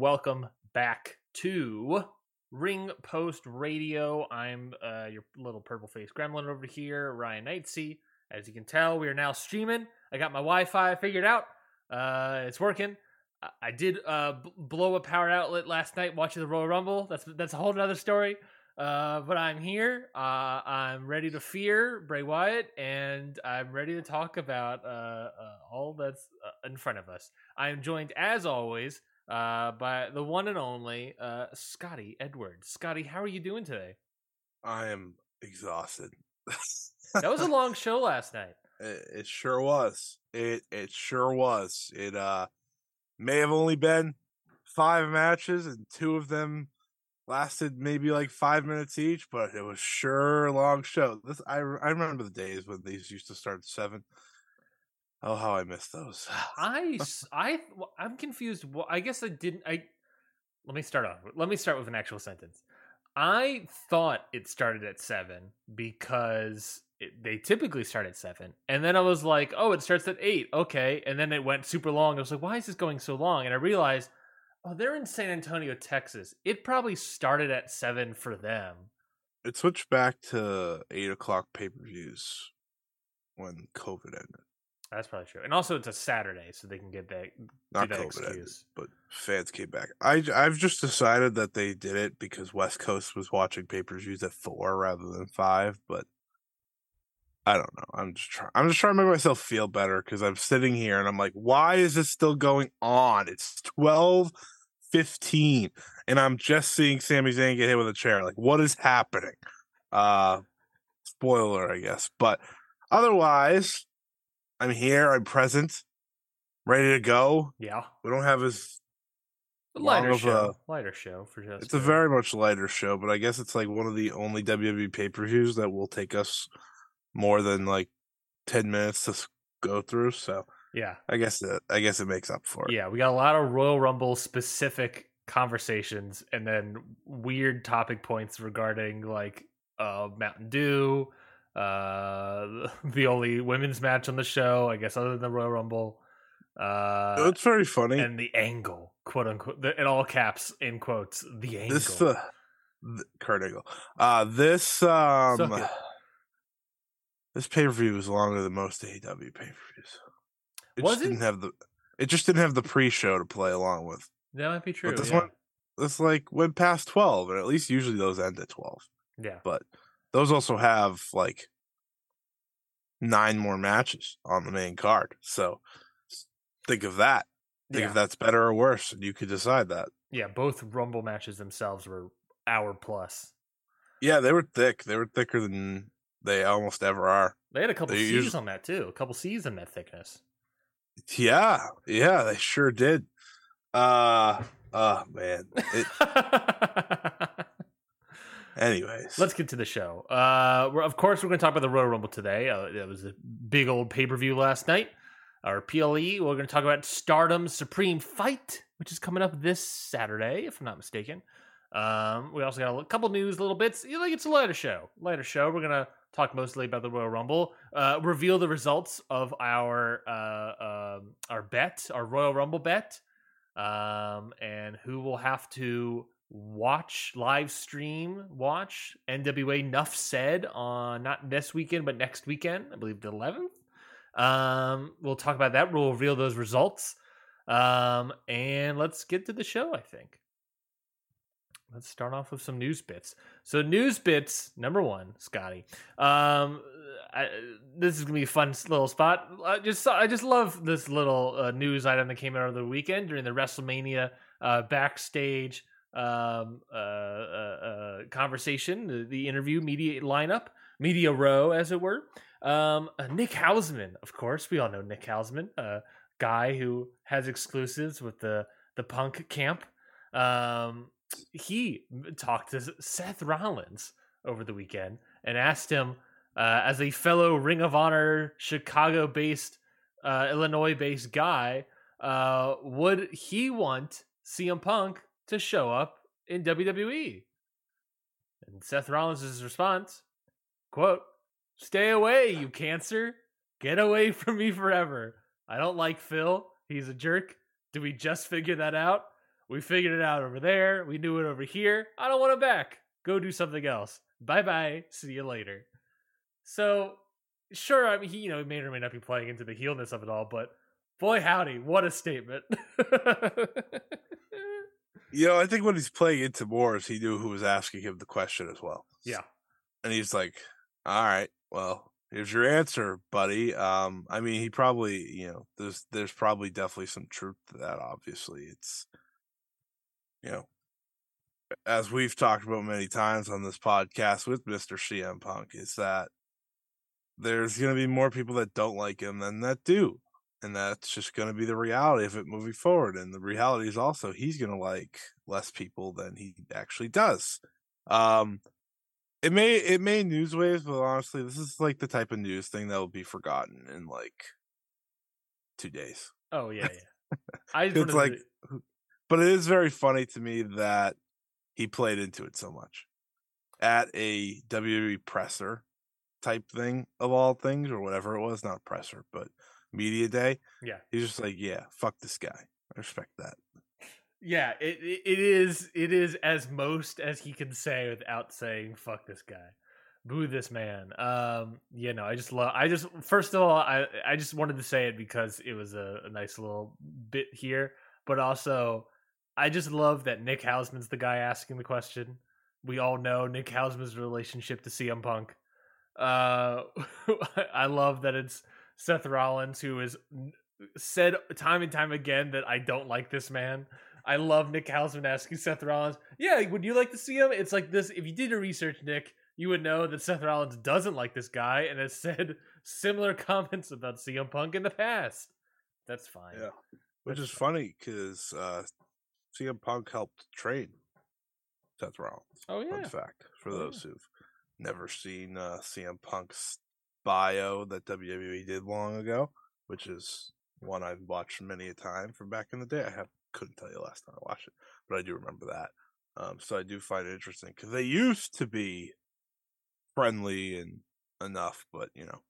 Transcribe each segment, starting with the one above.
Welcome back to Ring Post Radio. I'm uh, your little purple faced gremlin over here, Ryan Knightsey. As you can tell, we are now streaming. I got my Wi Fi figured out, uh, it's working. I- I did uh, b- blow a power outlet last night watching the Royal Rumble. That's that's a whole other story. Uh, but I'm here. Uh, I'm ready to fear Bray Wyatt, and I'm ready to talk about uh, uh, all that's uh, in front of us. I am joined, as always, uh, by the one and only uh, Scotty Edwards. Scotty, how are you doing today? I am exhausted. That was a long show last night. it, it sure was. It it sure was. It uh may have only been five matches and two of them lasted maybe like five minutes each, but it was sure a long show. This I I remember the days when these used to start at seven. Oh, how I miss those. I, well, I'm confused. Well, I guess I didn't. I let me start off. Let me start with an actual sentence. I thought it started at seven because it, they typically start at seven, and then I was like, "Oh, it starts at eight. Okay." And then it went super long. I was like, "Why is this going so long?" And I realized, "Oh, they're in San Antonio, Texas. It probably started at seven for them." it switched back to eight o'clock pay per views when COVID ended. That's probably true. And also, it's a Saturday, so they can get that. Not that COVID ended, but fans came back. I, I've just decided that they did it because West Coast was watching pay per views at four rather than five. But I don't know. I'm just trying. I'm just trying to make myself feel better because I'm sitting here and I'm like, why is this still going on? It's twelve fifteen, and I'm just seeing Sami Zayn get hit with a chair. Like, what is happening? Uh, spoiler, I guess. But otherwise, I'm here. I'm present, ready to go. Yeah, We don't have as a lighter show. lighter show for just. it's a very much lighter show, but I guess it's like one of the only WWE pay per views that will take us more than like ten minutes to go through. So yeah. I guess it, I guess it makes up for it. Yeah, we got a lot of Royal Rumble specific conversations and then weird topic points regarding like uh Mountain Dew, uh the only women's match on the show, I guess other than the Royal Rumble. Uh it's very funny. and the angle, quote unquote, in all caps, in quotes, the angle. this uh, th- Kurt Angle. Uh, this um, this pay per view was longer than most AEW pay per views. It Was just it? didn't have the. It just didn't have the pre show to play along with. that might be true. But this yeah. one, this like went past twelve, and at least usually those end at twelve. yeah. but those also have like nine more matches on the main card. So think of that. Think Yeah. if that's better or worse, and you could decide that. Yeah, both Rumble matches themselves were hour plus. Yeah, they were thick. They were thicker than they almost ever are. They had a couple They C's usu- on that too. A couple C's in that thickness. Yeah, yeah, they sure did. Uh, oh man. It, anyways, Let's get to the show. Uh, of course, we're going to talk about the Royal Rumble today. Uh, it was a big old pay per view last night. Our PLE. We're going to talk about Stardom Supreme Fight, which is coming up this Saturday, if I'm not mistaken. Um, we also got a couple news, little bits. You know, Like it's a lighter show. Lighter show. We're to talk mostly about the Royal Rumble. Uh, reveal the results of our uh, um, our bet, our Royal Rumble bet, um, and who will have to watch live stream watch NWA Nuff said on not this weekend but next weekend I believe the 11th um we'll talk about that. We'll reveal those results. Um and let's get to the show I think. Let's start off with some news bits. So news bits number 1 Scotty. Um I, this is gonna be a fun little spot. I just I just love this little uh, news item that came out over the weekend during the WrestleMania uh, backstage um, uh, uh, uh, conversation, the, the interview, media lineup, media row, as it were. Um, uh, Nick Hausman, of course, we all know Nick Hausman, a guy who has exclusives with the the Punk camp. Um, he talked to Seth Rollins over the weekend and asked him, uh, as a fellow Ring of Honor Chicago-based, uh, Illinois-based guy, uh, would he want CM Punk to show up in WWE? And Seth Rollins' response, quote, Stay away, you cancer. Get away from me forever. I don't like Phil. He's a jerk. Did we just figure that out? We figured it out over there. We knew it over here. I don't want it back. Go do something else. Bye bye. See you later. So, sure, I mean, he, you know, he may or may not be playing into the heelness of it all, but boy, howdy, what a statement. You know, I think what he's playing into more is he knew who was asking him the question as well. yeah. And he's like, All right, well, here's your answer, buddy. Um, I mean he probably you know, there's there's probably definitely some truth to that, obviously. It's you know as we've talked about many times on this podcast with Mr. CM Punk, is that there's gonna be more people that don't like him than that do. And that's just gonna be the reality of it moving forward. And the reality is also he's gonna like less people than he actually does. Um it may it may news waves, but honestly, this is like the type of news thing that will be forgotten in like two days. Oh, yeah, yeah. I It's like, to- but it is very funny to me that he played into it so much at a WWE presser type thing of all things, or whatever it was, not presser, but media day. yeah. He's just like, yeah, fuck this guy. I respect that. Yeah, it, it is it is as most as he can say without saying "fuck this guy," boo this man. Um, you know, I just love. I just first of all, I I just wanted to say it because it was a, a nice little bit here, but also I just love that Nick Hausman's the guy asking the question. We all know Nick Hausman's relationship to CM Punk. Uh, I love that it's Seth Rollins who has said time and time again that I don't like this man. I love Nick Hausman asking Seth Rollins, "Yeah, would you like to see him?" It's like this. If you did your research, Nick, you would know that Seth Rollins doesn't like this guy and has said similar comments about CM Punk in the past. That's fine. Yeah. Which That's is funny because uh, CM Punk helped train Seth Rollins. Oh yeah, Fun fact for Oh, those who've never seen uh, CM Punk's bio that WWE did long ago, which is one I've watched many a time from back in the day. I have couldn't tell you last time I watched it, but I do remember that. Um, so I do find it interesting because they used to be friendly and enough, but you know,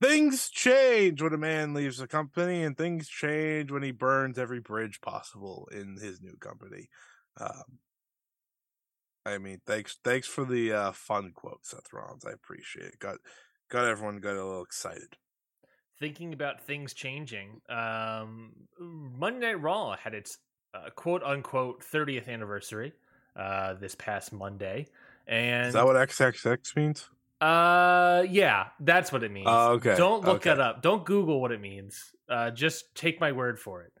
things change when a man leaves a company, and things change when he burns every bridge possible in his new company. Um, I mean, thanks, thanks for the uh, fun quote, Seth Rollins. I appreciate it. Got, got everyone got a little excited. Thinking about things changing, um, Monday Night Raw had its uh, quote unquote 30th anniversary uh, this past Monday, and Is that what XXX means? Uh, yeah, that's what it means. Oh, okay, Don't look okay. that up. Don't Google what it means. Uh, just take my word for it.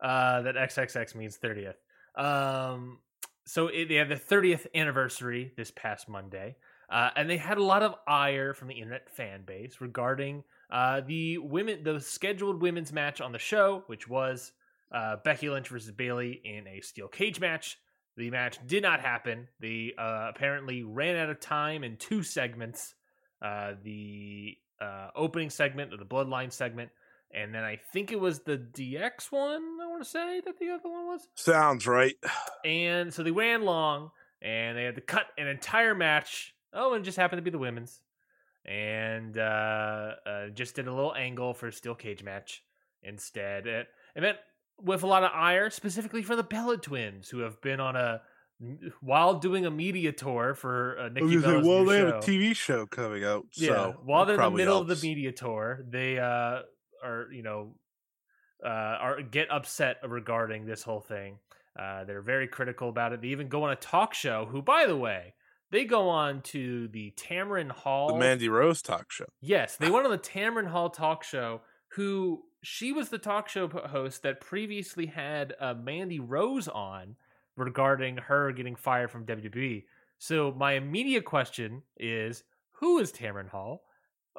Uh, that XXX means thirtieth. Um, so it, they had the thirtieth anniversary this past Monday, uh, and they had a lot of ire from the internet fan base regarding uh the women, the scheduled women's match on the show, which was uh Becky Lynch versus Bayley in a steel cage match. The match did not happen. They uh, apparently ran out of time in two segments. Uh, the uh, opening segment or the Bloodline segment, and then I think it was the DX one. I want to say that the other one was. Sounds right. And so they ran long, and they had to cut an entire match. Oh, and it just happened to be the women's, and uh, uh, just did a little angle for a steel cage match instead. It, it meant with a lot of ire, specifically for the Bella twins, who have been on a while doing a media tour for uh, Nikki gonna say, well, they show. have a TV show coming out. Yeah, so while they're in the middle of the media tour, they uh are you know uh are get upset regarding this whole thing. Uh they're very critical about it. They even go on a talk show. Who, by the way, they go on to the Tamron Hall. the Mandy Rose talk show. Yes, they went on the Tamron Hall talk show. Who she was the talk show host that previously had uh, Mandy Rose on regarding her getting fired from WWE. So my immediate question is, who is Tamron Hall,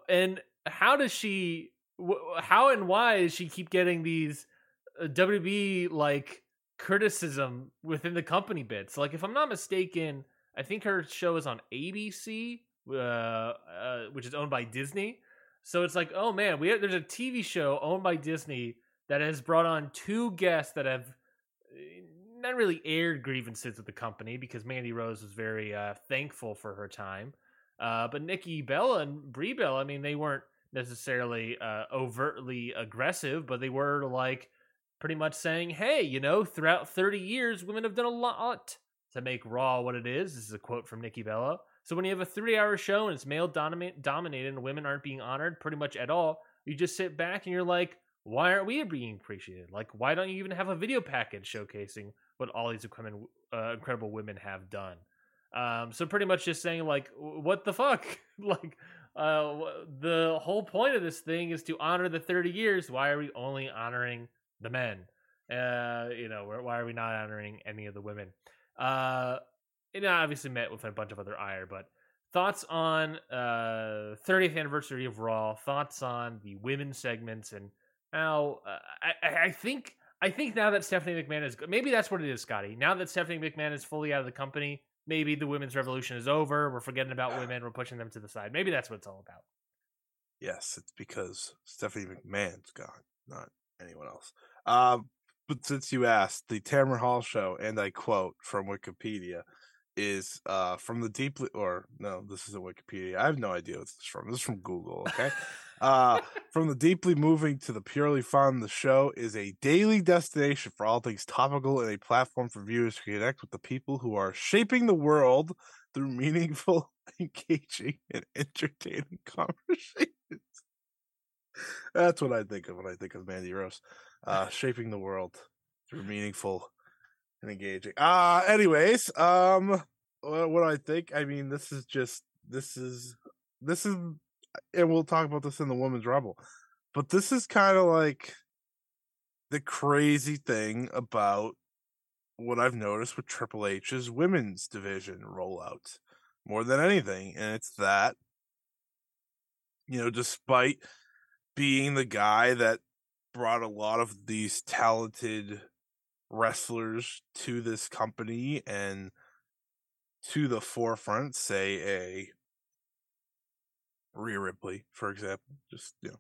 and how does she? How and why does she keep getting these uh, WWE like criticism within the company bits. Like if I'm not mistaken, I think her show is on ABC, uh, uh, which is owned by Disney. So it's like, oh man, we have, there's a TV show owned by Disney that has brought on two guests that have eh, not really aired grievances with the company because Mandy Rose was very uh, thankful for her time. Uh, but Nikki Bella and Brie Bella, I mean, they weren't necessarily uh, overtly aggressive, but they were like pretty much saying, hey, you know, throughout 30 years, women have done a lot to make Raw what it is. This is a quote from Nikki Bella. So when you have a three hour show and it's male dominated and women aren't being honored pretty much at all, you just sit back and you're like, why aren't we being appreciated? Like, why don't you even have a video package showcasing what all these uh, incredible women have done? Um, so pretty much just saying like, what the fuck? like, uh, the whole point of this thing is to honor the 30 years. Why are we only honoring the men? Uh, you know, why are we not honoring any of the women? Uh, and I obviously met with a bunch of other ire, but thoughts on uh 30th anniversary of Raw, thoughts on the women's segments and how uh, I, I think I think now that Stephanie McMahon is maybe that's what it is, Scotty. Now that Stephanie McMahon is fully out of the company, maybe the women's revolution is over. We're forgetting about women. We're pushing them to the side. Maybe that's what it's all about. Yes, it's because Stephanie McMahon's gone, not anyone else. Um, but since you asked, the Tamron Hall show, and I quote from Wikipedia, is uh from the deeply or no, this isn't Wikipedia. I have no idea what this is from. This is from Google, okay? uh from the deeply moving to the purely fun, the show is a daily destination for all things topical and a platform for viewers to connect with the people who are shaping the world through meaningful, engaging, and entertaining conversations. That's what I think of when I think of Mandy Rose. Uh shaping the world through meaningful and engaging. Uh anyways, um what, what do I think? I mean, this is just this is this is and we'll talk about this in the women's rebel. But this is kind of like the crazy thing about what I've noticed with Triple H's women's division rollout more than anything. And it's that, you know, despite being the guy that brought a lot of these talented wrestlers to this company and to the forefront, say a Rhea Ripley, for example, just you know,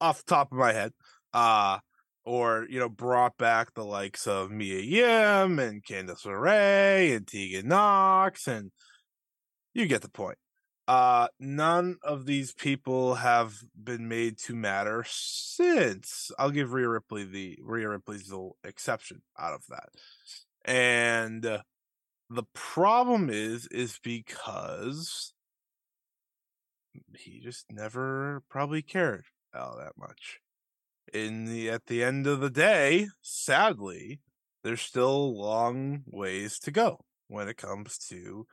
off the top of my head, uh, or you know, brought back the likes of Mia Yim and Candice LeRae and Tegan Nox, and you get the point. Uh, none of these people have been made to matter since. I'll give Rhea Ripley the Rhea Ripley's the exception out of that. And uh, the problem is, is because he just never probably cared all that much. In the at the end of the day, sadly, there's still long ways to go when it comes to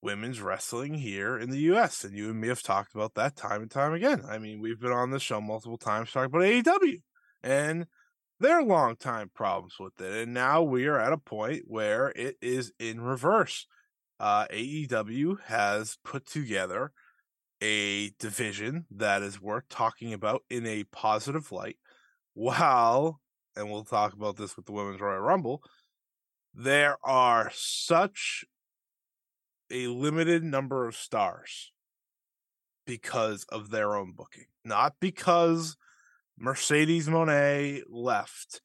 women's wrestling here in the US. And you and me have talked about that time and time again. I mean, we've been on the show multiple times talking about AEW and their long time problems with it. And now we are at a point where it is in reverse. Uh, AEW has put together a division that is worth talking about in a positive light. While, and we'll talk about this with the Women's Royal Rumble, there are such a limited number of stars because of their own booking, not because Mercedes Moné left,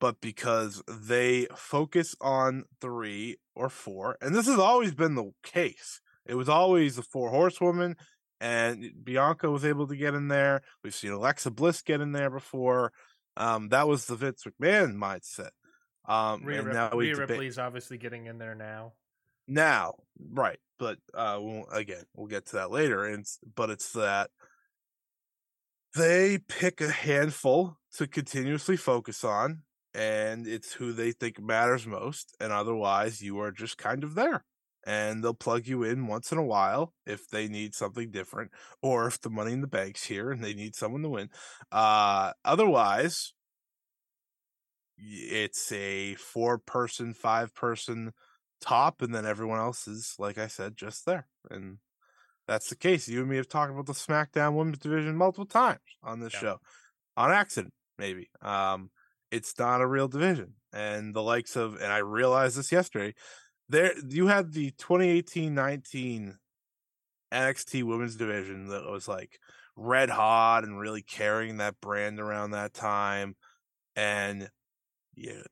but because they focus on three or four. And this has always been the case. It was always the four horsewoman, and Bianca was able to get in there. We've seen Alexa Bliss get in there before. Um, that was the Vince McMahon mindset. Um, Rhea, and now Rhea Ripley's obviously getting in there now now right but uh we'll, again we'll get to that later and but it's that they pick a handful to continuously focus on and it's who they think matters most and otherwise you are just kind of there and they'll plug you in once in a while if they need something different or if the money in the bank's here and they need someone to win uh otherwise it's a four person five person top, and then everyone else is, like I said, just there. And that's the case. You and me have talked about the SmackDown Women's Division multiple times on this yeah. show, on accident, maybe. Um, it's not a real division. And the likes of, and I realized this yesterday, there you had the 2018-19 NXT women's division that was like red hot and really carrying that brand around that time. And you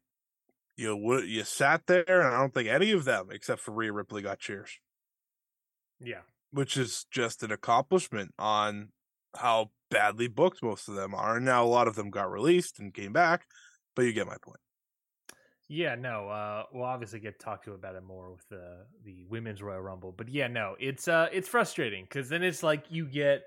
you you sat there and I don't think any of them except for Rhea Ripley got cheers. Yeah. Which is just an accomplishment on how badly booked most of them are. And now a lot of them got released and came back, but you get my point. Yeah, no. Uh, we'll obviously get talked to about it more with the the women's Royal Rumble, but yeah, no, it's uh, it's frustrating because then it's like you get,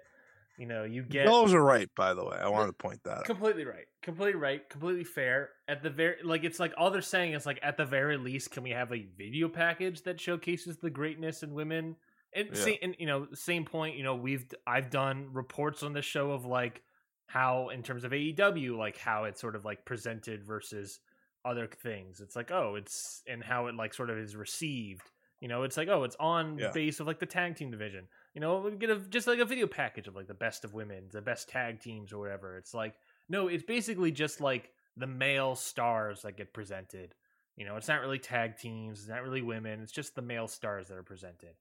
you know, you get. Those are right, by the way. I wanted to point that. Completely right, completely right, completely fair. At the very like, it's like all they're saying is like, at the very least, can we have a video package that showcases the greatness in women? And, yeah. and you know, same point. You know, we've I've done reports on the show of like how, in terms of AEW, like how it's sort of like presented versus other things. It's like, oh, it's and how it like sort of is received. You know, it's like, oh, it's on yeah. base of like the tag team division. You know, we get a just like a video package of like the best of women, the best tag teams or whatever. It's like, no, it's basically just like the male stars that get presented. You know, it's not really tag teams, it's not really women, it's just the male stars that are presented.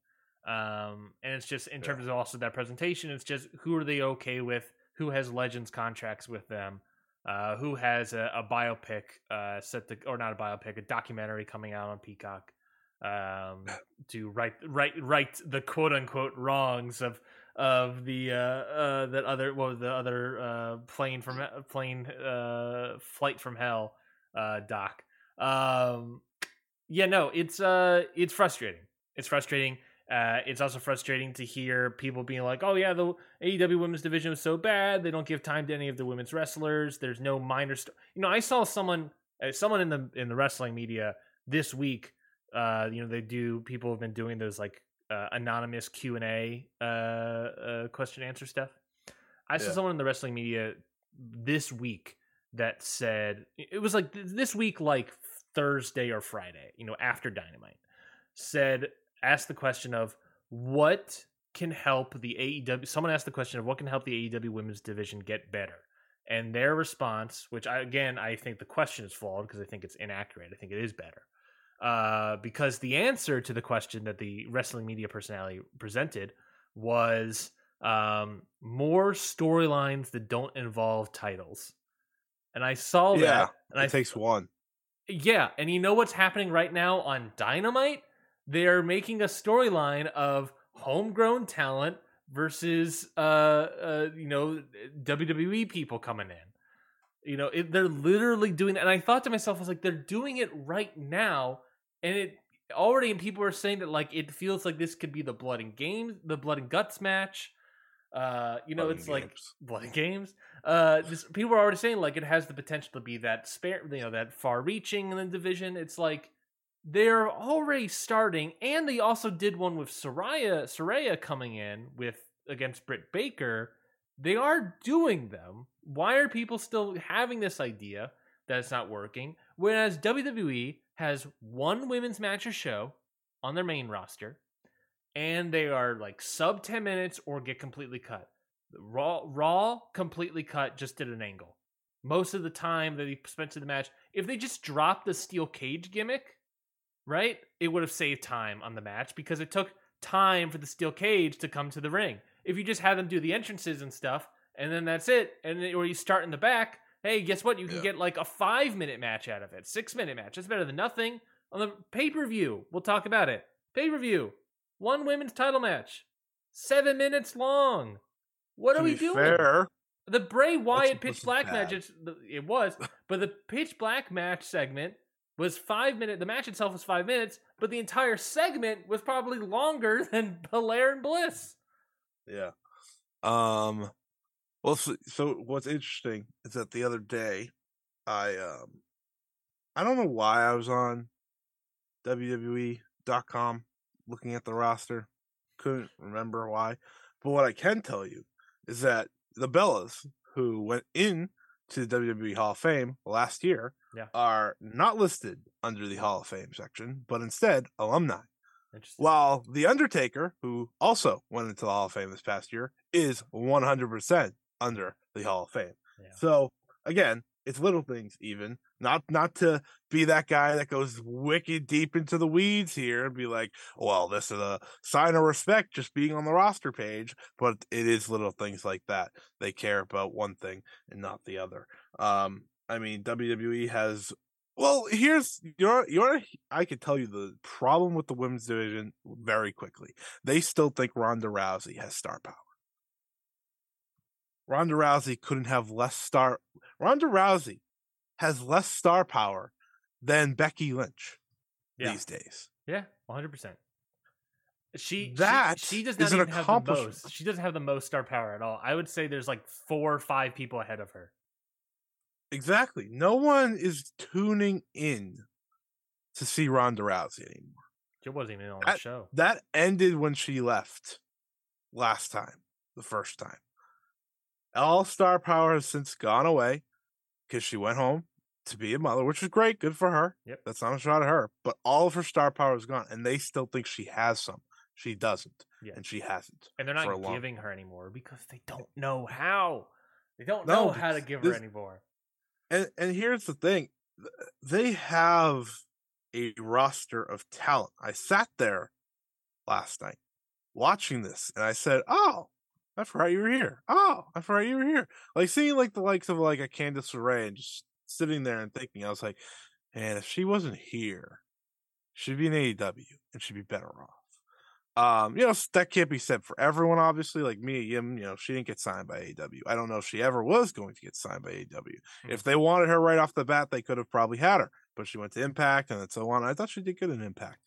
Um, and it's just in terms yeah. of also that presentation, it's just who are they okay with, who has legends contracts with them, uh, who has a, a biopic uh, set to, or not a biopic, a documentary coming out on Peacock um, to right right right the quote unquote wrongs of of the uh, uh, that other was the other uh, plane from plane uh, flight from hell uh, doc. Um, yeah, no, it's uh, it's frustrating. It's frustrating. Uh, it's also frustrating to hear people being like, "Oh yeah, the AEW women's division was so bad. They don't give time to any of the women's wrestlers. There's no minor st-. You know, I saw someone, uh, someone in the in the wrestling media this week. Uh, you know, they do. People have been doing those like uh, anonymous Q and A uh, uh, question answer stuff. I yeah. saw someone in the wrestling media this week that said it was like this week, like Thursday or Friday. You know, after Dynamite, said asked the question of what can help the AEW. Someone asked the question of what can help the AEW women's division get better, and their response, which I again I think the question is flawed because I think it's inaccurate. I think it is better. Uh, because the answer to the question that the wrestling media personality presented was um, more storylines that don't involve titles. And I saw yeah, that. And it I takes one. Yeah, and you know what's happening right now on Dynamite? they're making a storyline of homegrown talent versus uh, uh you know WWE people coming in. You know, it, they're literally doing that. And I thought to myself, I was like, they're doing it right now, and it already. And people are saying that like it feels like this could be the blood and games, the blood and guts match. Uh, you know, blood it's like games. blood and games. Uh, just, people are already saying like it has the potential to be that spare, you know, that far-reaching in the division. It's like they're already starting, and they also did one with saraya saraya coming in with against Britt Baker. They are doing them. Why are people still having this idea that it's not working? Whereas WWE has one women's match or show on their main roster, and they are like sub 10 minutes or get completely cut. Raw, Raw completely cut, just did an angle. Most of the time that he spent in the match, if they just dropped the steel cage gimmick, right? It would have saved time on the match because it took time for the steel cage to come to the ring. If you just had them do the entrances and stuff, and then that's it, and or you start in the back, hey, guess what? You can yeah. get like a five minute match out of it, six minute match. That's better than nothing. On the pay per view, we'll talk about it. Pay per view, one women's title match, seven minutes long. What to are we doing? Fair, the Bray Wyatt Pitch Black match, it was, but the Pitch Black match segment was five minutes. The match itself was five minutes, but the entire segment was probably longer than Belair and Bliss. Yeah. Um. Well, so, so what's interesting is that the other day, I um, I don't know why I was on WWE.com looking at the roster. Couldn't remember why, but what I can tell you is that the Bellas, who went in to the WWE Hall of Fame last year, yeah. are not listed under the Hall of Fame section, but instead alumni. While The Undertaker, who also went into the Hall of Fame this past year, is 100% under the Hall of Fame. Yeah. So, again, It's little things, even not not to be that guy that goes wicked deep into the weeds here and be like, well, this is a sign of respect just being on the roster page. But it is little things like that. They care about one thing and not the other. Um, I mean, WWE has well, here's your your I could tell you the problem with the women's division very quickly. They still think Ronda Rousey has star power. Ronda Rousey couldn't have less star Ronda Rousey has less star power than Becky Lynch Yeah. these days. Yeah, one hundred percent. She That she, she does not even have the most. She doesn't have the most star power at all. I would say there's like four or five people ahead of her. Exactly. No one is tuning in to see Ronda Rousey anymore. She wasn't even on the That- show. That ended when she left last time, the first time. All star power has since gone away because she went home to be a mother, which is great. Good for her. Yep. That's not a shot at her. But all of her star power is gone, and they still think she has some. She doesn't, Yeah. and she hasn't. And they're not a long- giving her anymore because they don't know how. They don't No, know how to give her anymore. And and here's the thing, they have a roster of talent. I sat there last night watching this, and I said, "Oh, I forgot you were here. Oh, I forgot you were here." Like seeing like the likes of like a Candice LeRae and just sitting there and thinking, I was like, "Man, if she wasn't here, she'd be in AEW and she'd be better off." Um, you know, that can't be said for everyone, obviously. Like Mia Yim, you know, she didn't get signed by AEW. I don't know if she ever was going to get signed by AEW. If they wanted her right off the bat, they could have probably had her, but she went to Impact and so on. I thought she did good in Impact.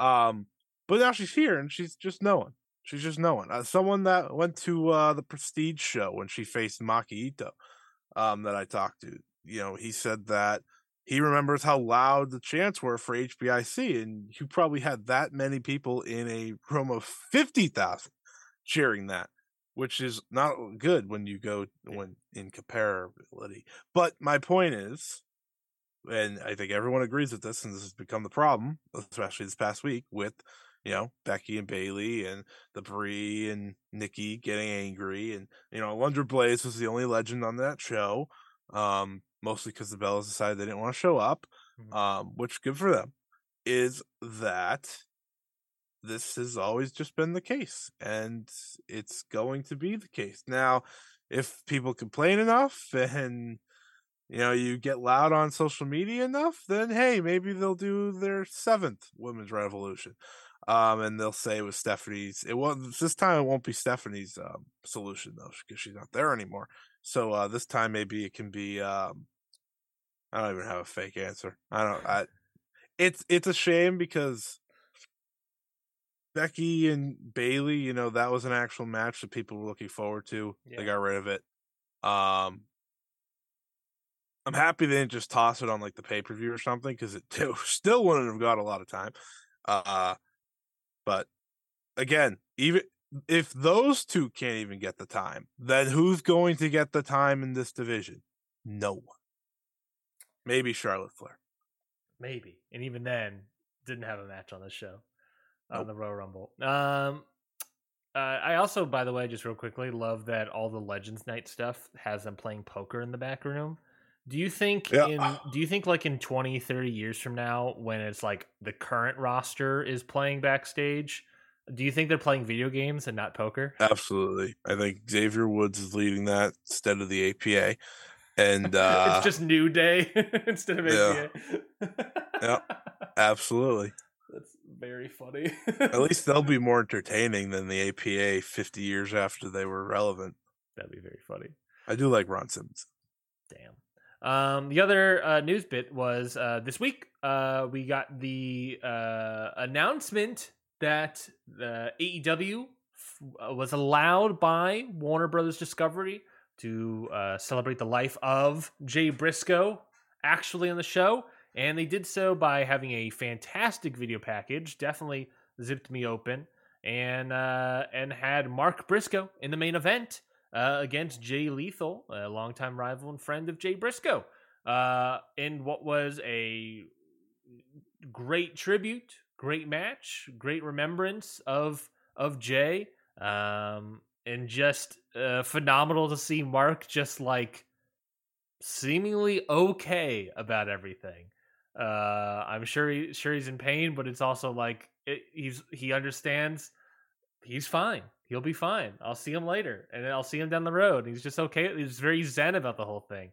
Um, but now she's here and she's just no one. She's just no one. Uh, someone that went to uh, the Prestige show when she faced Maki Ito, um, that I talked to, you know, he said that he remembers how loud the chants were for HBIC, and you probably had that many people in a room of fifty thousand cheering that, which is not good when you go when in comparability. But my point is, and I think everyone agrees with this, and this has become the problem, especially this past week with you know Becky and Bayley and the Brie and Nikki getting angry, and you know Alundra Blayze was the only legend on that show, um, mostly because the Bellas decided they didn't want to show up, Mhm. um, which good for them. Is that this has always just been the case, and it's going to be the case now. If people complain enough and you know you get loud on social media enough then hey maybe they'll do their seventh women's revolution um and they'll say it was stephanie's it wasn't this time it won't be stephanie's um solution though because she's not there anymore so uh this time maybe it can be um i don't even have a fake answer i don't i it's it's a shame because becky and bayley you know that was an actual match that people were looking forward to Yeah. they got rid of it um I'm happy they didn't just toss it on like the pay per view or something because it t- still wouldn't have got a lot of time. Uh, but again, even if those two can't even get the time, then who's going to get the time in this division? No one. Maybe Charlotte Flair. Maybe. And even then, didn't have a match on the show on Nope. the Royal Rumble. Um, uh, I also, by the way, just real quickly, love that all the Legends Night stuff has them playing poker in the back room. Do you think Yeah. in do you think like in 20, 30 years from now when it's like the current roster is playing backstage, do you think they're playing video games and not poker? Absolutely. I think Xavier Woods is leading that instead of the APA. And uh, it's just New Day instead of yeah. APA. Yeah. absolutely. That's very funny. At least they'll be more entertaining than the APA 50 years after they were relevant. That'd be very funny. I do like Ron Simmons. Damn. Um, the other uh, news bit was uh, this week uh, we got the uh, announcement that the AEW f- uh, was allowed by Warner Brothers Discovery to uh, celebrate the life of Jay Briscoe actually on the show, and they did so by having a fantastic video package. Definitely zipped me open, and and had Mark Briscoe in the main event uh, against Jay Lethal, a longtime rival and friend of Jay Briscoe, uh, in what was a great tribute, great match, great remembrance of of Jay, um, and just uh, phenomenal to see Mark just like seemingly okay about everything. Uh, I'm sure he sure he's in pain, but it's also like it, he's he understands he's fine. He'll be fine. I'll see him later, and I'll see him down the road. He's just okay. He's very zen about the whole thing.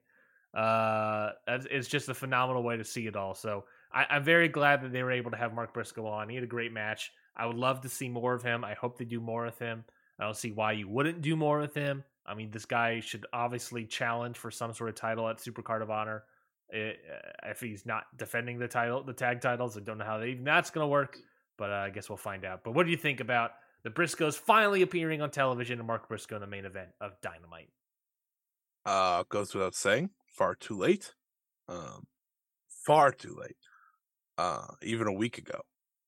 Uh, it's just a phenomenal way to see it all. So I, am very glad that they were able to have Mark Briscoe on. He had a great match. I would love to see more of him. I hope they do more with him. I don't see why you wouldn't do more with him. I mean, this guy should obviously challenge for some sort of title at Super Card of Honor. It, uh, if he's not defending the title, the tag titles, I don't know how they, that's going to work, but uh, I guess we'll find out. But what do you think about the Briscoes finally appearing on television and Mark Briscoe in the main event of Dynamite? Uh, goes without saying, far too late. Um, far too late. Uh, even a week ago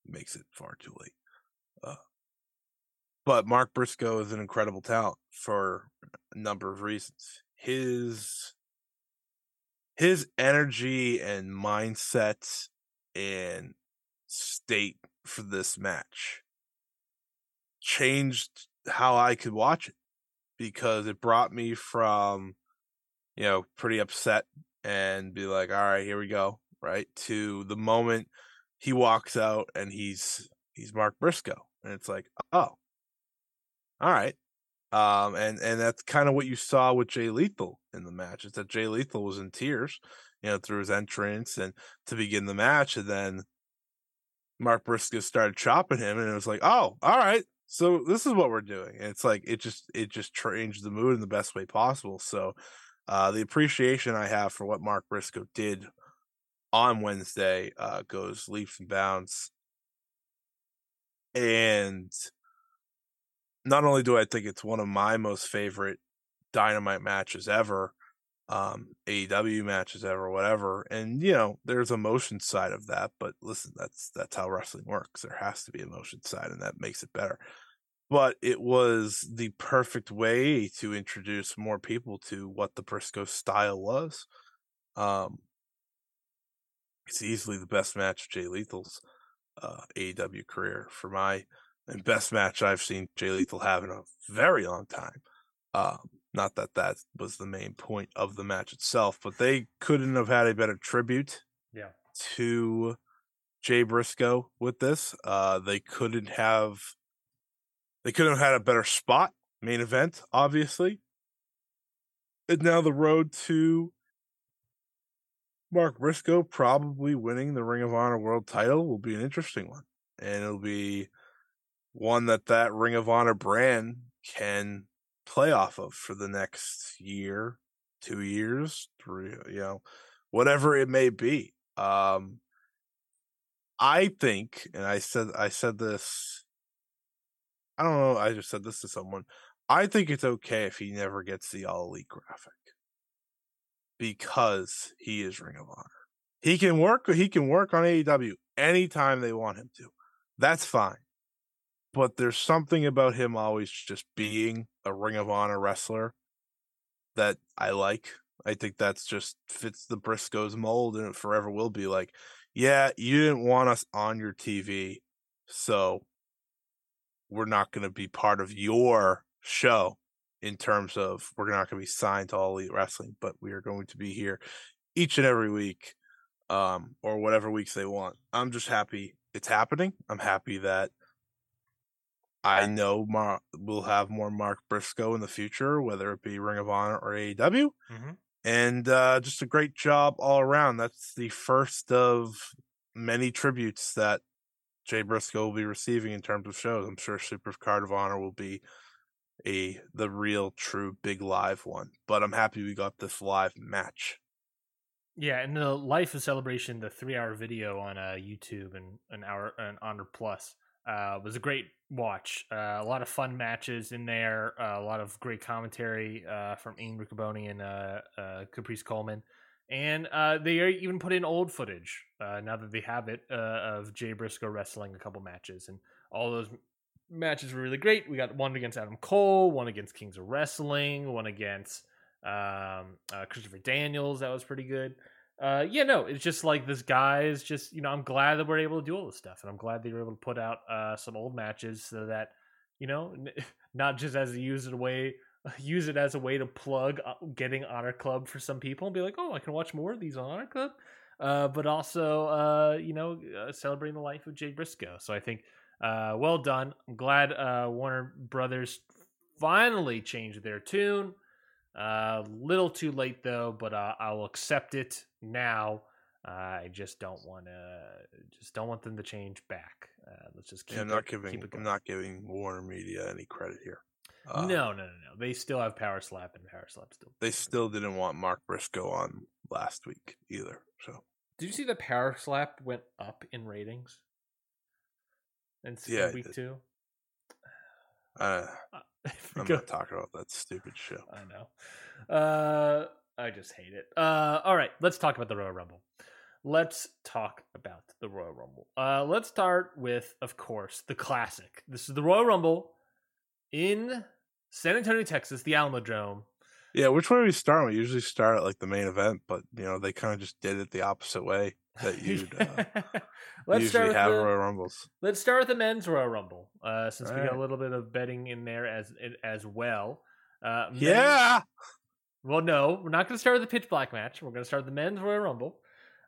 makes it far too late. Uh, but Mark Briscoe is an incredible talent for a number of reasons. His his energy and mindset and state for this match changed how I could watch it because it brought me from you know pretty upset and be like all right here we go right to the moment he walks out and he's he's Mark Briscoe and it's like oh. All right um and and that's kind of what you saw with Jay Lethal in the match is that Jay Lethal was in tears you know through his entrance and to begin the match and then Mark Briscoe started chopping him and it was like oh all right so this is what we're doing and it's like it just it just changed the mood in the best way possible so uh the appreciation i have for what mark briscoe did on wednesday uh goes leaps and bounds. And not only do i think it's one of my most favorite dynamite matches ever um AEW matches ever whatever and you know there's a motion side of that but listen that's that's how wrestling works. There has to be a motion side and that makes it better. But it was the perfect way to introduce more people to what the Briscoe style was um it's easily the best match of Jay Lethal's uh AEW career for my and best match I've seen Jay Lethal have in a very long time um not that that was the main point of the match itself, but they couldn't have had a better tribute yeah. to Jay Briscoe with this. Uh, they couldn't have they couldn't have had a better spot main event, obviously. And now the road to Mark Briscoe probably winning the Ring of Honor World Title will be an interesting one, and it'll be one that that Ring of Honor brand can play off of for the next year, two years, three, you know, whatever it may be. Um, I think, and I said, I said this, I don't know, I just said this to someone. I think it's okay if he never gets the All Elite graphic because he is Ring of Honor. He can work, he can work on AEW anytime they want him to. That's fine but there's something about him always just being a Ring of Honor wrestler that I like. I think that's just fits the Briscoes mold and it forever will be like, yeah, you didn't want us on your TV, so we're not going to be part of your show in terms of we're not going to be signed to All Elite Wrestling, but we are going to be here each and every week um or whatever weeks they want. I'm just happy it's happening. I'm happy that I know Mar- we'll have more Mark Briscoe in the future, whether it be Ring of Honor or AEW. Mm-hmm. And uh, just a great job all around. That's the first of many tributes that Jay Briscoe will be receiving in terms of shows. I'm sure Super Card of Honor will be a the real true big live one. But I'm happy we got this live match. Yeah, and the Life of Celebration, the three hour video on uh, YouTube and an hour and Honor Plus uh, was a great watch. Uh, a lot of fun matches in there. Uh, a lot of great commentary uh, from Ian Riccoboni and uh, uh, Caprice Coleman. And they even put in old footage now that they have it of Jay Briscoe wrestling a couple matches, and all those matches were really great. We got one against Adam Cole, one against Kings of Wrestling, one against um, Christopher Daniels. That was pretty good uh, yeah, no, it's just like this guy is just, you know, I'm glad that we're able to do all this stuff, and I'm glad they were able to put out uh, some old matches so that, you know, not just as a use it away use it as a way to plug uh, getting Honor Club for some people and be like, oh, I can watch more of these on Honor Club. Uh, but also, uh, you know, uh, celebrating the life of Jay Briscoe. So I think, uh, well done. I'm glad Warner Brothers finally changed their tune. A uh, little too late though, but uh, I'll accept it now. Uh, I just don't want to, just don't want them to change back. Uh, let's just keep. Yeah, I'm it, not keep giving it I'm not giving Warner Media any credit here. Uh, no, no, no, no. They still have Power Slap and Power Slap still. they still didn't want Mark Briscoe on last week either. So Did you see the Power Slap went up in ratings? And Yeah, week two. uh, I I'm not talking about that stupid show. I know. Uh, I just hate it. Uh, all right, let's talk about the Royal Rumble. Let's talk about the Royal Rumble. Uh, let's start with, of course, the classic. This is the Royal Rumble in San Antonio, Texas, the Alamodome. Yeah, which way are we start? We usually start at like the main event, but you know they kind of just did it the opposite way that you'd uh, let's usually start with have the, Royal Rumbles. Let's start with the men's Royal Rumble, uh, since we got a little bit of betting in there as as well. Uh, men- Yeah, Well, no, we're not going to start with the pitch black match. We're going to start with the men's Royal Rumble.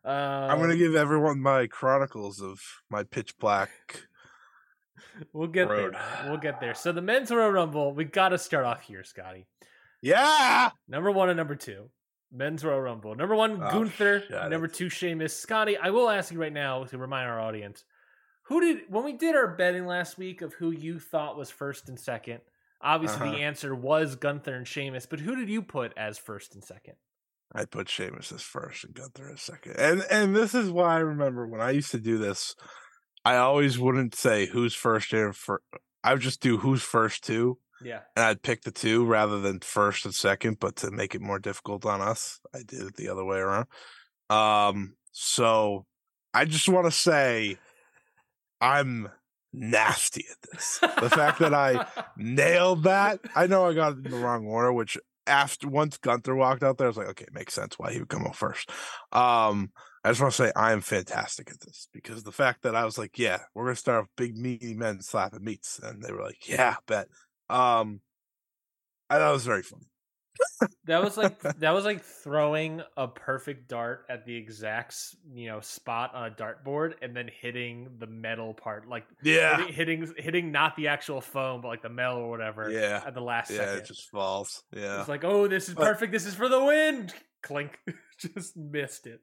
Uh, I'm gonna give everyone my chronicles of my pitch black. We'll get road. there. We'll get there. So the men's Royal Rumble. We got to start off here, Scotty. Yeah, Number one and number two. Men's Royal Rumble. Number one, Oh, Gunther. Number it. two, Sheamus. Scotty, I will ask you right now to remind our audience who did, when we did our betting last week of who you thought was first and second, obviously Uh-huh. the answer was Gunther and Sheamus, but who did you put as first and second? I put Sheamus as first and Gunther as second, and and this is why I remember when I used to do this. I always wouldn't say who's first and first. I would just do who's first two, Yeah. and I'd pick the two rather than first and second. But to make it more difficult on us, I did it the other way around. Um, so I just want to say I'm nasty at this. The fact that I nailed that, I know I got it in the wrong order, which after once Gunther walked out there, I was like, okay, it makes sense why he would come out first. Um, I just want to say I am fantastic at this because the fact that I was like, yeah, we're gonna start with big meaty men slapping meats, and they were like, yeah, bet. Um, I thought it was very funny. That was like that was like throwing a perfect dart at the exact you know spot on a dartboard and then hitting the metal part, like Yeah, hitting, hitting hitting not the actual foam but like the metal or whatever. yeah, At the last yeah. second, It just falls. Yeah. it's like oh this is perfect. This is for the win. Clink, just missed it.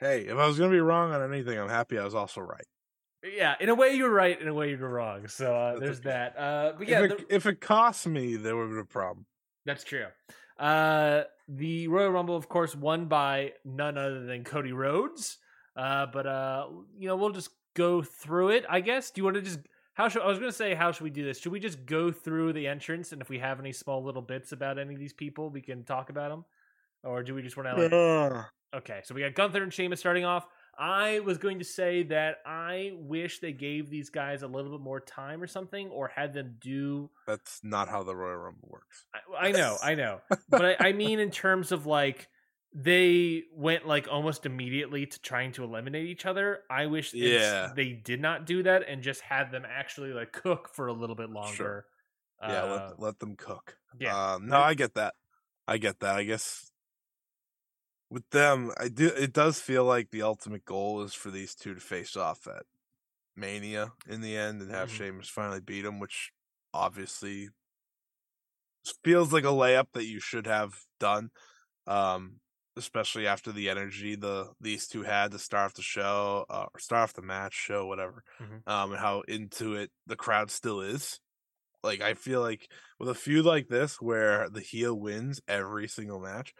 Hey, if I was gonna be wrong on anything, I'm happy I was also right. Yeah, in a way you're right, in a way you're wrong. So uh, there's that. Uh, but yeah, if, the- it, if it cost me, there would be a problem. That's true. Uh, the Royal Rumble, of course, won by none other than Cody Rhodes. Uh, but uh, you know, we'll just go through it. I guess. Do you want to just? How should I was going to say? How should we do this? Should we just go through the entrance, and if we have any small little bits about any of these people, we can talk about them, or do we just want to? Like, Ugh. Okay, so we got Gunther and Sheamus starting off. I was going to say that I wish they gave these guys a little bit more time or something, or had them do That's not how the Royal Rumble works. I, I know, I know, but I, I mean in terms of like they went like almost immediately to trying to eliminate each other. I wish Yeah. they did not do that and just had them actually like cook for a little bit longer. Yeah, Uh, let, let them cook. yeah. Um, no, I get that. I get that. I guess with them, I do. It does feel like the ultimate goal is for these two to face off at Mania in the end and have Mhm. Sheamus finally beat him, which obviously feels like a layup that you should have done. Um, especially after the energy the these two had to start off the show uh, or start off the match, show whatever, Mhm. um, and how into it the crowd still is. Like I feel like with a feud like this where the heel wins every single match,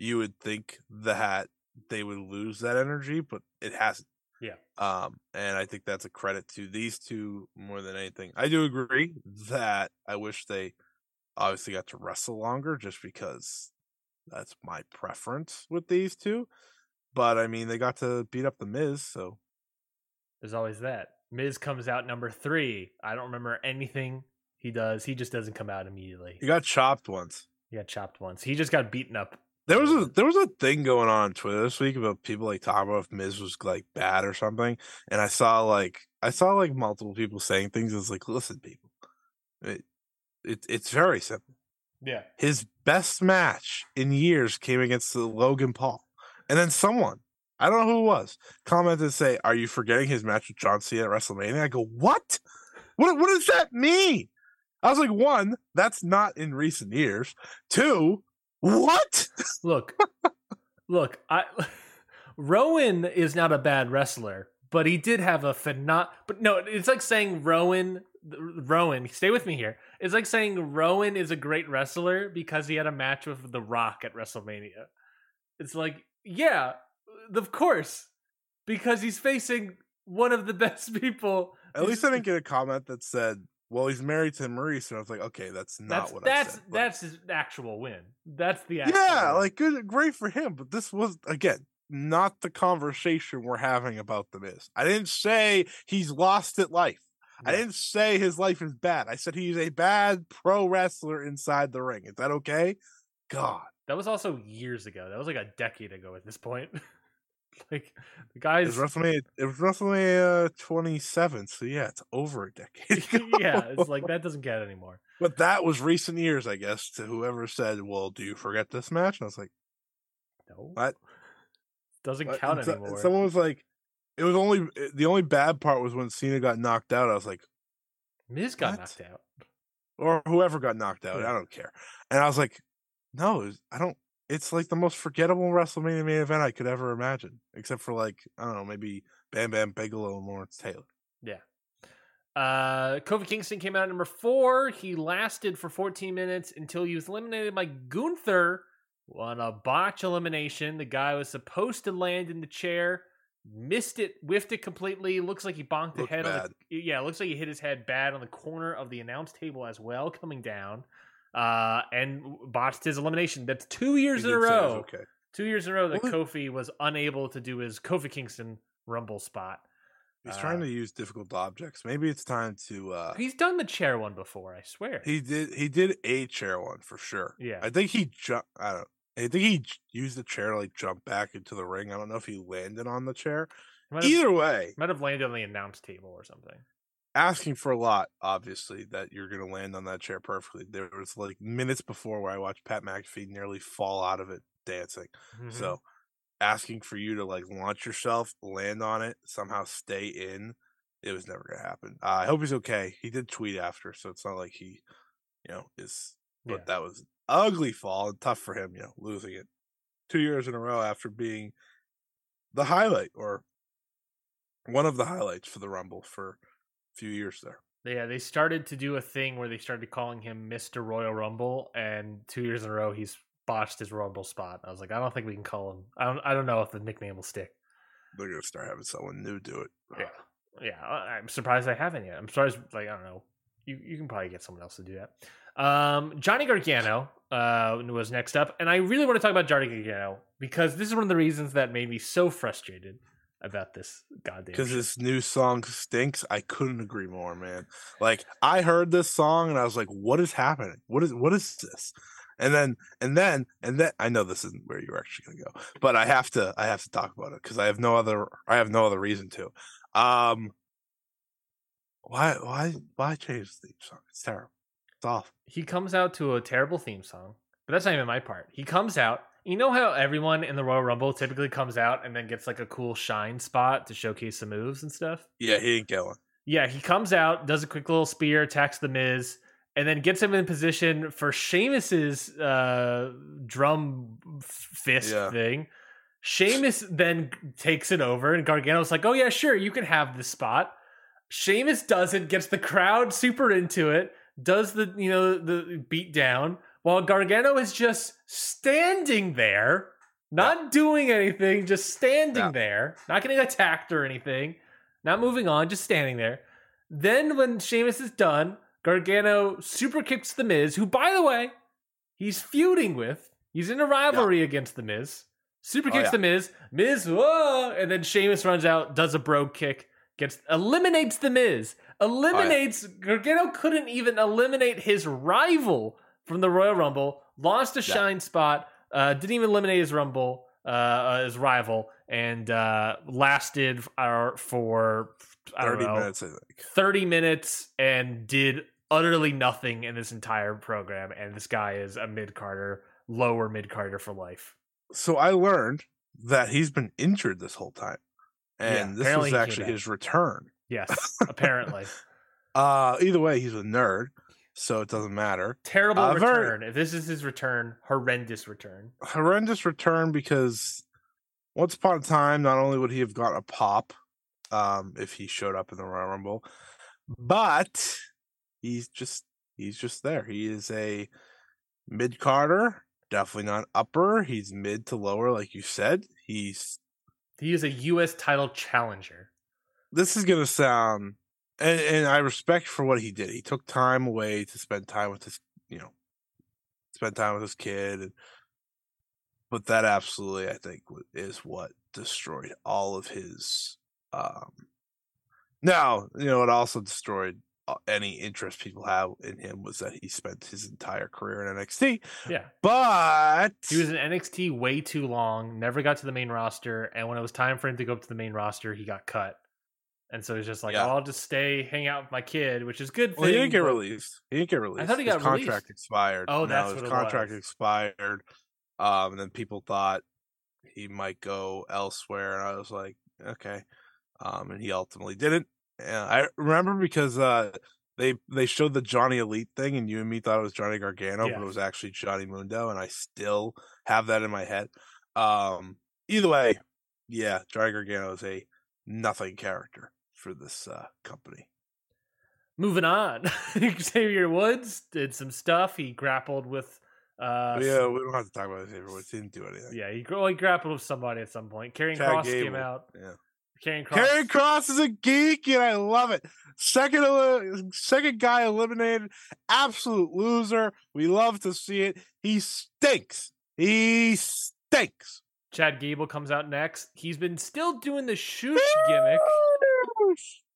you would think that they would lose that energy, but it hasn't. Yeah. Um, and I think that's a credit to these two more than anything. I do agree that I wish they obviously got to wrestle longer just because that's my preference with these two. But I mean, they got to beat up the Miz, so There's always that. Miz comes out number three. I don't remember anything he does. He just doesn't come out immediately. he got chopped once. He got chopped once. He just got beaten up. There was a there was a thing going on on Twitter this week about people like talking about if Miz was like bad or something, and I saw like I saw like multiple people saying things. It's like, listen, people, it, it it's very simple. Yeah. His best match in years came against the Logan Paul. And then someone, I don't know who it was, commented to say, Are you forgetting his match with John Cena at WrestleMania? I go, What? What what does that mean? I was like, one, that's not in recent years. Two, what? Look, look, I Rowan is not a bad wrestler, but he did have a phenom. But no, it's like saying Rowan. Rowan, stay with me here. It's like saying Rowan is a great wrestler because he had a match with The Rock at WrestleMania. It's like, yeah, of course, because he's facing one of the best people. At least I didn't get a comment that said, "Well, he's married to Maryse, and I was like, "Okay, that's not that's, what that's I said." but- that's his actual win. That's the actual yeah, win. like good, great for him. But this was again not the conversation we're having about the Miz. I didn't say he's lost at life. I didn't say his life is bad. I said he's a bad pro wrestler inside the ring. Is that okay? God, That was also years ago. That was like a decade ago at this point. like the it guys was WrestleMania. It was WrestleMania 27. So yeah, it's over a decade. Yeah, it's like that doesn't get anymore. But that was recent years, I guess. To whoever said, "Well, do you forget this match?" And I was like, No. What? Doesn't What? count so- anymore. Someone was like, it was only eh, the only bad part was when Cena got knocked out. I was like, Miz got What? knocked out. or whoever got knocked out. I don't care. And I was like, no, it's- I don't. It's like the most forgettable WrestleMania main event I could ever imagine, except for like I don't know, maybe Bam Bam Bigelow and Lawrence Taylor. Yeah. Uh, Kofi Kingston came out at number four. He lasted for 14 minutes until he was eliminated by Gunther on a botch elimination. The guy was supposed to land in the chair, missed it, whiffed it completely. Looks like he bonked the head. On the, yeah, looks like he hit his head bad on the corner of the announce table as well, coming down. Uh, and botched his elimination. That's two years He in a did say row. Okay. Two years in a row that Well, Kofi was unable to do his Kofi Kingston Rumble spot. He's trying Uh, to use difficult objects. Maybe it's time to. uh He's done the chair one before, I swear. He did. He did a chair one for sure. Yeah. I think he jumped. I don't. I think he used the chair to like jump back into the ring. I don't know if he landed on the chair. might, have, Either way, might have landed on the announce table or something. Asking for a lot, obviously, that you're going to land on that chair perfectly. There was like minutes before where I watched Pat McAfee nearly fall out of it dancing. Mhm. So asking for you to like launch yourself, land on it, somehow stay in, it was never going to happen. Uh, I hope he's okay. He did tweet after, so it's not like he, you know, is, but Yeah. that was ugly fall and tough for him, you know, losing it two years in a row after being the highlight or one of the highlights for the Rumble for few years there. yeah, they started to do a thing where they started calling him Mr. Royal Rumble, and two years in a row he's botched his Rumble spot. I was like, I don't think we can call him. I don't. I don't know if the nickname will stick. They're to start having someone new do it. Yeah, yeah. I'm surprised I haven't yet. I'm surprised. Like I don't know. You you can probably get someone else to do that. Um, Johnny Gargano uh, was next up, and I really want to talk about Johnny Gargano because this is one of the reasons that made me so frustrated about this goddamn. because this new song stinks. I couldn't agree more, man. Like I heard this song and I was like, "What is happening? What is what is this?" And then and then and then I know this isn't where you're actually gonna go, but I have to I have to talk about it because I have no other I have no other reason to. Um, why why why change the theme song? It's terrible. It's awful. he comes out to a terrible theme song, but that's not even my part. He comes out. You know how everyone in the Royal Rumble typically comes out and then gets like a cool shine spot to showcase the moves and stuff. Yeah, he ain't going. Yeah, he comes out, does a quick little spear, attacks the Miz, and then gets him in position for Sheamus's uh, drum fist Yeah. thing. Sheamus then takes it over, and Gargano's like, "Oh yeah, sure, you can have this spot." Sheamus does it, gets the crowd super into it, does the you know the beat down, while Gargano is just standing there, not doing anything, just standing Yeah. there, not getting attacked or anything, not moving on, just standing there. Then when Sheamus is done, Gargano super kicks the Miz, who by the way, he's feuding with. He's in a rivalry against the Miz. Super Oh, kicks yeah. the Miz. Miz, whoa! And then Sheamus runs out, does a brogue kick, gets eliminates the Miz. Oh, eliminates Gargano couldn't even eliminate his rival from the Royal Rumble. Lost a Yeah. shine spot. Uh, didn't even eliminate his Rumble, uh, uh, his rival, and uh, lasted uh, for I don't Thirty know minutes, I think. 30 minutes and did utterly nothing in this entire program, and this guy is a mid carder, lower mid carder for life. So I learned that he's been injured this whole time, Yeah, and this apparently was actually his return. Yes, apparently. Uh, either way, he's a nerd, so it doesn't matter. Terrible Uh, very- return. If this is his return, horrendous return. horrendous return because once upon a time, not only would he have got a pop um, if he showed up in the Royal Rumble, but he's just he's just there. He is a mid carder, definitely not upper. He's mid to lower, like you said. He's He is a U.S. title challenger. this is gonna sound and, and I respect for what he did. He took time away to spend time with his you know spend time with his kid and but that absolutely I think is what destroyed all of his um now, you know, it also destroyed uh, any interest people have in him was that he spent his entire career in NXT. Yeah. But He was in NXT way too long, never got to the main roster, and when it was time for him to go up to the main roster, he got cut. And so he's just like, Yeah. oh, I'll just stay, hang out with my kid, which is good. Well, he thing, didn't get released. He didn't get released. I thought he his got contract released. expired. Oh, No, that's his contract was. expired. Um, and then people thought he might go elsewhere, and I was like, okay. Um, and he ultimately didn't. And I remember because uh, they they showed the Johnny Elite thing, and you and me thought it was Johnny Gargano, Yeah. but it was actually Johnny Mundo, and I still have that in my head. Um, either way, yeah, Johnny Gargano is a nothing character for this uh, company. Moving on, Xavier Woods did some stuff. He grappled with. Uh, yeah, we don't have to talk about his favorite. He didn't do anything. yeah, he, well, he grappled with somebody at some point. Chad Cross came out. Yeah. Karrion Kross. Kross is a geek, and I love it. Second, second guy eliminated, absolute loser. We love to see it. He stinks. He stinks. Chad Gable comes out next. He's been still doing the shoosh gimmick.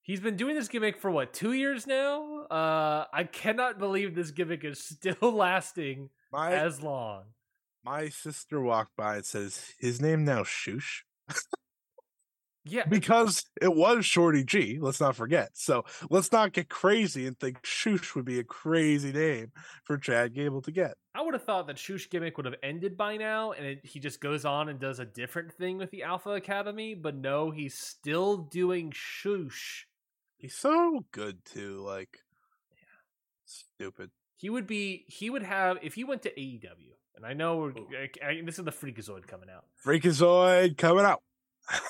He's been doing this gimmick for what two years now? Uh, I cannot believe this gimmick is still lasting My as long. my sister walked by and says his name now Shoosh Yeah, because it was Shorty G. Let's not forget. So let's not get crazy and think Shoosh would be a crazy name for Chad Gable to get. I would have thought that Shoosh gimmick would have ended by now, and it, he just goes on and does a different thing with the Alpha Academy. But no, he's still doing Shoosh. He's so good too. Like, yeah. stupid. He would be. He would have if he went to AEW. And I know we're, I, I- this is the Freakazoid coming out. Freakazoid coming out.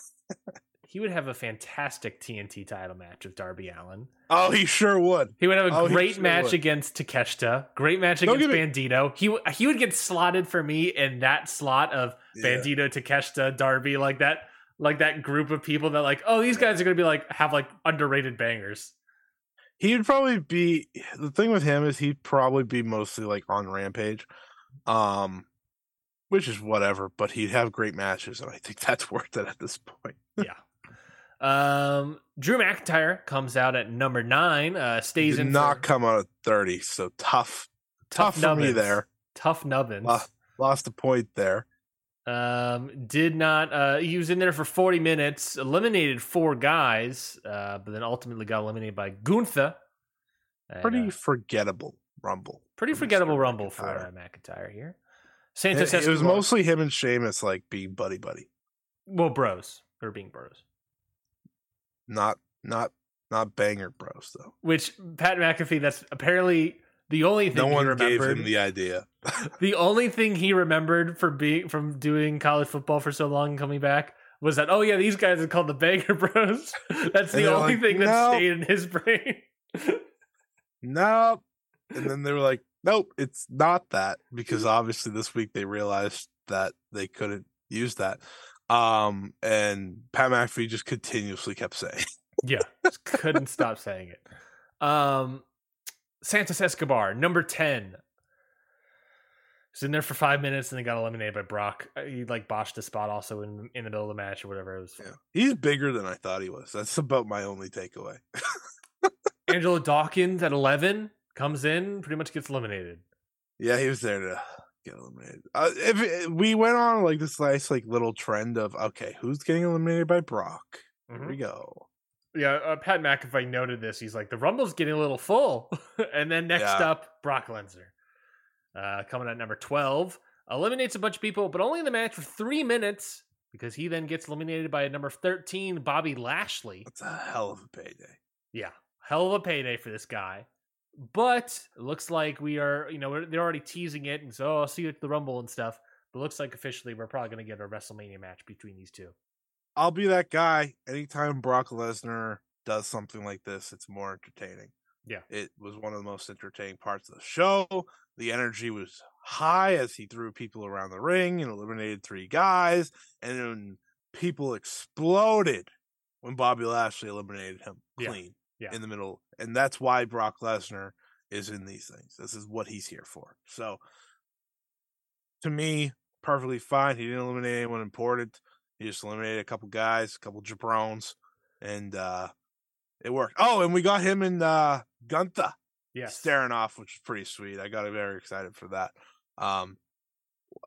He would have a fantastic TNT title match with Darby Allin. Oh, he sure would. He would have a Oh, great sure match would. against Takeshita. Great match Don't against Bandito. He w- he would get slotted for me in that slot of Yeah. Bandito, Takeshita, Darby, like that, like that group of people that like, oh, these guys are gonna be like have like underrated bangers. He'd probably be the thing with him is he'd probably be mostly like on Rampage, um, which is whatever. But he'd have great matches, and I think that's worth it at this point. yeah. Um, Drew McIntyre comes out at number nine. Uh, stays Did in not for come out at thirty, so tough, tough, tough, for me there. Tough nubbins. Lo- Lost a point there. Um, did not. Uh, he was in there for forty minutes. Eliminated four guys, uh, but then ultimately got eliminated by Gunther. And, Pretty uh, forgettable Rumble. pretty forgettable rumble for uh, McIntyre here. It, Santos it was Escobar- mostly him and Sheamus like being buddy buddy, well bros or being bros, not not not banger bros though. which Pat McAfee. That's apparently the only thing No he one gave him the idea. the only thing he remembered from being from doing college football for so long and coming back was that oh yeah these guys are called the Banger Bros. That's the only like, thing that "No." stayed in his brain. nope. And then they were like, nope, it's not that because obviously this week they realized that they couldn't use that. Um, and Pat McAfee just continuously kept saying, Yeah, just couldn't stop saying it. Um, Santos Escobar, number ten, was in there for five minutes and then got eliminated by Brock. Uh, He like botched a spot also in in the middle of the match or whatever. It was yeah. he's bigger than I thought he was. That's about my only takeaway. Angelo Dawkins at eleven comes in, pretty much gets eliminated. Yeah, he was there to get eliminated. Uh, if it- we went on like this nice like little trend of okay, who's getting eliminated by Brock? Here we go. Yeah, uh, Pat McAfee noted this. He's like, the Rumble's getting a little full. and then next Yeah. up, Brock Lesnar. Uh, coming at number 12. Eliminates a bunch of people, but only in the match for three minutes because he then gets eliminated by number 13, Bobby Lashley. That's a hell of a payday. Yeah, hell of a payday for this guy. But it looks like we are, you know, they're already teasing it, and so oh, I'll see you at the Rumble and stuff. But it looks like officially we're probably going to get a WrestleMania match between these two. I'll be that guy. Anytime Brock Lesnar does something like this, it's more entertaining. Yeah. It was one of the most entertaining parts of the show. The energy was high as he threw people around the ring and eliminated three guys. And then people exploded when Bobby Lashley eliminated him clean Yeah. in the middle. And that's why Brock Lesnar is in these things. This is what he's here for. So to me, perfectly fine. He didn't eliminate anyone important. He just eliminated a couple guys, a couple jabrones, and uh it worked. Oh, and we got him and uh Gunther Yes. staring off, which is pretty sweet. I got him very excited for that. Um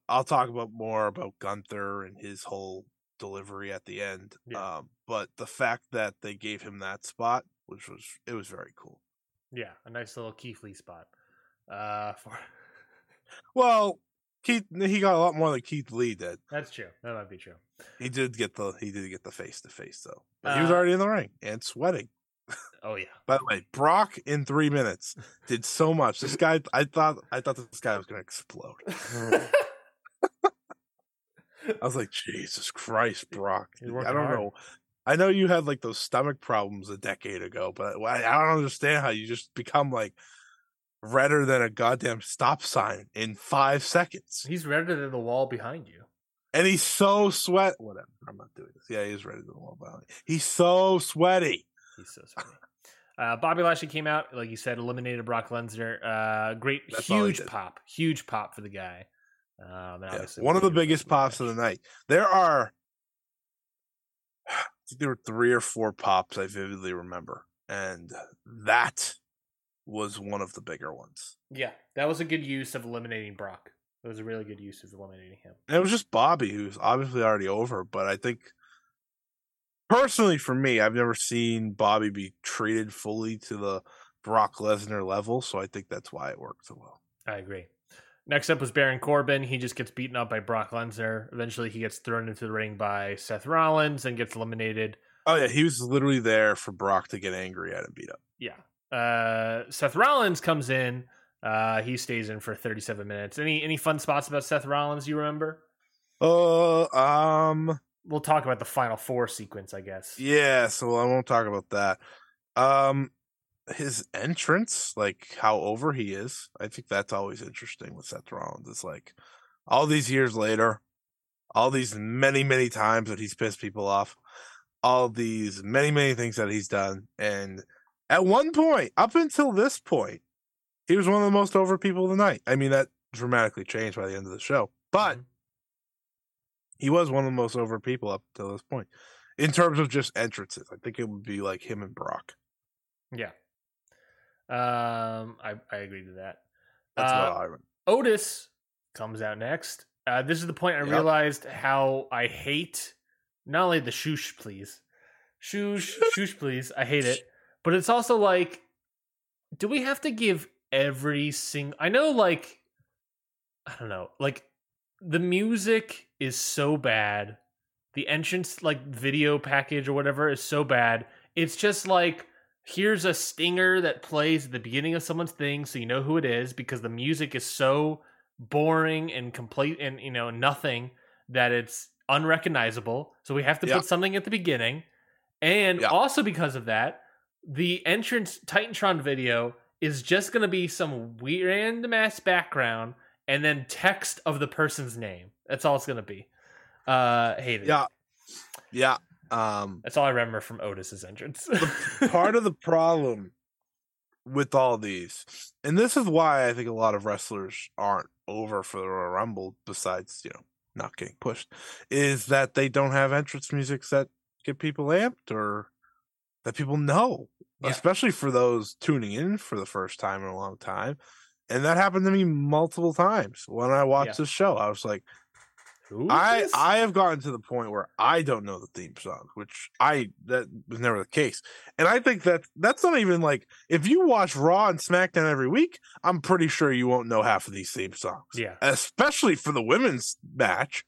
I'll talk about more about Gunther and his whole delivery at the end. Yeah. Um, but the fact that they gave him that spot, which was it was very cool. Yeah, a nice little Keith Lee spot. Uh, for Well, Keith he got a lot more than Keith Lee did. that's true. That might be true. He did get the he did get the face to face though. But he was Uh, already in the ring and sweating. Oh yeah. By the way, Brock in three minutes did so much. This guy, I thought, I thought this guy was going to explode. I was like, Jesus Christ, Brock! I don't hard. know. I know you had like those stomach problems a decade ago, but I I don't understand how you just become like redder than a goddamn stop sign in five seconds. He's redder than the wall behind you. And he's so sweat. Whatever. I'm not doing this. Yeah, he's redder than the wall behind. me. He's so sweaty. He's so sweaty. Uh, Bobby Lashley came out, like you said, eliminated Brock Lesnar. Uh, great, That's huge pop, huge pop for the guy. Um, and Yeah, one of the biggest pops of the night. There are, there were three or four pops I vividly remember, and that was one of the bigger ones. Yeah, that was a good use of eliminating Brock. It was a really good use of eliminating him. And it was just Bobby, who's obviously already over, but I think personally for me, I've never seen Bobby be treated fully to the Brock Lesnar level, so I think that's why it worked so well. I agree. Next up was Baron Corbin. He just gets beaten up by Brock Lesnar. Eventually, he gets thrown into the ring by Seth Rollins and gets eliminated. Oh yeah, he was literally there for Brock to get angry at and beat up. Yeah. Uh, Seth Rollins comes in. Uh, he stays in for 37 minutes. Any any fun spots about Seth Rollins you remember? Uh, um, We'll talk about the final four sequence, I guess. Yeah, so I won't talk about that. Um his entrance, like how over he is, I think that's always interesting with Seth Rollins. It's like all these years later, all these many, many times that he's pissed people off, all these many, many things that he's done. And at one point, up until this point, he was one of the most over people of the night. I mean, that dramatically changed by the end of the show. But Mhm. he was one of the most over people up to this point in terms of just entrances. I think it would be like him and Brock. Yeah. Um, I I agree to that. That's Uh, what I. Otis comes out next. Uh, this is the point I Yep. realized how I hate not only the shoosh please, shoosh shoosh please. I hate it, but it's also like, do we have to give every single? I know, like, I don't know, like the music is so bad. The entrance, like video package or whatever, is so bad. It's just like here's a stinger that plays at the beginning of someone's thing so you know who it is because the music is so boring and complete and you know nothing that it's unrecognizable so we have to Yeah. put something at the beginning and Yeah. also because of that the entrance TitanTron video is just going to be some weird random ass background and then text of the person's name that's all it's going to be uh hate it Yeah. Yeah. Um that's all i remember from otis's entrance part of the problem with all these, and this is why I think a lot of wrestlers aren't over for the Royal Rumble, besides, you know, not getting pushed, is that they don't have entrance music that get people amped or that people know. Yeah. Especially for those tuning in for the first time in a long time. And that happened to me multiple times when I watched Yeah. this show. I was like, Who I this? I have gotten to the point where I don't know the theme song, which I that was never the case. And I think that that's not even like if you watch Raw and SmackDown every week, I'm pretty sure you won't know half of these theme songs. yeah. Especially for the women's match.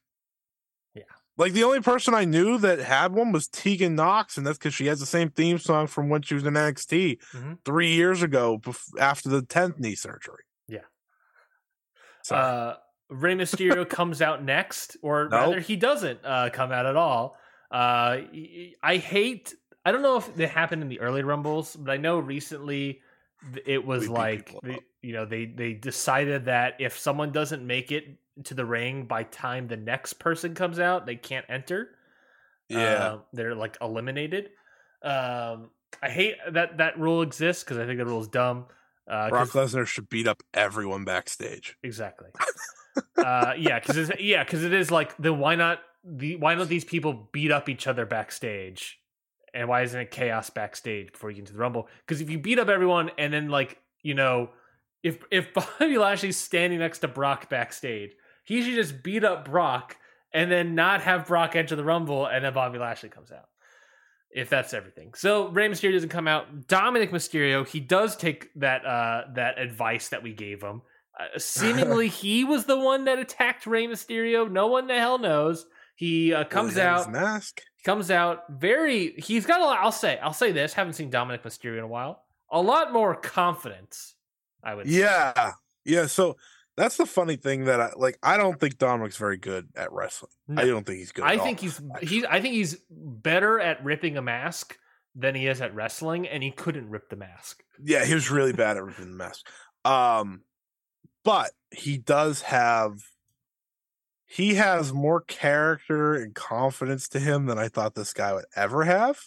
Yeah. Like the only person I knew that had one was Tegan Nox, and that's because she has the same theme song from when she was in NXT Mhm. three years ago bef- after the tenth knee surgery. Yeah. Sorry. Uh, Rey Mysterio comes out next, or Nope. rather, he doesn't uh, come out at all. Uh, I hate. I don't know if it happened in the early rumbles, but I know recently it was We like people the- up. you know they they decided that if someone doesn't make it to the ring by time the next person comes out, they can't enter. yeah. Uh, they're like eliminated. Um, I hate that that rule exists because I think the rule is dumb. Uh, Brock Lesnar should beat up everyone backstage. Exactly. uh, yeah, because yeah, because it is like the why not the why don't these people beat up each other backstage, and why isn't it chaos backstage before you get into the rumble? Because if you beat up everyone and then like you know, if if Bobby Lashley's standing next to Brock backstage, he should just beat up Brock and then not have Brock enter the rumble, and then Bobby Lashley comes out. If that's everything, so Rey Mysterio doesn't come out. Dominic Mysterio, he does take that uh that advice that we gave him. Uh, seemingly, he was the one that attacked Rey Mysterio. No one the hell knows. He uh, comes Well, he out mask. comes out very he's got a lot i'll say i'll say this haven't seen dominic mysterio in a while a lot more confidence i would say. Yeah, yeah. So that's the funny thing that I like. I don't think Dominic's very good at wrestling. No. I don't think he's good. i at think all. he's he i think he's better at ripping a mask than he is at wrestling and he couldn't rip the mask Yeah, he was really bad at ripping the mask. Um, but he does have. He has more character and confidence to him than I thought this guy would ever have.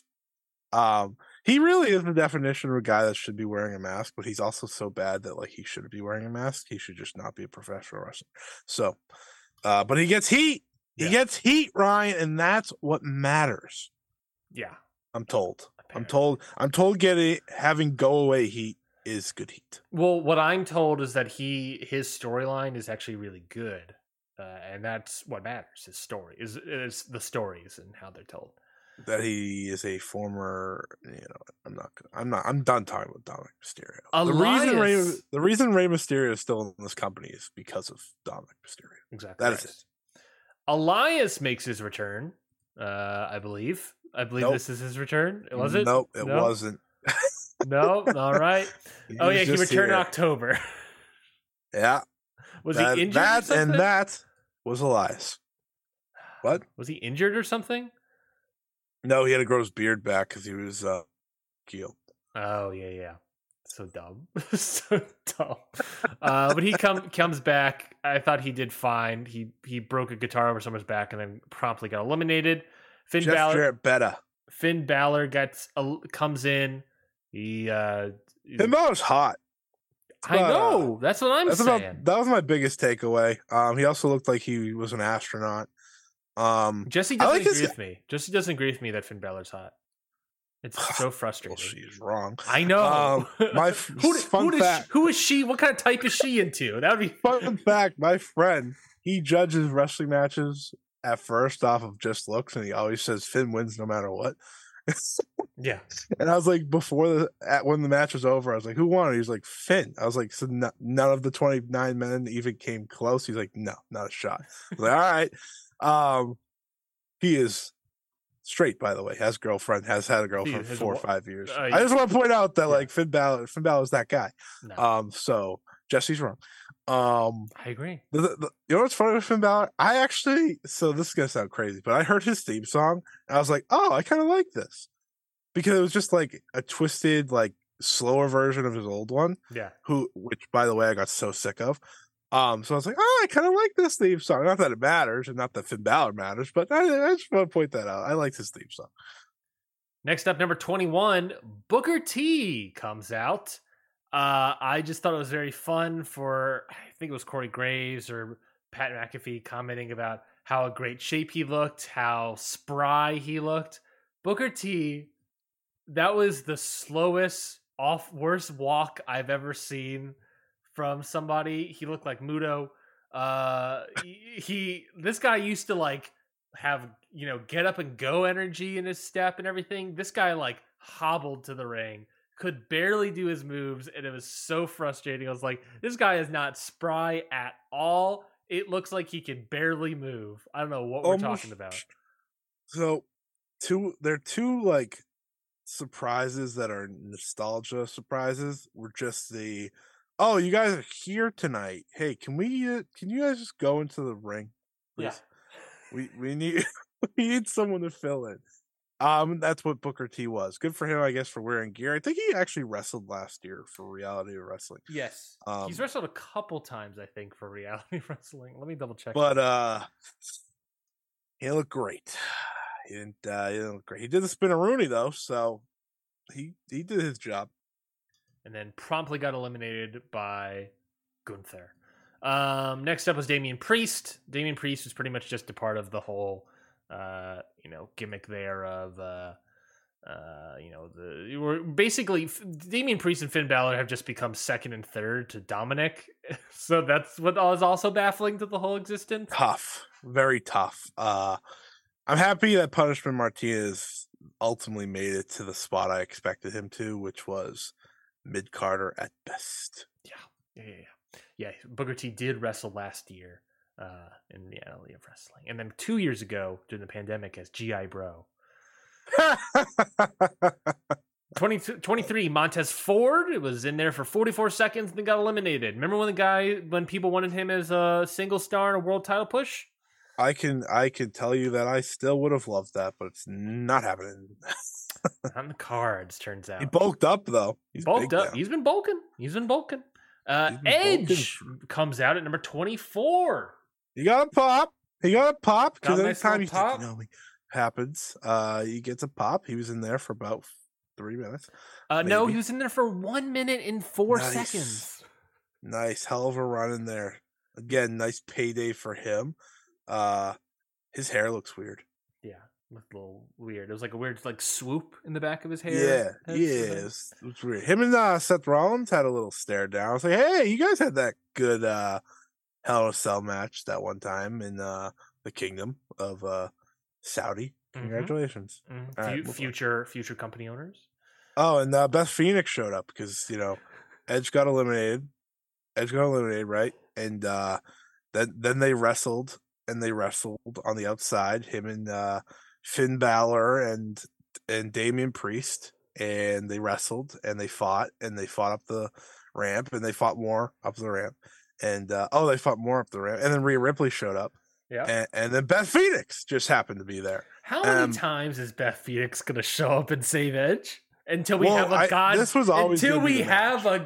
Um, he really is the definition of a guy that should be wearing a mask, but he's also so bad that like he shouldn't be wearing a mask. He should just not be a professional wrestler. So, uh, but he gets heat. He Yeah. gets heat, Ryan, and that's what matters. yeah I'm told. I'm told. I'm told getting having go away heat is good heat. well what i'm told is that he his storyline is actually really good uh, and that's what matters his story is is the stories and how they're told That he is a former. You know, I'm not. I'm not. I'm done talking about Dominic Mysterio. The reason Rey, Elias- the reason Rey Mysterio is still in this company is because of Dominic Mysterio. Exactly. That is right. Elias makes his return. Uh, I believe. I believe Nope. this is his return. It was it? Nope, it No? wasn't. No. All right. oh yeah, he returned in here. October. Yeah, Was that, he injured? that or something? and that was Elias. What? Was he injured or something? No, he had to grow his beard back because he was uh, killed. Oh yeah, yeah. So dumb, so dumb. Uh, but he come comes back. I thought he did fine. He he broke a guitar over someone's back and then promptly got eliminated. Finn Jeff Balor. Better. Finn Balor gets uh, comes in. He uh, Finn Balor's hot. I uh, know. That's what I'm That's saying. about that was my biggest takeaway. Um, he also looked like he was an astronaut. Um, Jesse doesn't like his- agree with me. Jesse doesn't agree with me that Finn Balor's hot. It's so well, frustrating. she's wrong. I know. Um, my f- who, fun who, fact- she, who is she? What kind of type is she into? That would be Fun fact: my friend he judges wrestling matches at first off of just looks, and he always says Finn wins no matter what. Yeah. And I was like, before the at when the match was over, I was like, "Who won?" He was like, "Finn." I was like, "So no, none of the twenty nine men even came close." He's like, "No, not a shot." I was like, "All right." Um, he is straight, by the way. Has girlfriend. Has had a girlfriend for four or five years. uh, I just want to point out that yeah. like Finn Balor, Finn Balor is that guy. No, Um, so Jesse's wrong. Um, I agree. the, the, you know what's funny with Finn Balor? I actually, so this is gonna sound crazy, but I heard his theme song and I was like, oh, I kind of like this because it was just like a twisted, like slower version of his old one. Yeah. Who, which by the way, I got so sick of. Um, so I was like, oh, I kind of like this theme song. Not that it matters, and not that Finn Balor matters, but I, I just want to point that out. I like his theme song. Next up, number 21, Booker T comes out. Uh, I just thought it was very fun for, I think it was Corey Graves or Pat McAfee commenting about how a great shape he looked, how spry he looked. Booker T, that was the slowest, off worst walk I've ever seen from somebody. He looked like Muto. Uh, he, he this guy used to like have you know get up and go energy in his step and everything. This guy like hobbled to the ring, could barely do his moves, and it was so frustrating. I was like, this guy is not spry at all. It looks like he can barely move. I don't know what we're Almost- talking about. So, two there are two like surprises that are nostalgia surprises. Were just the oh, you guys are here tonight. Hey, can we? Uh, can you guys just go into the ring? Yeah. please? We we need we need someone to fill in. Um, that's what Booker T was. Good for him, I guess, for wearing gear. I think he actually wrestled last year for Reality Wrestling. Yes. Um, He's wrestled a couple times, I think, for reality wrestling. Let me double check. But uh he looked great. He didn't uh he didn't look great. He did the spinneroonie though, so he he did his job. and then promptly got eliminated by Gunther. Um, next up was Damian Priest. Damian Priest was pretty much just a part of the whole, uh, you know, gimmick there of, uh, uh, you know, the were basically Damian Priest and Finn Balor have just become second and third to Dominic, so that's what is also baffling to the whole existence. Tough. Very tough. Uh I'm happy that Punishment Martinez ultimately made it to the spot I expected him to, which was mid carder at best. Yeah, yeah, yeah, yeah. Yeah, Booker T did wrestle last year uh, in the Alley of Wrestling, and then two years ago during the pandemic as GI Bro. 20, 23, Montez Ford it was in there for 44 seconds and then got eliminated. Remember when the guy, when people wanted him as a single star in a world title push? I can I can tell you that I still would have loved that, but it's not happening. On the cards, turns out. He bulked up though. He's bulked up. now. He's been bulking. He's been bulking. Uh, He's been Edge comes out at number 24. He got a pop. He got a pop because a nice anytime you pop. think you know me happens, uh, he gets a pop. He was in there for about three minutes. Uh, no, he was in there for one minute and four Nice. seconds. Nice, hell of a run in there. Again, nice payday for him. Uh, his hair looks weird. Yeah, looked a little weird. It was like a weird like swoop in the back of his hair. Yeah, yeah, thing. it was, it was weird. Him and uh, Seth Rollins had a little stare down. I was like, hey, you guys had that good uh, Hell in a Cell match that one time in uh, the Kingdom of uh, Saudi. Mhm, Congratulations. mhm. All right, Fu- move on. future future company owners. Oh, and uh, Beth Phoenix showed up because you know Edge got eliminated. Edge got eliminated, right? And uh, then then they wrestled and they wrestled on the outside. Him and uh, Finn Balor and and Damian Priest, and they wrestled and they fought and they fought up the ramp and they fought more up the ramp. And uh, oh, they fought more up the ramp. And then Rhea Ripley showed up, Yeah. and, and then Beth Phoenix just happened to be there. How many um, times is Beth Phoenix gonna show up and save Edge until we Well, have a I- god? this was always until we have a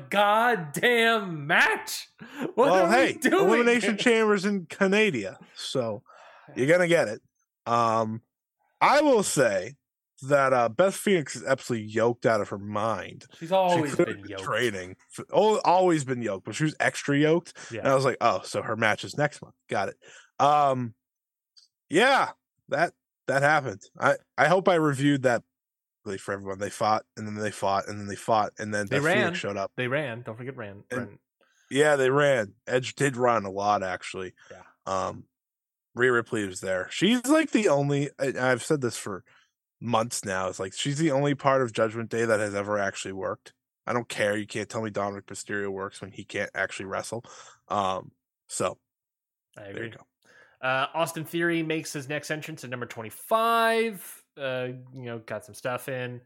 goddamn match. What well, are hey, we doing? Elimination Chambers in Canada, so you're gonna get it. Um, I will say that uh, Beth Phoenix is absolutely yoked out of her mind. She's always she been yoked. training, always been yoked, but she was extra yoked. And I was like, oh, so her match is next month. Got it. Um, yeah, that that happened. I I hope I reviewed that really for everyone. They fought, and then they fought, and then they fought, and then They Beth ran. Phoenix showed up. They ran. Don't forget ran. And- ran. Yeah, they ran. Edge did run a lot, actually. Yeah. Um, Rhea Ripley was there. She's like the only. I- I've said this for months now. It's like she's the only part of Judgment Day that has ever actually worked. I don't care. You can't tell me Dominic Mysterio works when he can't actually wrestle. Um, so I there agree. you go. Uh, Austin Theory makes his next entrance at number 25. Uh, you know, got some stuff in.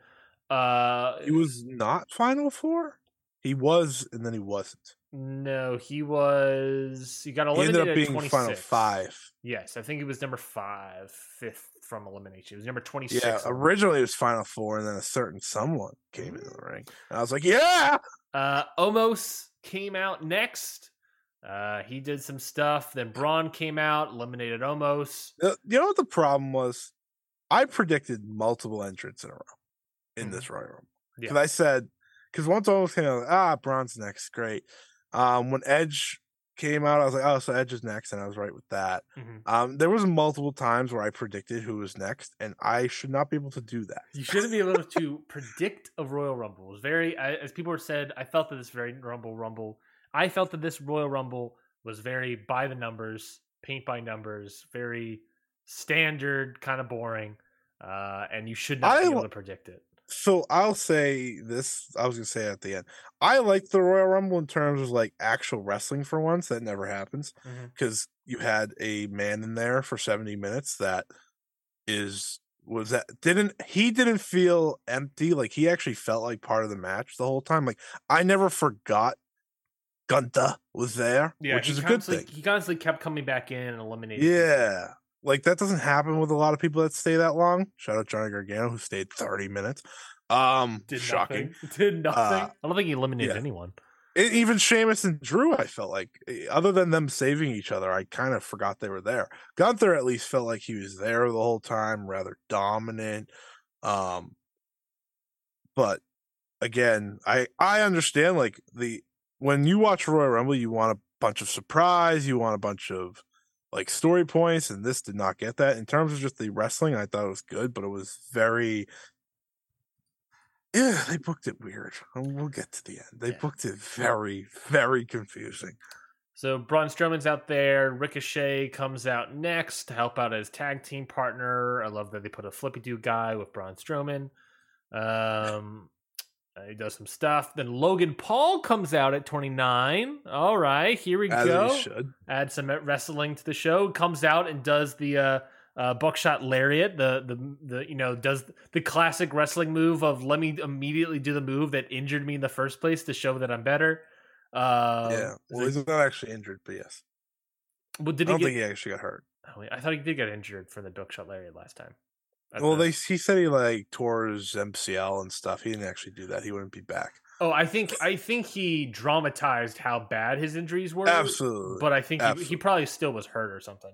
Uh, He was not Final Four. He was, and then he wasn't. no, he was. He got He eliminated ended up being 26. Final Five. Yes, I think he was number five, fifth from elimination. He was number 26. Yeah, originally it was Final Four, and then a certain someone came into the ring. And I was like, yeah, Uh, Omos came out next. Uh, he did some stuff. Then Braun came out, eliminated Omos. You know what the problem was? I predicted multiple entrants in a row in Mhm. this Royal Rumble. Yeah. Because I said, because once Omos came out, ah, Braun's next, great. Um, when Edge came out, I was like, oh, so Edge is next, and I was right with that. Mhm. Um, there was multiple times where I predicted who was next, and I should not be able to do that. You shouldn't be able to predict a Royal Rumble. It was very, I- as people have said, I felt that this very Rumble Rumble. I felt that this Royal Rumble was very by the numbers, paint by numbers, very standard, kind of boring, uh, and you should not I be able to predict it. So I'll say this. I was gonna say at the end. I like the Royal Rumble in terms of like actual wrestling for once. That never happens mm-hmm. because you had a man in there for 70 minutes that is was that didn't he didn't feel empty like he actually felt like part of the match the whole time like i never forgot Gunther was there Yeah, which is a good thing He constantly kept coming back in and eliminating. yeah like that doesn't happen with a lot of people that stay that long shout out johnny gargano who stayed 30 minutes um did shocking nothing. Did nothing. Uh, I don't think he eliminated yeah. anyone. E- even Sheamus and Drew, I felt like, other than them saving each other, I kind of forgot they were there. Gunther at least felt like he was there the whole time, rather dominant. Um, but again, I I understand like the when you watch Royal Rumble, you want a bunch of surprise, you want a bunch of like story points, and this did not get that. In terms of just the wrestling, I thought it was good, but it was very yeah, they booked it weird. We'll get to the end. They Yeah. booked it very, very confusing. So Braun Strowman's out there. Ricochet comes out next to help out his tag team partner. I love that they put a flippy do guy with Braun Strowman. Um, uh, he does some stuff. Then Logan Paul comes out at 29. All right, here we As go. he. Add some wrestling to the show. Comes out and does the uh, uh, buckshot lariat. The the the you know does the classic wrestling move of let me immediately do the move that injured me in the first place to show that I'm better. Uh, yeah. Well, he's not actually injured, but yes. well, did he don't get? think he actually got hurt. Oh, I thought he did get injured from the buckshot lariat last time. At Well, the- they he said he like tore his MCL and stuff. He didn't actually do that. He wouldn't be back. Oh, I think I think he dramatized how bad his injuries were. Absolutely. But I think he, he probably still was hurt or something.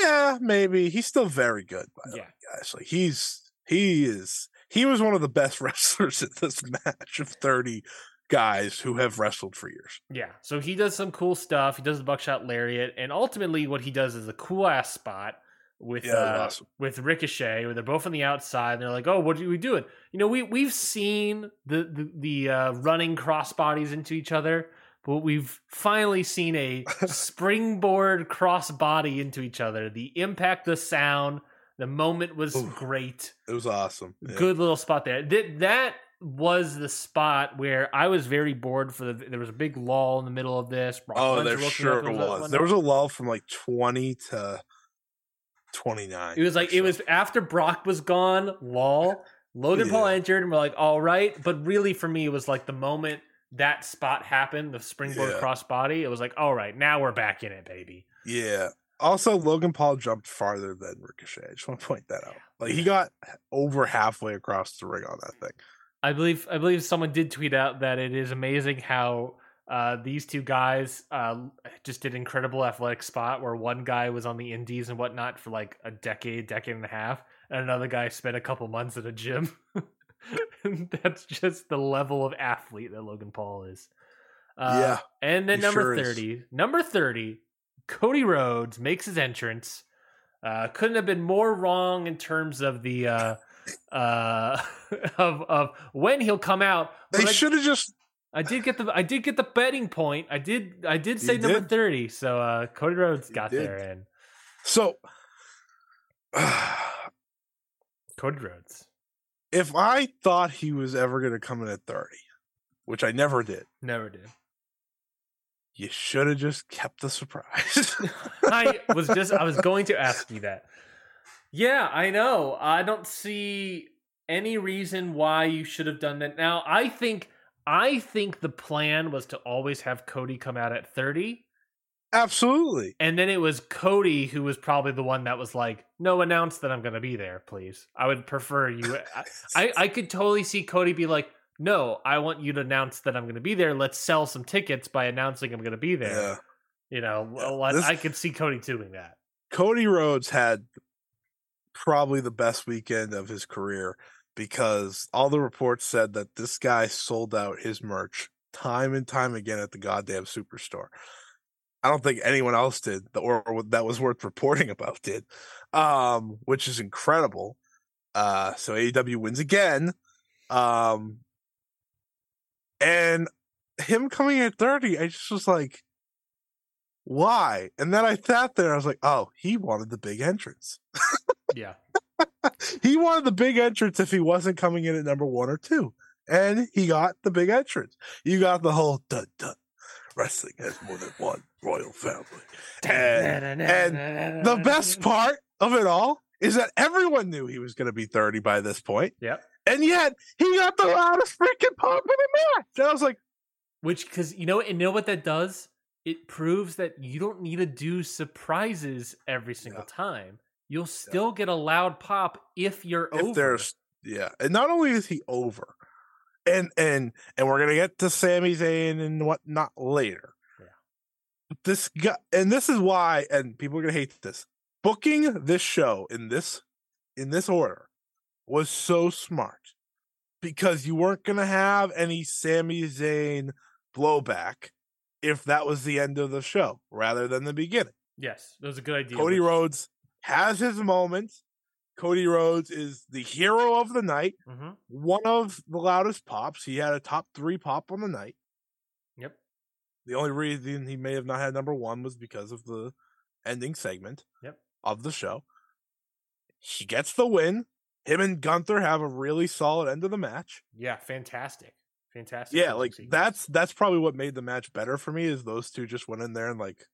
yeah, maybe he's still very good. By the Yeah. way, guys, like he's he is he was one of the best wrestlers in this match of thirty guys who have wrestled for years. Yeah. So he does some cool stuff. He does the buckshot lariat, and ultimately, what he does is a cool ass spot with Yeah, uh, awesome. with Ricochet, where they're both on the outside. And they're like, "Oh, what are we doing?" You know, we we've seen the the, the uh, running crossbodies into each other, but we've finally seen a springboard crossbody into each other. The impact, the sound, the moment was Oof. great. It was awesome. Yeah. Good little spot there. That that was the spot where I was very bored for the. There was a big lull in the middle of this. Brock Oh, there sure was. There was a lull from like twenty to twenty nine. It was like it was after Brock was gone. Lull. Logan Paul Yeah. entered, and we're like, all right. But really, for me, it was like the moment that spot happened, the springboard Yeah. crossbody. It was like, all right, now we're back in it, baby. Yeah. Also, Logan Paul jumped farther than Ricochet. I just want to point that out. Like he got over halfway across the ring on that thing. I believe I believe someone did tweet out that it is amazing how uh, these two guys uh, just did incredible athletic spot where one guy was on the indies and whatnot for like a decade, decade and a half, and another guy spent a couple months at a gym. and that's just the level of athlete that Logan Paul is. Uh, Yeah, And then number sure is. 30, number 30, Cody Rhodes makes his entrance. Uh, couldn't have been more wrong in terms of the uh, uh, of of when he'll come out. they should have just. I did get the I did get the betting point. I did I did say You number did. thirty. So uh, Cody Rhodes You got did. there, and So, Cody Rhodes if I thought he was ever going to come in at thirty, which I never did, never did. you should have just kept the surprise. I was just I was going to ask you that. Yeah, I know. I don't see any reason why you should have done that. Now, I think I think the plan was to always have Cody come out at 30 Absolutely. and then it was Cody who was probably the one that was like, "No, announce that I'm going to be there, please. I would prefer you." I, I could totally see Cody be like, "No, I want you to announce that I'm going to be there. Let's sell some tickets by announcing I'm going to be there." Yeah. You know, Yeah, this- I could see Cody doing that. Cody Rhodes had probably the best weekend of his career because all the reports said that this guy sold out his merch time and time again at the goddamn superstore. I don't think anyone else did, or that was worth reporting about did, um, which is incredible. Uh, so AEW wins again, um, and him coming at thirty, I just was like, why? And then I sat there. I was like, oh, he wanted the big entrance. Yeah. he wanted the big entrance if he wasn't coming in at number one or two. And he got the big entrance. You got the whole dun dun. Wrestling has more than one royal family. And, and the best part of it all is that everyone knew he was going to be 30 by this point. Yep. And yet he got the loudest freaking pop in the match. And I was like, Which, because you know, and know what that does? It proves that you don't need to do surprises every single Yeah. time. You'll still get a loud pop if you're if over. there's yeah and not only is he over and and and we're gonna get to Sami Zayn and whatnot later Yeah. This guy and this is why and people are gonna hate this booking this show in this in this order was so smart because you weren't gonna have any Sami Zayn blowback if that was the end of the show rather than the beginning Yes, that was a good idea. Cody Rhodes has his moment. Cody Rhodes is the hero of the night, Mhm. one of the loudest pops. He had a top three pop on the night. Yep. The only reason he may have not had number one was because of the ending segment Yep. of the show. He gets the win. Him and Gunther have a really solid end of the match. Yeah, fantastic. Fantastic. Yeah, like sequence. that's that's probably what made the match better for me is those two just went in there and like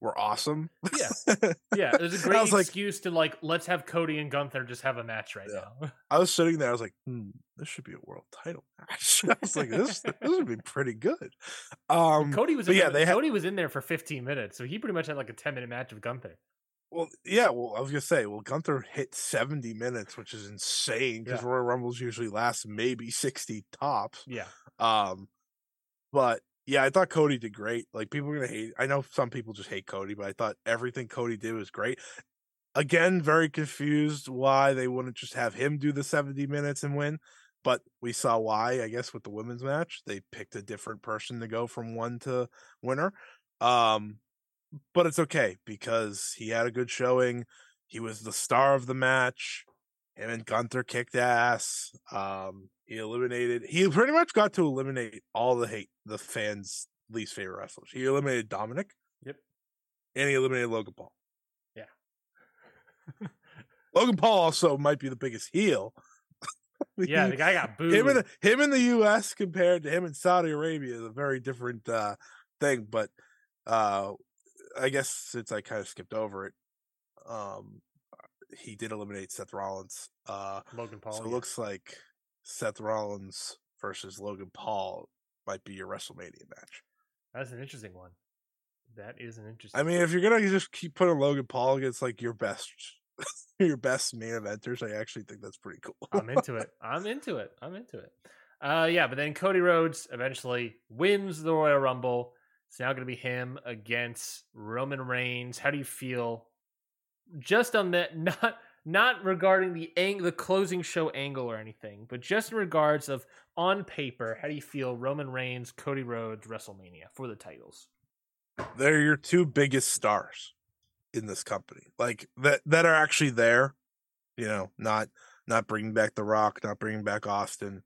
were awesome. Yeah. Yeah, it was a great was like, excuse to like let's have Cody and Gunther just have a match right Yeah. now. I was sitting there. I was like, hmm, "This should be a world title match." I was like, "This, this would be pretty good." Um, Cody was in yeah, there, they had- Cody was in there for 15 minutes, so he pretty much had like a 10 minute match with Gunther. well, yeah. Well, I was gonna say, well, Gunther hit seventy minutes, which is insane because Yeah. Royal Rumbles usually last maybe sixty tops. Yeah. Um, but yeah, I thought Cody did great. Like people are gonna hate. I know some people just hate Cody, but I thought everything Cody did was great. Again, very confused why they wouldn't just have him do the seventy minutes and win. But we saw why, I guess, with the women's match. They picked a different person to go from one to winner. Um, but it's okay because he had a good showing. He was the star of the match. Him and Gunther kicked ass. Um, he eliminated. He pretty much got to eliminate all the hate, the fans' least favorite wrestlers. He eliminated Dominic. Yep. And he eliminated Logan Paul. Yeah. Logan Paul also might be the biggest heel. Yeah, the guy got booed. him in the, him in the U.S. compared to him in Saudi Arabia is a very different uh, thing. But uh, I guess since I kind of skipped over it, um, he did eliminate Seth Rollins. Uh, Logan Paul. so it yeah. looks like Seth Rollins versus Logan Paul might be your WrestleMania match. That's an interesting one. That is an interesting I mean, if you're gonna just keep putting Logan Paul against like your best, your best main eventers, I actually think that's pretty cool. I'm into it. I'm into it. I'm into it. Uh, yeah, but then Cody Rhodes eventually wins the Royal Rumble. It's now going to be him against Roman Reigns. How do you feel? Just on that, not not regarding the ang- the closing show angle or anything, but just in regards of on paper, how do you feel Roman Reigns, Cody Rhodes, WrestleMania for the titles? they're your two biggest stars in this company like that that are actually there you know not not bringing back the rock not bringing back austin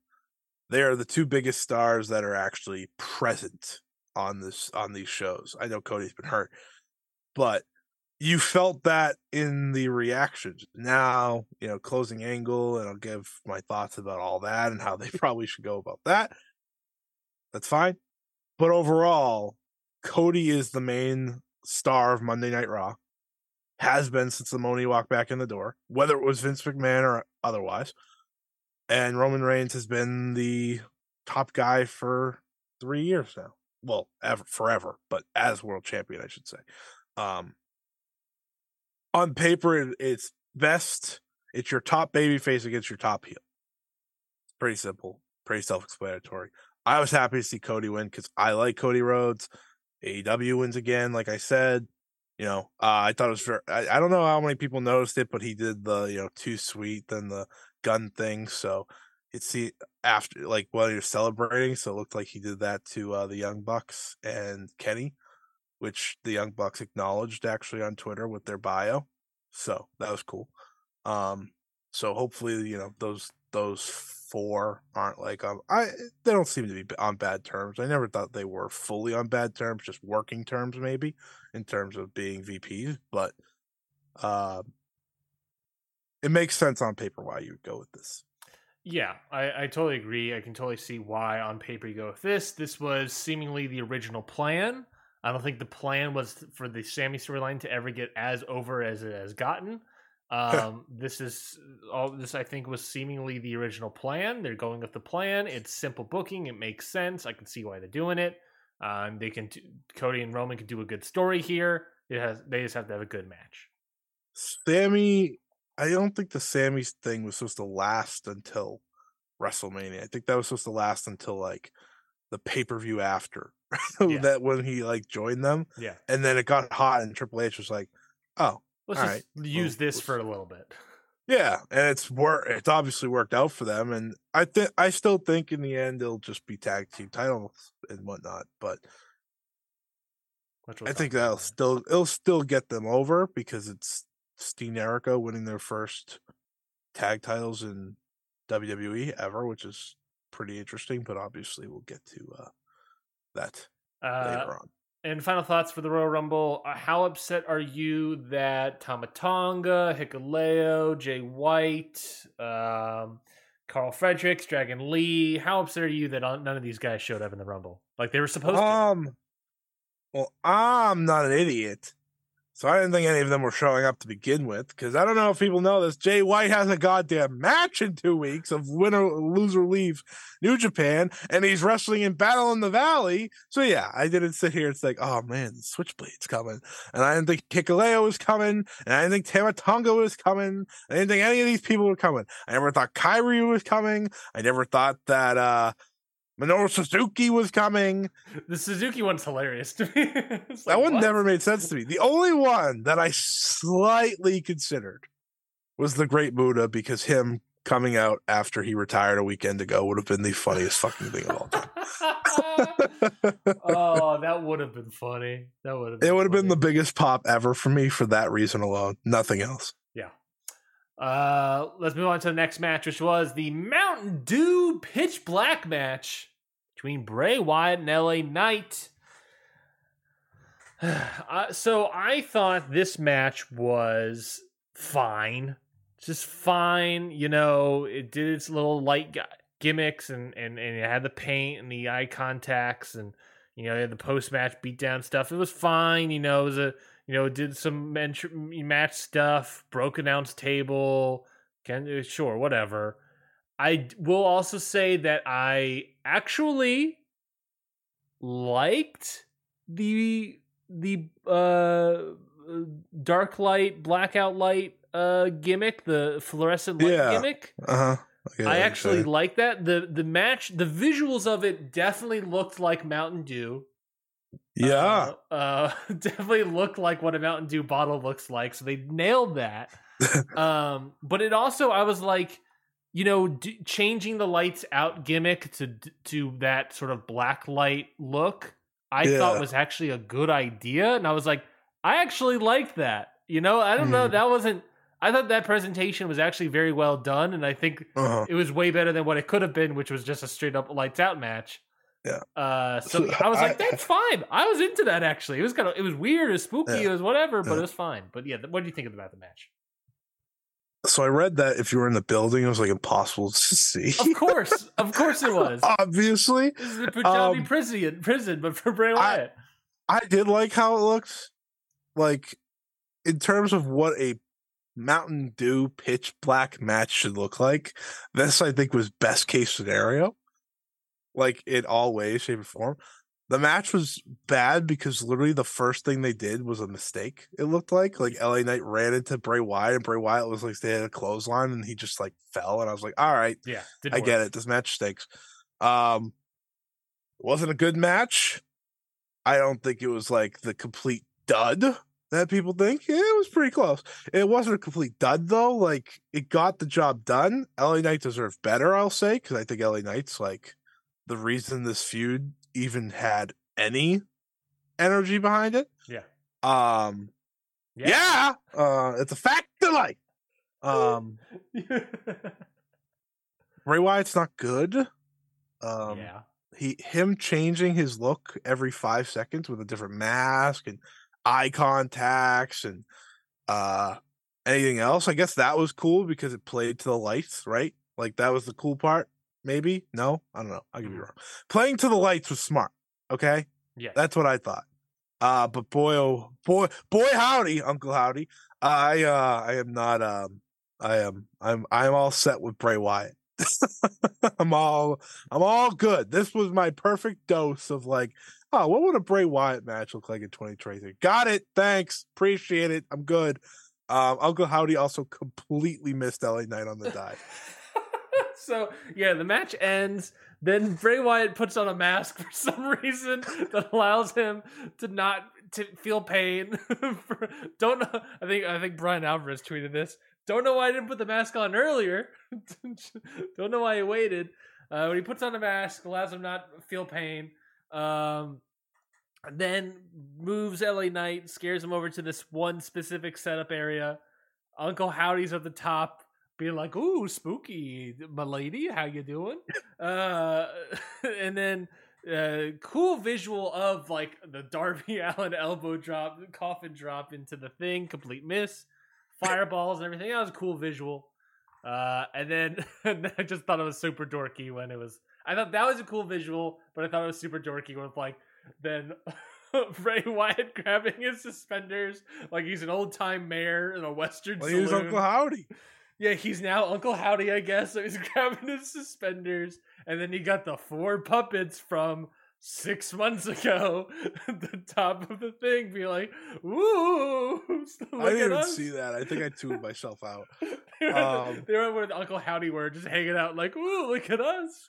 they are the two biggest stars that are actually present on this on these shows i know cody's been hurt but you felt that in the reactions now you know closing angle and i'll give my thoughts about all that and how they probably should go about that that's fine but overall Cody is the main star of Monday Night Raw. Has been since the he walked back in the door, whether it was Vince McMahon or otherwise. And Roman Reigns has been the top guy for three years now. Well, ever forever, but as world champion, I should say. Um on paper, it, it's best. It's your top baby face against your top heel. It's pretty simple, pretty self-explanatory. I was happy to see Cody win because I like Cody Rhodes. AEW wins again, like I said. You know, uh, I thought it was very. I, I don't know how many people noticed it, but he did the you know too sweet then the gun thing. So it's the after like while he was celebrating, so it looked like he did that to uh, the Young Bucks and Kenny, which the Young Bucks acknowledged actually on Twitter with their bio. So that was cool. Um, so hopefully you know those those four aren't like um I they don't seem to be on bad terms. I never thought they were fully on bad terms, just working terms maybe in terms of being VPs, but um it makes sense on paper why you would go with this. Yeah, I, I totally agree. I can totally see why on paper you go with this. This was seemingly the original plan. I don't think the plan was for the Sami storyline to ever get as over as it has gotten. Um, this is all this I think was seemingly the original plan. They're going with the plan. It's simple booking. It makes sense. I can see why they're doing it. Um, they can Cody and Roman can do a good story here. It has they just have to have a good match. Sami, I don't think the Sami's thing was supposed to last until WrestleMania. I think that was supposed to last until like the pay per view after Yeah. that when he like joined them, Yeah, and then it got hot, and Triple H was like, "Oh, let's All just right. use Well, this for a little bit. yeah," and it's wor- It's obviously worked out for them, and I think I still think in the end it'll just be tag team titles and whatnot, but I think that'll later. still it'll still get them over because it's Steenerico winning their first tag titles in WWE ever, which is pretty interesting. But obviously, we'll get to uh, that Uh, later on. And final thoughts for the Royal Rumble. Uh, How upset are you that Tamatonga, Hikuleo, Jay White, um, Karl Fredericks, Dragon Lee, how upset are you that none of these guys showed up in the Rumble? Like they were supposed to. Um, well, I'm not an idiot, so I didn't think any of them were showing up to begin with. Because I don't know if people know this. Jay White has a goddamn match in two weeks of winner loser leave New Japan, and he's wrestling in Battle in the Valley. So yeah, I didn't sit here. It's like, oh man, Switchblade's coming, and I didn't think Hikuleo was coming, and I didn't think Tama Tonga was coming. I didn't think any of these people were coming. I never thought Kairi was coming. I never thought that uh Minoru Suzuki was coming. The Suzuki one's hilarious to me. It's That one what? never made sense to me. The only one that I slightly considered was the Great Muta because him coming out after he retired a weekend ago would have been the funniest fucking thing of all time. oh, that would have been funny. That would have. Been it would have been the biggest pop ever for me for that reason alone. Nothing else. Uh, let's move on to the next match, which was the Mountain Dew Pitch Black match between Bray Wyatt and LA Knight. uh, so I thought this match was fine, just fine. You know, it did its little light gimmicks and and and it had the paint and the eye contacts and you know it had the post match beatdown stuff. It was fine. You know, it was a you know, did some match stuff, broke announce table, can uh, sure, whatever. I will also say that I actually liked the the uh dark light blackout light uh gimmick, the fluorescent light Yeah. gimmick. Uh huh. I actually like that. The the match, the visuals of it definitely looked like Mountain Dew. Yeah. Uh, uh, definitely looked like what a Mountain Dew bottle looks like. So they nailed that. um, but it also, I was like, you know, d- changing the lights out gimmick to to that sort of black light look. I thought was actually a good idea, and I was like, I actually liked that. You know, I don't know, Mhm. that wasn't. I thought that presentation was actually very well done, and I think uh-huh. it was way better than what it could have been, which was just a straight up lights out match. Yeah. Uh, so I was like, I- that's fine. I was into that actually. It was kind of, it was weird, it was spooky, Yeah. it was whatever, but Yeah. it was fine. But yeah, what do you think about the match? So I read that if you were in the building, it was like impossible to see. Of course, of course, it was. Obviously, This is the Punjabi um, prison, prison, but for Bray Wyatt. I did like how it looked. Like in terms of what a Mountain Dew pitch black match should look like, this I think was best case scenario. Like in all ways, shape, or form. The match was bad because literally the first thing they did was a mistake. It looked like like LA Knight ran into Bray Wyatt and Bray Wyatt was like they had a clothesline and he just like fell and I was like, all right, yeah, I work. get it. This match stinks. Um, wasn't a good match. I don't think it was like the complete dud that people think. Yeah, it was pretty close. It wasn't a complete dud though. Like it got the job done. LA Knight deserved better, I'll say, because I think LA Knight's like the reason this feud even had any energy behind it. Yeah. Um. Yeah. Uh. It's a fact of life. Um. Bray Wyatt's not good. Um, yeah. he him changing his look every five seconds with a different mask and eye contacts and uh anything else. I guess that was cool because it played to the lights, right? Like that was the cool part. Maybe no, I don't know. I could be Mhm. wrong. Playing to the lights was smart. Okay, Yeah. that's what I thought. Uh, but boy, oh boy, boy, howdy, Uncle Howdy. I uh, I am not. Um, I am. I'm. I'm all set with Bray Wyatt. I'm all. I'm all good. This was my perfect dose of like, oh, what would a Bray Wyatt match look like in 2023? Got it. Thanks. Appreciate it. I'm good. Um, Uncle Howdy also completely missed LA Knight on the dive. so yeah, the match ends. Then Bray Wyatt puts on a mask for some reason that allows him to not to feel pain. Don't know. I think I think Bryan Alvarez tweeted this. Don't know why I didn't put the mask on earlier. Don't know why he waited. Uh, when he puts on a mask, allows him not feel pain. Um, then moves LA Knight, scares him over to this one specific setup area. Uncle Howdy's at the top, being like, "Ooh, spooky, my lady, how you doing?" uh, and then uh, cool visual of like the Darby Allin elbow drop, coffin drop into the thing, complete miss, fireballs and everything. That was a cool visual. Uh, and then and I just thought it was super dorky when it was. I thought that was a cool visual, but I thought it was super dorky with like then Bray Wyatt grabbing his suspenders like he's an old time mayor in a western Well, he was. Uncle Howdy. Yeah, he's now Uncle Howdy, I guess. So he's grabbing his suspenders, and then he got the four puppets from six months ago at the top of the thing, be like, "Ooh, I didn't even us." see that. I think I tuned myself out. they, were, Um, they were where the Uncle Howdy were, just hanging out, like, "Ooh, look at us."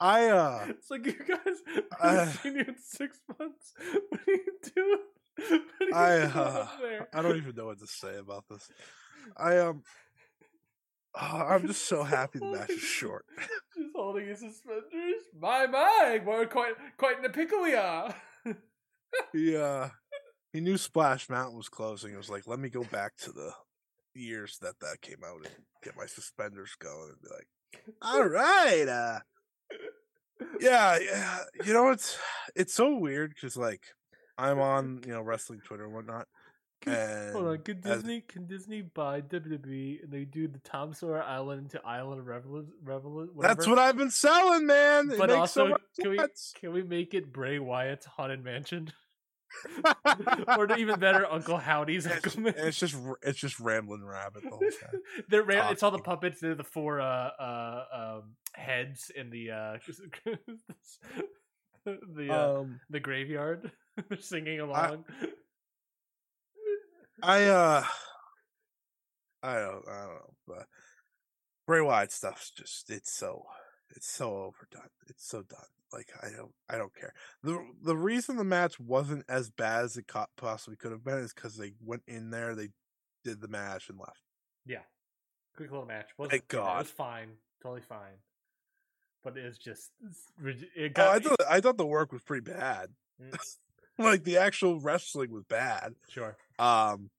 I uh It's like you guys Uh, seen you in six months. What are you doing? I doing uh. I don't even know what to say about this. I um oh, I'm just so happy the match is short. Just holding his suspenders. My my, we're quite quite in a pickle we are. He uh he knew Splash Mountain was closing. He was like, let me go back to the years that that came out and get my suspenders going and be like, all right, uh yeah, yeah. You know it's it's so weird because like I'm on you know wrestling Twitter and whatnot, Hold on, can as- Disney can Disney buy WWE and they do the Tom Sawyer Island to Island of Revel Revel? that's what I've been selling, man. It But also, so can we can we make it Bray Wyatt's haunted mansion, or even better, Uncle Howdy's it's, Uncle and it's just it's just rambling rabbit the whole time. They're ran- it's all the puppets. They're the four uh, uh, um, heads in the uh, the uh, Um, the graveyard. They're singing along. I uh, I don't, I don't know, but Bray Wyatt stuff's just it's so it's so overdone. It's so done. Like I don't I don't care. the The reason the match wasn't as bad as it possibly could have been is because they went in there, they did the match and left. yeah, quick little match. Wasn't Thank bad. It was fine, totally fine. But it's just it Oh, got I thought I thought the work was pretty bad. Mm. like the actual wrestling was bad. sure. Um,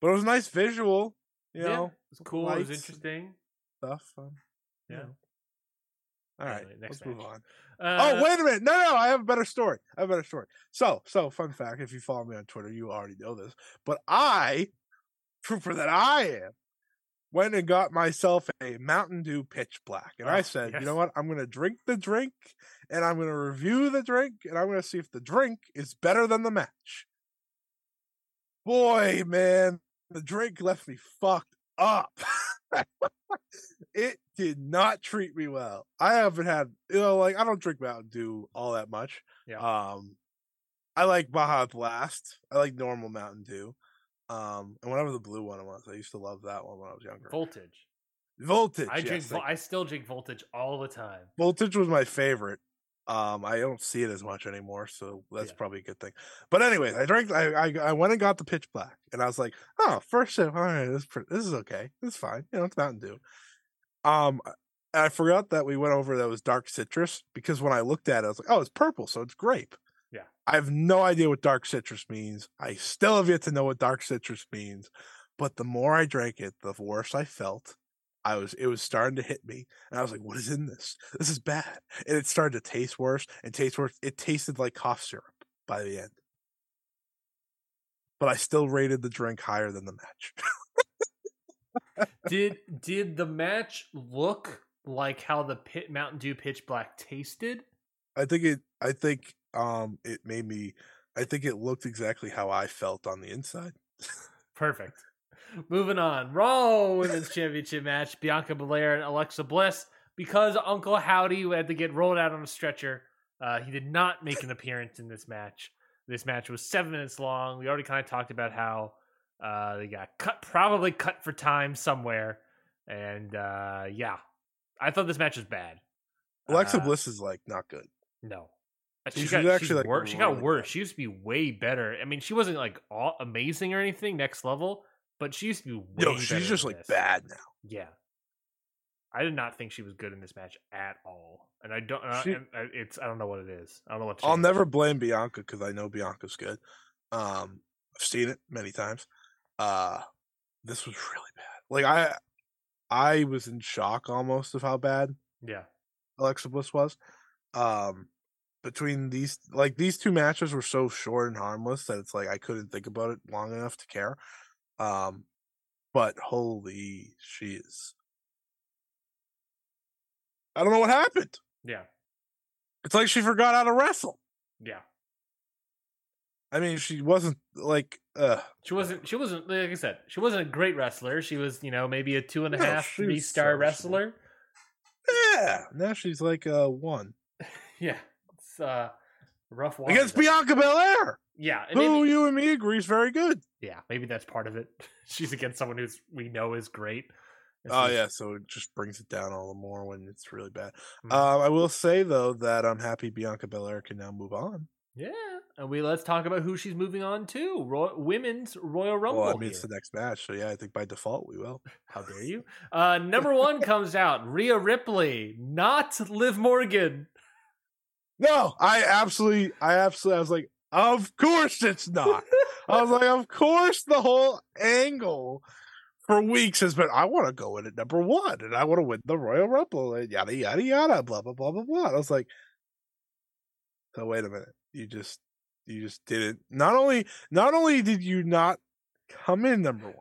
but it was a nice visual. You yeah, know, it was cool. It was interesting. stuff. Um, you Yeah. know. All right, Anyway, next let's move on. Uh, oh, wait a minute. No, no, I have a better story. I have a better story. So, so fun fact, if you follow me on Twitter, you already know this. But I, trooper that I am, went and got myself a Mountain Dew pitch black. And I Oh, said, you know what? I'm gonna drink the drink and I'm gonna review the drink and I'm gonna see if the drink is better than the match. Boy, man, the drink left me fucked up. it did not treat me well. I haven't had, you know, like I don't drink Mountain Dew all that much. Yeah. Um, I like Baja Blast. I like normal Mountain Dew. Um, and whatever the blue one was, I used to love that one when I was younger. voltage. Voltage. I drink. yes, thank- I still drink voltage all the time. Voltage was my favorite. Um, I don't see it as much anymore, so that's Yeah. probably a good thing. But anyways, I drank. I, I I went and got the pitch black, and I was like, oh, first sip. All right, this this is okay. It's fine. You know, it's Mountain Dew. Um, I forgot that we went over that was dark citrus because when I looked at it, I was like, oh, it's purple, so it's grape. Yeah. I have no idea what dark citrus means. I still have yet to know what dark citrus means. But the more I drank it, the worse I felt. I was it was starting to hit me, and I was like, "What is in this? This is bad." And it started to taste worse and taste worse. It tasted like cough syrup by the end, but I still rated the drink higher than the match. did did the match look like how the pit Mountain Dew Pitch Black tasted? I think it. I think um it made me. I think it looked exactly how I felt on the inside. Perfect. Moving on. Raw Women's Championship match: Bianca Belair and Alexa Bliss. Because Uncle Howdy had to get rolled out on a stretcher, uh, he did not make an appearance in this match. This match was seven minutes long. We already kind of talked about how uh, they got cut, probably cut for time somewhere. And uh, yeah, I thought this match was bad. Alexa Uh, Bliss is like not good. No. She She should got, actually, she's like, wor- she got worse. bad. She used to be way better. I mean, she wasn't like all amazing or anything, next level, but she used to be No, she's just like this. bad now. Yeah. I did not think she was good in this match at all, and I don't. Uh, She- I- it's I don't know what it is. I don't know what. I'll never blame Bianca because I know Bianca's good. Um, I've seen it many times. Uh, this was really bad. Like I, I was in shock almost of how bad Yeah. Alexa Bliss was. Um, between these, like these two matches were so short and harmless that it's like I couldn't think about it long enough to care. Um, but holy, she is. I don't know what happened. Yeah. It's like she forgot how to wrestle. Yeah. I mean, she wasn't like, uh, She wasn't. She wasn't. Like I said, she wasn't a great wrestler. She was, you know, maybe a two and a No, half, three star serviceable. wrestler. yeah. Now she's like uh one Yeah. It's uh rough waters. against Bianca Belair, Yeah. who maybe- you and me agree is very good. yeah. Maybe that's part of it. She's against someone who's we know is great. and Oh she's- yeah, so it just brings it down all the more when it's really bad. Mhm. Um, I will say though that I'm happy Bianca Belair can now move on. Yeah, and we let's talk about who she's moving on to. Roy, women's Royal Rumble. well, I mean it's the next match, so yeah, I think by default we will. How dare you? Uh, number one comes out Rhea Ripley, not Liv Morgan. No, I absolutely, I absolutely, I was like, of course it's not. I was like, of course the whole angle for weeks has been, I want to go in at number one and I want to win the Royal Rumble and yada yada yada, blah blah blah blah blah. I was like, so wait a minute, you just, you just didn't. Not only, not only did you not come in number one,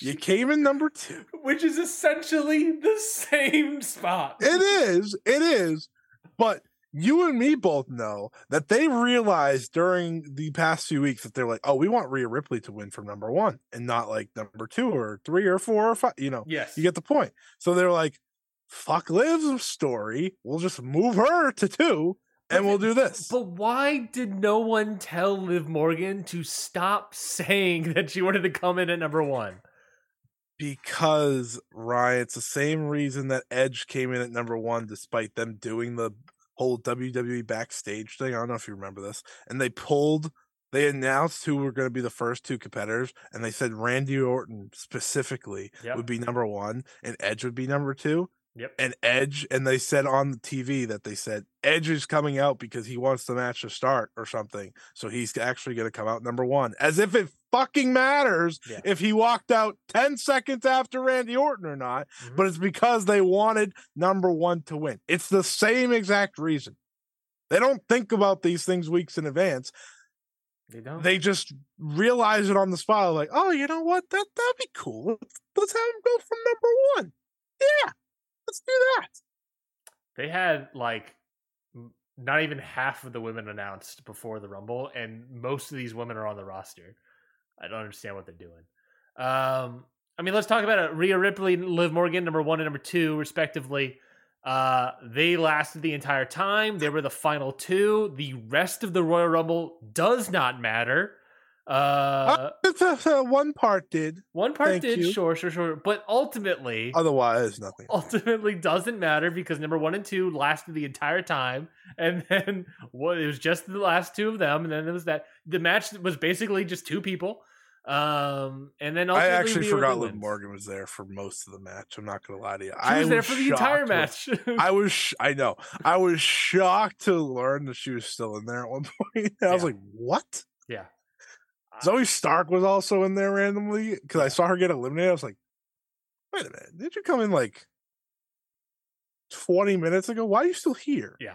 you came in number two. Which is essentially the same spot. It is, it is, but you and me both know that they realized during the past few weeks that they're like, oh, we want Rhea Ripley to win from number one and not like number two or three or four or five. You know, Yes. you get the point. So they're like, fuck Liv's story. We'll just move her to two and we'll do this. But why did no one tell Liv Morgan to stop saying that she wanted to come in at number one? because Ryan, it's the same reason that Edge came in at number one, despite them doing the whole WWE backstage thing. I don't know if you remember this, and they pulled. They announced who were going to be the first two competitors, and they said Randy Orton specifically Yep. would be number one, and Edge would be number two. Yep. And Edge, and they said on the TV that they said Edge is coming out because he wants the match to start or something. So he's actually going to come out number one, as if it fucking matters Yeah. if he walked out 10 seconds after Randy Orton or not, Mhm. but it's because they wanted number one to win. It's the same exact reason. They don't think about these things weeks in advance. They don't. They just realize it on the spot, like, oh, you know what? That that'd be cool. Let's, let's have him go from number one. Yeah, let's do that. They had like not even half of the women announced before the Rumble, and most of these women are on the roster. I don't understand what they're doing. Um, I mean, let's talk about it. Rhea Ripley and Liv Morgan, number one and number two, respectively. Uh, they lasted the entire time. They were the final two. The rest of the Royal Rumble does not matter. Uh, one part did. one part thank did, you. sure, sure, sure, but ultimately, Otherwise, nothing. ultimately doesn't matter because number one and two lasted the entire time, and then what it was just the last two of them, and then it was that the match was basically just two people. Um, and then I actually forgot Liv. Morgan was there for most of the match. I'm not gonna lie to you. She I was there for the entire when- match. I was, sh- I know, I was shocked to learn that she was still in there at one point. I was like, "What?" yeah, Zoey Stark was also in there randomly because I saw her get eliminated. I was like, wait a minute, did you come in like twenty minutes ago? Why are you still here? Yeah.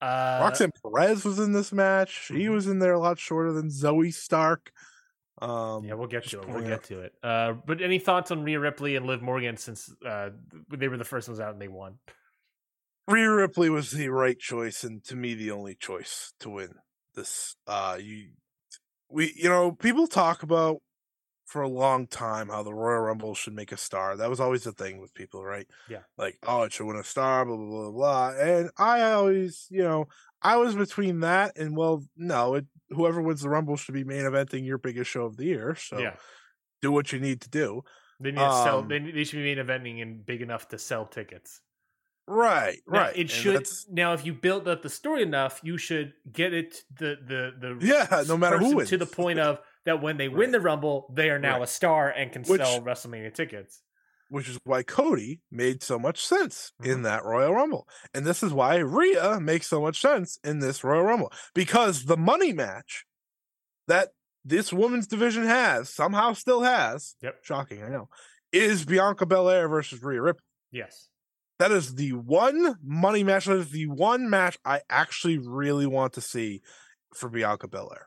Uh, Roxanne Perez was in this match. She Mhm. was in there a lot shorter than Zoey Stark. Um, Yeah, we'll get to it. We'll get to it. Uh, but any thoughts on Rhea Ripley and Liv Morgan since uh, they were the first ones out and they won? Rhea Ripley was the right choice, and to me, the only choice to win this. Uh, you, we, you know, people talk about for a long time how the Royal Rumble should make a star. That was always the thing with people, right? Yeah. Like, oh, it should win a star, blah blah blah blah. And I always, you know, I was between that and well, no, it whoever wins the Rumble should be main eventing your biggest show of the year. So yeah, do what you need to do. they need to sell. um, They, they should be main eventing and big enough to sell tickets. Right, Now, right. It And should now. If you build up the story enough, you should get it the the the Yeah, no matter who wins. to the point of that when they win the Rumble, they are now Right. a star and can Which- sell WrestleMania tickets. which is why Cody made so much sense Mm-hmm. in that Royal Rumble. And this is why Rhea makes so much sense in this Royal Rumble because the money match that this women's division has, somehow still has, Yep. shocking, I know, is Bianca Belair versus Rhea Ripley. Yes. That is the one money match. That is the one match I actually really want to see for Bianca Belair.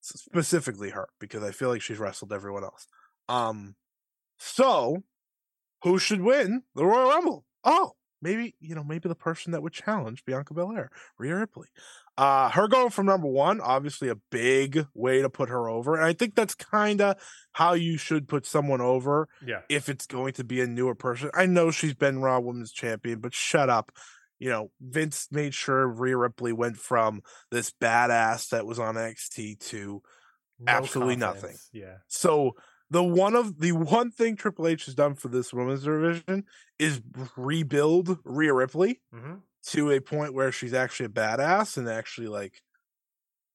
Specifically her, because I feel like she's wrestled everyone else. Um, so who should win the Royal Rumble? Oh, maybe you know, maybe the person that would challenge Bianca Belair, Rhea Ripley. Uh, her going from number one, obviously a big way to put her over, and I think that's kind of how you should put someone over Yeah. if it's going to be a newer person. I know she's been Raw Women's Champion, but shut up. You know, Vince made sure Rhea Ripley went from this badass that was on NXT to No Absolutely nothing. Yeah. so the one of the one thing Triple H has done for this women's division is rebuild Rhea Ripley hmm to a point where she's actually a badass and actually like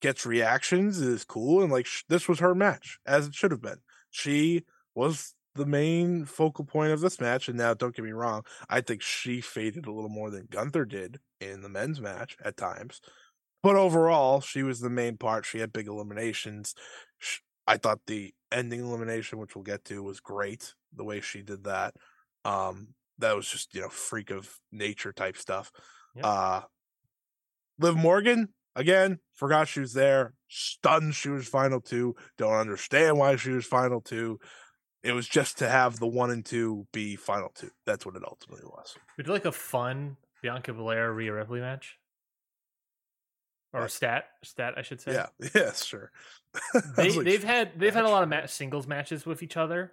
gets reactions is cool and like sh- this was her match as it should have been. She was the main focal point of this match and now don't get me wrong i think she faded a little more than gunther did in the men's match at times. But overall she was the main part. She had big eliminations i thought the ending elimination which we'll get to was great the way she did that um that was just you know freak of nature type stuff Yep. uh Liv Morgan, again, forgot she was there. Stunned she was final two. Don't understand why she was final two. It was just to have the one and two be final two. That's what it ultimately was. Would you like a fun Bianca Belair Rhea Ripley match? Or stat stat, I should say. Yeah, yeah, sure. They like, they've had they've had a lot of ma- singles matches with each other,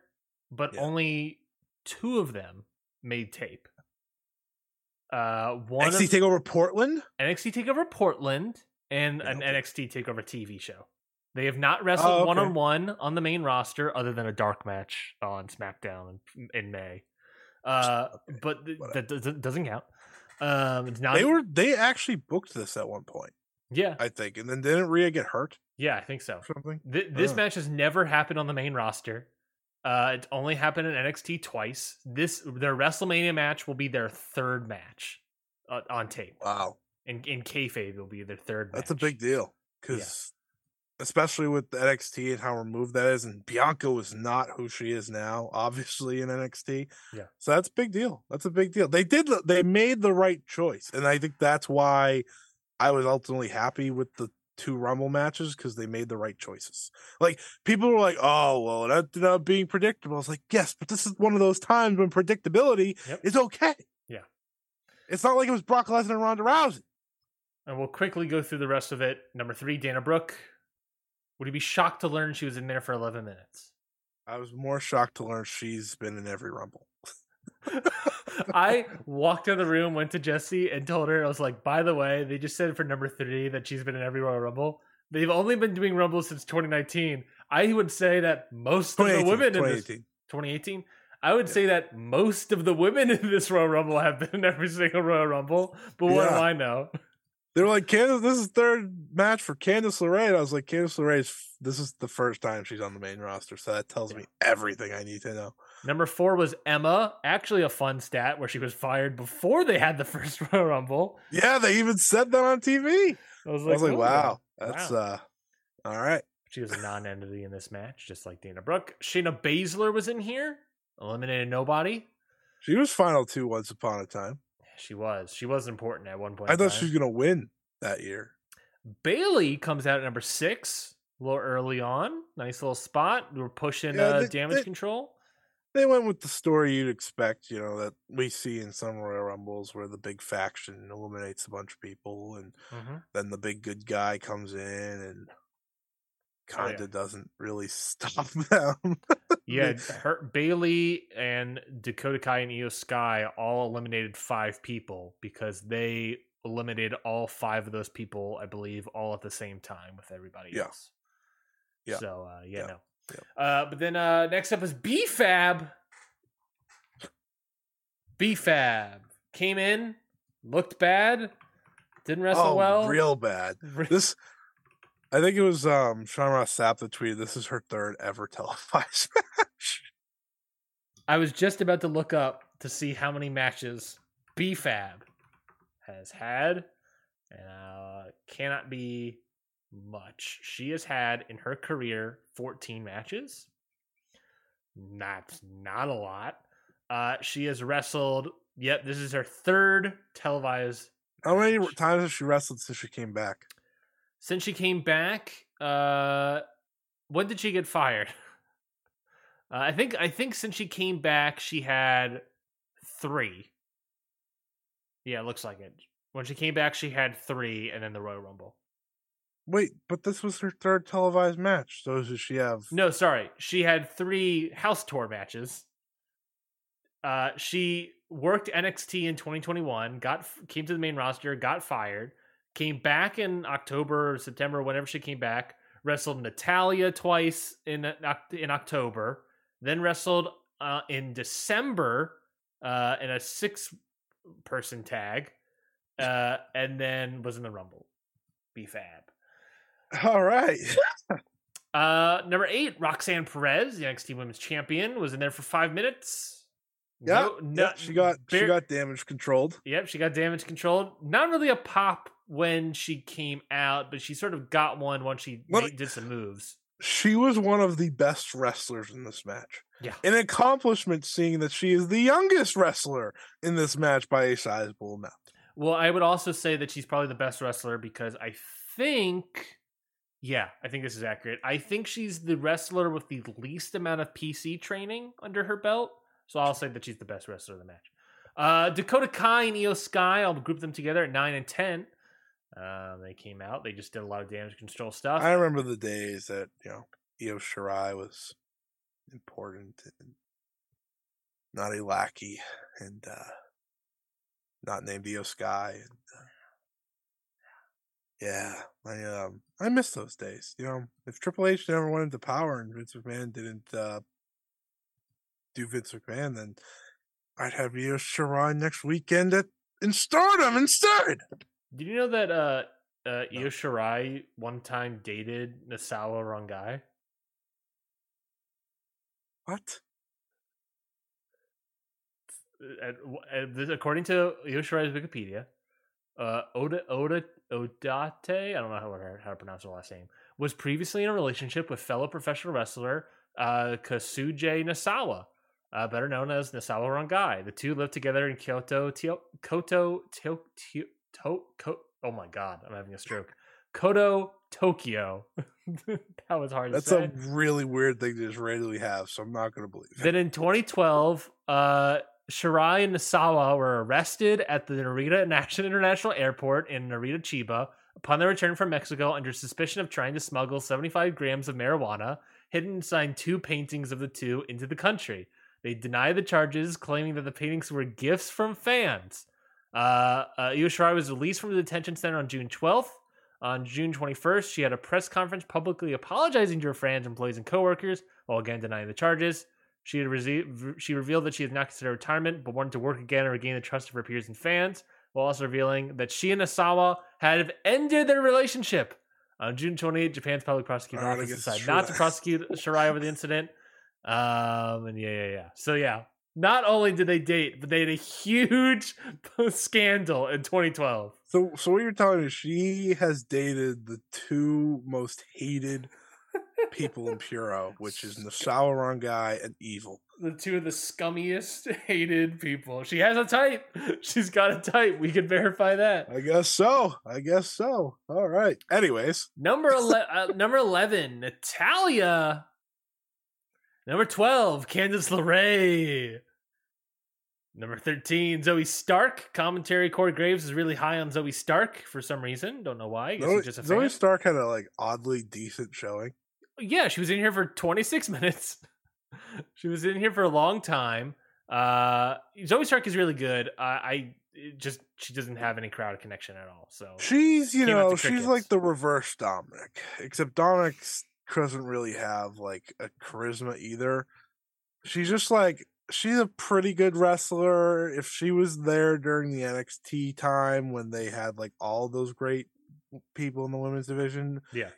but Yeah. only two of them made tape. Uh, one NXT of Takeover Portland. NXT Takeover Portland and Yeah, an okay. NXT Takeover TV show. They have not wrestled one on one on the main roster other than a dark match on SmackDown in, in May. Uh, Okay, but th- that doesn't, doesn't count. Um, it's not. They were they actually booked this at one point, yeah, I think, and then didn't Rhea get hurt yeah, I think so. something? Th- this Oh. match has never happened on the main roster. Uh, it's only happened in NXT twice. This their WrestleMania match will be their third match uh, on tape. Wow, And in kayfabe, it'll be their third. that's a big deal because. Especially with the NXT and how removed that is, and Bianca was not who she is now, obviously in NXT. Yeah. So that's a big deal. That's a big deal. They did. They made the right choice, and I think that's why I was ultimately happy with the two Rumble matches because they made the right choices. Like people were like, "Oh, well, it ended up being predictable." I was like, "Yes, but this is one of those times when predictability Yep. is okay." Yeah. It's not like it was Brock Lesnar and Ronda Rousey. And we'll quickly go through the rest of it. Number three, Dana Brooke. Would you be shocked to learn she was in there for 11 minutes? I was more shocked to learn she's been in every Rumble. I walked in the room, went to Jesse, and told her, I was like, by the way, they just said for number three that she's been in every Royal Rumble. They've only been doing Rumble since 2019. I would say that most of the 2018, women in this 2018. 2018. I would Yeah. say that most of the women in this Royal Rumble have been in every single Royal Rumble. But what do I know? They were like, Candice, this is third match for Candice LeRae. I was like, Candice LeRae's, this is the first time she's on the main roster. So that tells Yeah. me everything I need to know. Number four was Emma. Actually, a fun stat where she was fired before they had the first Royal Rumble. Yeah, they even said that on TV. I was I like, was like, "Oh, wow, that's, Wow. uh, all right. She was a non-entity in this match, just like Dana Brooke. Shayna Baszler was in here. eliminated nobody. She was final two once upon a time. She was. She was important at one point. I thought she was gonna win that year. Bayley comes out at number six, a little early on. Nice little spot. We are pushing Yeah, uh, they- damage they- control. They went with the story you'd expect, you know, that we see in some Royal Rumbles where the big faction eliminates a bunch of people and Mhm. then the big good guy comes in and Oh, kind yeah. of doesn't really stop them. Yeah, her Bayley and Dakota Kai and Iyo Sky all eliminated five people because they eliminated all five of those people, I believe, all at the same time with everybody Yeah. else. Yeah. So uh, yeah, Yeah. no. Uh, but then uh, next up is BFAB. BFAB came in, looked bad, didn't wrestle oh, well. real bad. This, I think it was um Sean Ross Sapp that tweeted, "This is her third ever televised match." I was just about to look up to see how many matches BFAB has had, and uh, cannot be much. She has had in her career 14 matches. That's not a lot. Uh, she has wrestled. Yep, this is her third televised How many match. times has she wrestled since she came back? since she came back. Uh, when did she get fired? Uh, I think I think since she came back, she had three. Yeah, it looks like it. When she came back, she had three, and then the Royal Rumble. Wait, but this was her third televised match. So does she have? No, sorry, she had three house tour matches. Uh, she worked NXT in 2021, got came to the main roster, got fired, came back in October or September, whenever she came back, wrestled Natalya twice in in October, then wrestled uh, in December uh, in a six person tag, uh, and then was in the Rumble. Be fab. All right. Uh, number eight, Roxanne Perez, the NXT Women's Champion, was in there for five minutes. Yeah, No- no- she got she got damage controlled. Yep, she got damage controlled. Not really a pop when she came out, but she sort of got one once she made- did some moves. She was one of the best wrestlers in this match. Yeah. An accomplishment seeing that she is the youngest wrestler in this match by a sizable amount. Well, I would also say that she's probably the best wrestler because I think, yeah, I think this is accurate. I think she's the wrestler with the least amount of PC training under her belt. So I'll say that she's the best wrestler of the match. Uh, Dakota Kai and Iyo Sky, I'll group them together at 9 and 10. Um, they came out. They just did a lot of damage control stuff. I remember the days that you know Io Shirai was important and not a lackey and uh not named Iyo Sky. And, uh, yeah, I um I miss those days. You know, if Triple H never went into power and Vince McMahon didn't uh do Vince McMahon, then I'd have Io Shirai next weekend at in Stardom instead. Did you know that uh, uh, Io Shirai one time dated Nosawa Rongai? What? uh, uh, this- according to Io Shirai's Wikipedia, uh, Oda Oda Odate, I don't know how, how to pronounce her last name, was previously in a relationship with fellow professional wrestler uh, Kazushige Nosawa, uh, better known as Nosawa Rongai. The two lived together in Kyoto, Tio, Koto, Tio, Tio, to, Ko, oh my god, I'm having a stroke. Koto, Tokyo. that was hard That's to say. a really weird thing to just randomly have, so I'm not gonna believe it. Then in 2012, uh, Shirai and Nosawa were arrested at the Narita National International Airport in Narita, Chiba, upon their return from Mexico under suspicion of trying to smuggle 75 grams of marijuana, hidden inside two paintings of the two into the country. They deny the charges, claiming that the paintings were gifts from fans. Uh, uh, Shirai was released from the detention center on June 12th. On June 21st, she had a press conference publicly apologizing to her fans, employees, and coworkers, while again denying the charges. She rece- she revealed that she had not considered retirement, but wanted to work again and regain the trust of her peers and fans, while also revealing that she and Asawa had ended their relationship. On June 28th, Japan's public prosecutor Alright, office decided not to prosecute Shirai over the incident. Um, and yeah, yeah, yeah. So yeah, not only did they date, but they had a huge scandal in 2012. So, so what you're telling me is she has dated the two most hated people in Puro, which is the Sauron guy and Evil. the two of the scummiest, hated people. She has a type. She's got a type. We can verify that. I guess so. I guess so. All right. Anyways, Number ele- uh, number eleven, Natalya. Number twelve, Candice LeRae. Number thirteen, Zoey Stark. Commentary: Corey Graves is really high on Zoey Stark for some reason. Don't know why. Zoey, he's just a Zoey. Stark had a like oddly decent showing. Yeah, she was in here for 26 minutes. she was in here for a long time. Uh, Zoey Stark is really good. I, I just she doesn't have any crowd connection at all. So She's, you know, she's like the reverse Dominic, except Dominic doesn't really have like a charisma either. She's just like she's a pretty good wrestler. If she was there during the NXT time when they had like all those great people in the women's division, yeah,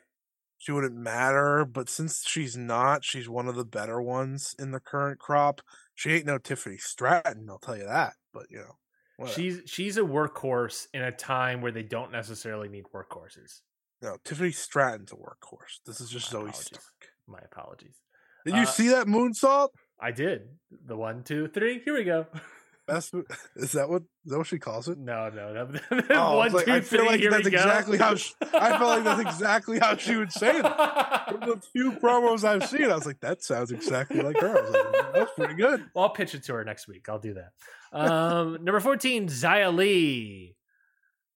she wouldn't matter. But since she's not, she's one of the better ones in the current crop. She ain't no Tiffany Stratton, I'll tell you that. But you know, whatever. she's she's a workhorse in a time where they don't necessarily need workhorses. no Tiffany Stratton's a workhorse. This is just My Zoey apologies. Stark. My apologies. Did you Uh, see that moonsault? I did the one, two, three. Here we go. Mo- is that what is that what she calls it? No, no, no. Oh, one, like- two, I feel three, like that's we go. exactly how she- I felt like that's exactly how she would say that. From the few promos I've seen, I was like, that sounds exactly like her. Like, that's pretty good. Well, I'll pitch it to her next week. I'll do that. Um, number 14, Xia Li.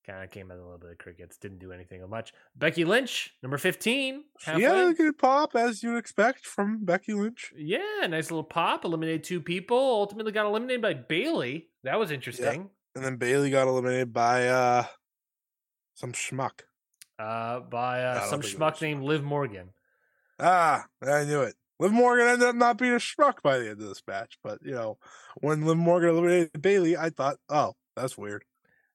Kind of came out a little bit of crickets. Didn't do anything much. Becky Lynch, number 15. She halfway. a good pop, as you'd expect from Becky Lynch. Yeah, nice little pop. Eliminated two people. Ultimately got eliminated by Bayley. That was interesting. And then Bayley got eliminated by uh some schmuck. Uh, by uh, some schmuck named Liv Morgan. Ah, I knew it. Liv Morgan ended up not being a schmuck by the end of this match, but you know, when Liv Morgan eliminated Bayley, I thought, oh, that's weird.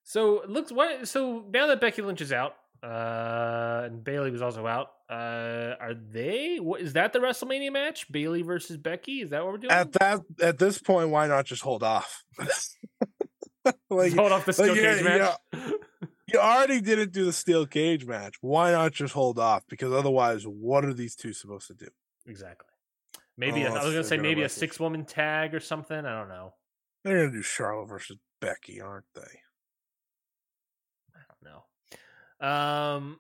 So it looks what so now that Becky Lynch is out, uh, and Bayley was also out. Uh, are they? What is that? The WrestleMania match, Bayley versus Becky? Is that what we're doing? At that, at this point, why not just hold off? like hold off the steel yeah, cage match. you already didn't do the steel cage match. Why not just hold off? Because otherwise, what are these two supposed to do? exactly. Maybe a- I was gonna say gonna maybe a six woman tag or something. I don't know. They're gonna do Charlotte versus Becky, aren't they? I don't know. Um,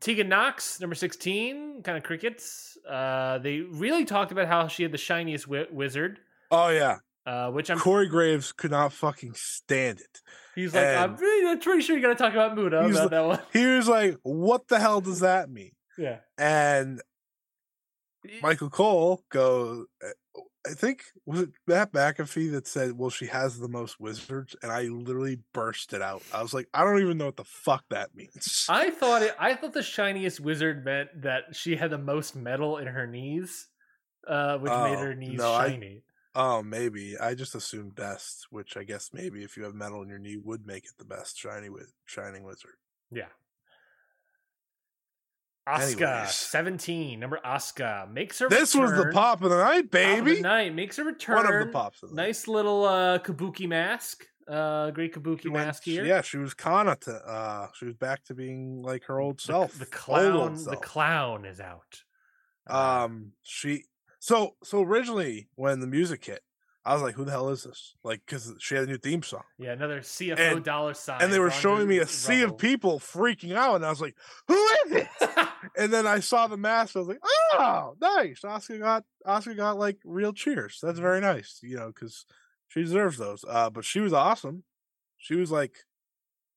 Tegan Nox, number sixteen, kind of crickets. Uh, they really talked about how she had the shiniest wi- wizard. Oh yeah, Uh, which I'm. Corey Graves could not fucking stand it. He's like, I'm really, pretty sure you're gonna talk about Muta about that one. He was like, "What the hell does that mean?" Yeah. And Michael Cole goes, I think was it Matt McAfee that said, "Well, she has the most wizards," and I literally burst it out. I was like, "I don't even know what the fuck that means." I thought it. I thought the shiniest wizard meant that she had the most metal in her knees, uh, which made Oh, her knees no, I- shiny. oh, maybe I just assumed best, which I guess maybe if you have metal in your knee would make it the best shiny wiz- shining wizard. Yeah. Anyways. seventeen, number Asuka makes her. This was the pop of the night, Top of the baby. night makes a return. One of the pops. Of the night. Nice little uh, kabuki mask. Uh, great kabuki She went- mask here. Yeah, she was Kana to uh she was back to being like her old self. The, Old, clown. old the self. clown is out. Uh, Um she so so originally when the music hit, I was like, who the hell is this? Like cuz she had a new theme song. yeah, another CFO and- dollar sign. And they were showing me a sea of people freaking out and I was like, who is it? and then I saw the mask, I was like, oh, nice. Asuka got Asuka got like real cheers. That's very nice, you know, cuz she deserves those. Uh but she was awesome. She was like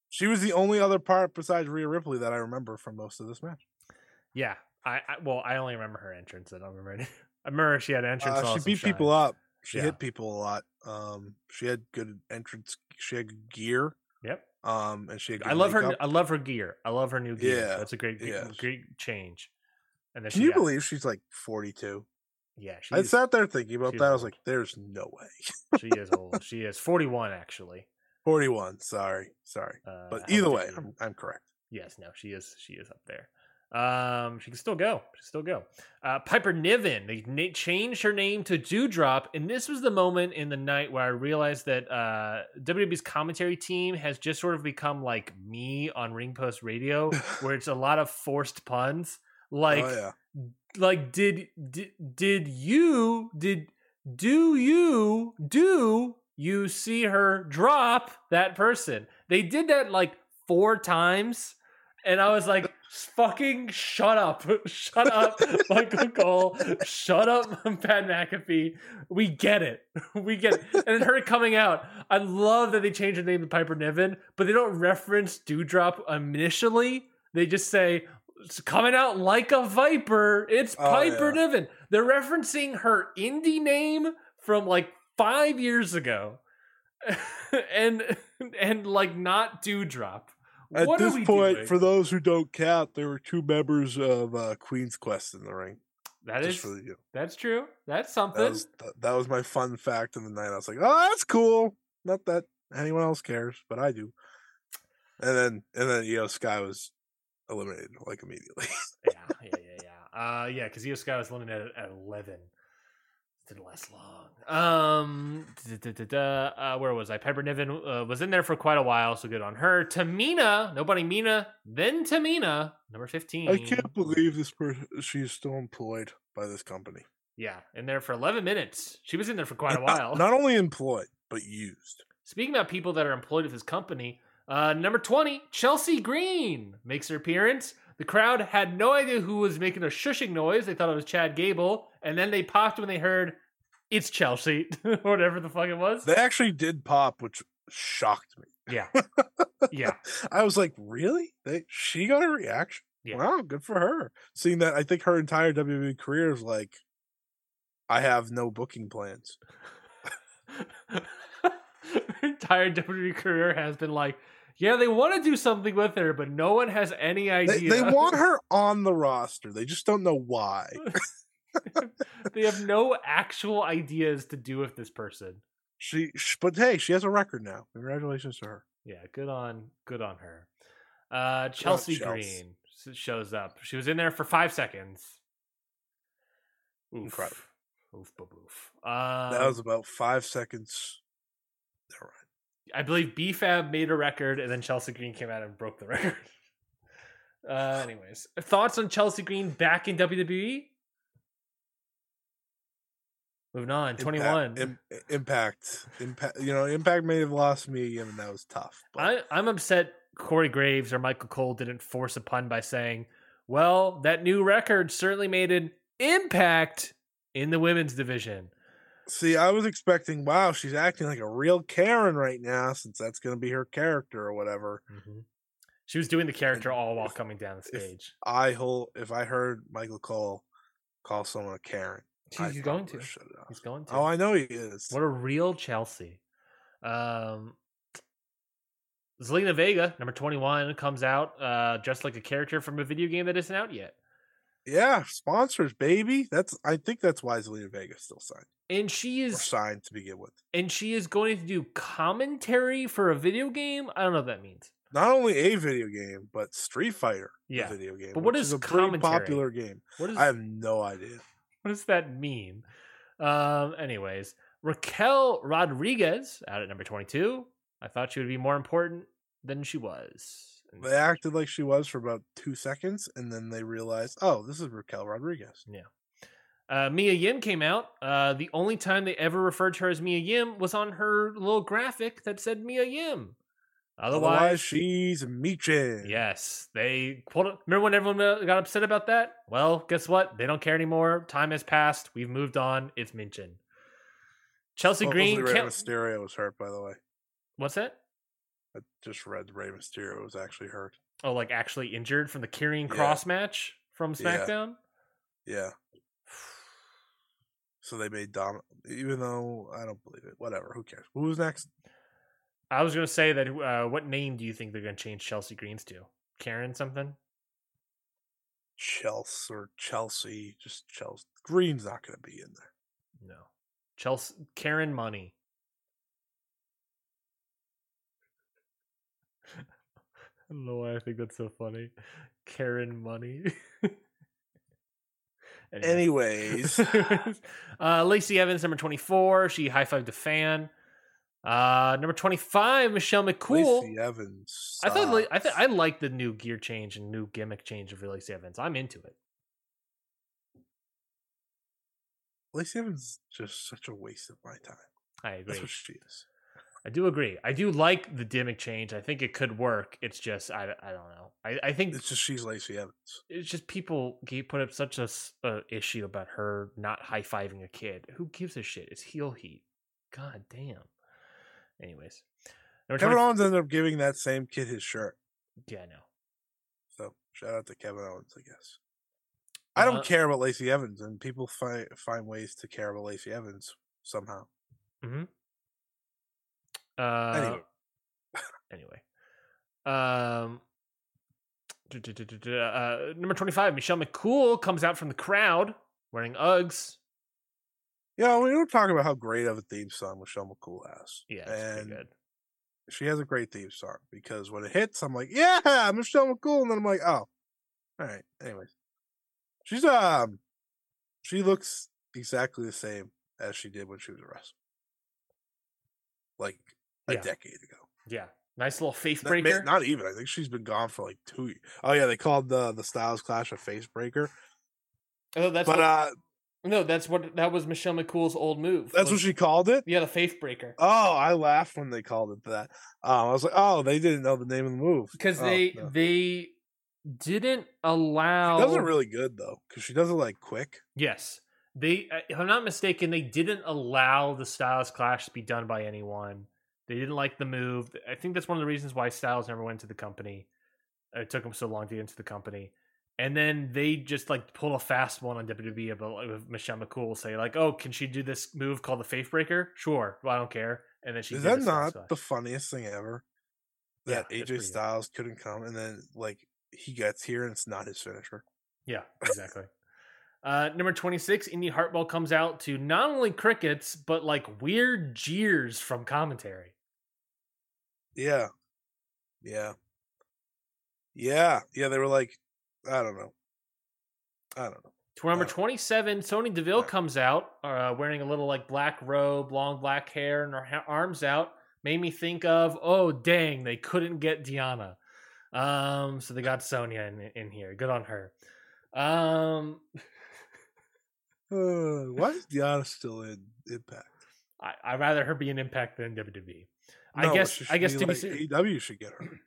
she was the only other part besides Rhea Ripley that I remember from most of this match. Yeah, I, I well, I only remember her entrance. I don't remember. Any, I remember she had entrance. Uh, she beat people up. She Yeah. hit people a lot. Um, she had good entrance. She had good gear. Yep. Um, and she I love her. I love her gear. I love her new gear. Yeah, that's a great, great, change. And then Can she you got- believe she's like forty-two? Yeah, I sat there thinking about that. I was like, "There's no way." she is old. She is forty-one actually. Forty-one. Sorry, sorry. Uh, But either way. I'm, I'm correct. yes, no, she is. She is up there. Um, she can still go. She can still go. Uh, Piper Niven. They na- changed her name to Doudrop, and this was the moment in the night where I realized that uh, WWE's commentary team has just sort of become like me on Ring Post Radio, where it's a lot of forced puns. Like oh yeah. like did did, did you did do you do you see her drop that person they did that like four times and i was like fucking shut up shut up michael cole shut up pat mcafee we get it we get it and then her coming out i love that they changed the name to piper niven but they don't reference Doudrop initially they just say it's coming out like a viper. It's Oh, Piper yeah. Niven. They're referencing her indie name from like five years ago, and and like not Doudrop. At what this point, doing? for those who don't count, there were two members of uh, Queen's Quest in the ring. that is for you. that's true. That's something. That was th- that was my fun fact of the night. I was like, "Oh, that's cool." Not that anyone else cares, but I do. And then and then Iyo Sky was eliminated like immediately. yeah, yeah, yeah, yeah. Uh, yeah, because Iyo Sky was eliminated at eleven. Didn't last long. Um, da, da, da, uh, where was I? Piper Niven uh, was in there for quite a while, so good on her. Tamina, nobody Mina, then Tamina, number fifteen. I can't believe this person. She's still employed by this company. Yeah, in there for eleven minutes. She was in there for quite a And not- while. Not, only employed, but used. Speaking about people that are employed with this company, uh, number 20, Chelsea Green makes her appearance. The crowd had no idea who was making a shushing noise. They thought it was Chad Gable. And then they popped when they heard it's Chelsea, or whatever the fuck it was. They actually did pop, which shocked me. yeah. Yeah. I was like, really? They she got a reaction? Yeah. Wow, good for her. Seeing that, I think her entire WWE career is like, I have no booking plans. Her entire WWE career has been like, yeah, they want to do something with her, but no one has any idea. they want her on the roster. They just don't know why. they have no actual ideas to do with this person. She, but hey, she has a record now. Congratulations to her. Yeah, good on good on her. Uh Chelsea Chels. Green shows up. She was in there for five seconds. Oof. Incredible. Oof, boof. Um, That was about five seconds. Right. I believe BFAB made a record, and then Chelsea Green came out and broke the record. Uh, anyways, thoughts on Chelsea Green back in WWE? Moving on, twenty one. Impact, Im- impact, impact. You know, Impact may have lost me again, and that was tough. But I, I'm upset Corey Graves or Michael Cole didn't force a pun by saying, well, that new record certainly made an impact in the women's division. See, I was expecting, wow, she's acting like a real Karen right now, since that's going to be her character or whatever. She was doing the character all while if- coming down the stage. I hold if I heard Michael Cole call someone a Karen, I He's going to. would've shut it off. He's going to. Oh, I know he is. What a real Chelsea. Um, Zelina Vega, number 21, comes out uh, just like a character from a video game that isn't out yet. Yeah, sponsors, baby. That's I think that's why Zelina Vega still signed And she or is signed to begin with. and she is going to do commentary for a video game. I don't know what that means. Not only a video game, but Street Fighter, Yeah. video game. But what which is a pretty commentary? popular game? What is I have no idea. what does that mean? Um, anyways, Raquel Rodriguez out at number 22. I thought she would be more important than she was. And- They acted like she was for about two seconds, and then they realized, oh, this is Raquel Rodriguez. Yeah. Uh, Mia Yim came out. Uh, the only time they ever referred to her as Mia Yim was on her little graphic that said Mia Yim. Otherwise, Otherwise, she's Michin. yes, they. It. Remember when everyone uh, got upset about that? Well, guess what? They don't care anymore. Time has passed. We've moved on. It's Minchin. Chelsea Green. Can't, Mysterio was hurt, by the way. what's that? I just read Rey Mysterio was actually hurt. Oh, like actually injured from the Karrion Yeah. Kross match from Yeah. SmackDown. Yeah. So they made Dom, even though I don't believe it. Whatever. Who cares? Who's next? I was gonna say that. Uh, what name do you think they're gonna change Chelsea Greens to? Karen something? Chelsea or Chelsea. Just Chelsea. Green's not going to be in there. No. Chelsea Karen Money. Don't know why I think that's so funny. Karen Money. Anyway. Anyways, uh, Lacey Evans, number 24. She high fived a fan. Uh, number 25, Michelle McCool. Lacey Evans. I thought I sucks. th- I like the new gear change and new gimmick change of Lacey Evans. I'm into it. Lacey Evans is just such a waste of my time. I agree. That's what she is. I do agree. I do like the gimmick change. I think it could work. It's just I, I don't know. I, I think It's just she's Lacey Evans. it's just people keep put up such a, issue about her not high fiving a kid. Who gives a shit? It's heel heat. God damn. Anyways, Kevin 20 Owens ended up giving that same kid his shirt. Yeah, I know. So shout out to Kevin Owens, I guess. I don't Uh, care about Lacey Evans, and people find find ways to care about Lacey Evans somehow. Uh, Anyway. anyway. Um. Uh, number twenty-five, Michelle McCool comes out from the crowd wearing Uggs. Yeah, we were talking about how great of a theme song Michelle McCool has. Yeah, it's and good. she has a great theme song because when it hits, I'm like, yeah, Michelle McCool, and then I'm like, oh, all right. Anyways, she's um, she looks exactly the same as she did when she was a wrestler, like a Yeah. decade ago. Yeah, nice little faith Not, breaker. not even. I think she's been gone for like two. years. Oh yeah, they called the the Styles Clash a face breaker. oh, that's But what, uh, no, that's what that was Michelle McCool's old move. that's what she called it. Yeah, the faith breaker. Oh, I laughed when they called it that. Um, I was like, oh, they didn't know the name of the move because Oh, they no. they didn't allow. She does it really good though, because she does it like quick. Yes, they. uh, If I'm not mistaken, they didn't allow the Styles Clash to be done by anyone. They didn't like the move. I think that's one of the reasons why Styles never went to the company. It took him so long to get into the company. And then they just like pull a fast one on WWE about Michelle McCool say like, "Oh, can she do this move called the Faith Breaker?" Sure, well, I don't care. And then she Is that not the funniest thing ever? Yeah, That pretty AJ good. Styles couldn't come, and then like he gets here and it's not his finisher. Yeah, exactly. uh, number 26, Indi Hartwell comes out to not only crickets, but like weird jeers from commentary. Yeah, yeah, yeah, yeah. They were like, I don't know, I don't know. To number Uh, 27, Sonya Deville comes out uh, wearing a little like black robe, long black hair, and her ha- arms out. Made me think of, oh, dang, they couldn't get Deanna. Um, so they got Sonya in, in here. Good on her. Um, Uh, why is Deanna still in Impact? I, I'd rather her be in impact than WWE. I guess, I guess be to be like, ser- AEW should get her.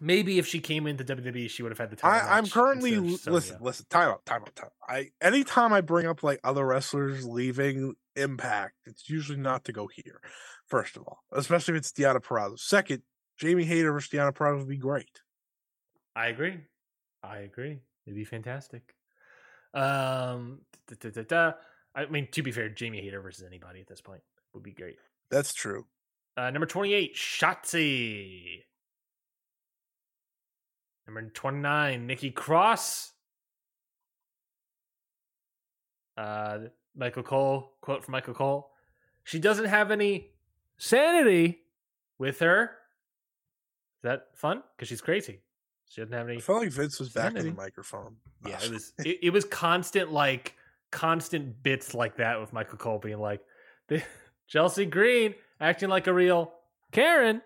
maybe if she came into WWE, she would have had the title. I, I'm currently of l- Sonya. listen, listen. Time out, time out, time. out. I anytime I bring up like other wrestlers leaving Impact, it's usually not to go here. First of all, especially if it's Deanna Purrazzo. Second, Jamie Hayter versus Deanna Purrazzo would be great. I agree. I agree. It'd be fantastic. Um, da, da, da. I mean, to be fair, Jamie Hayter versus anybody at this point would be great. That's true. Uh, number 28, Shotzi. Number 29, Nikki Cross. Uh, Michael Cole, quote from Michael Cole. She doesn't have any sanity with her. Is that fun? Because she's crazy. She doesn't have any I felt like Vince was back in the microphone. yeah, it was it, it was constant like constant bits like that with Michael Cole being like the Chelsea Green acting like a real Karen.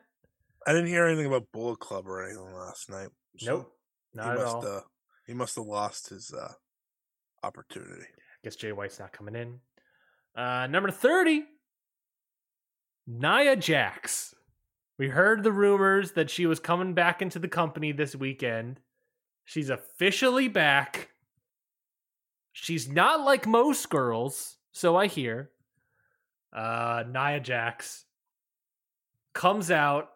I didn't hear anything about Bullet Club or anything last night. so Nope, he not at must all. uh he must have lost his uh opportunity. Guess Jay White's not coming in. Uh, number thirty, Nia Jax. We heard the rumors that she was coming back into the company this weekend. She's officially back. She's not like most girls, so I hear. Uh, Nia Jax comes out,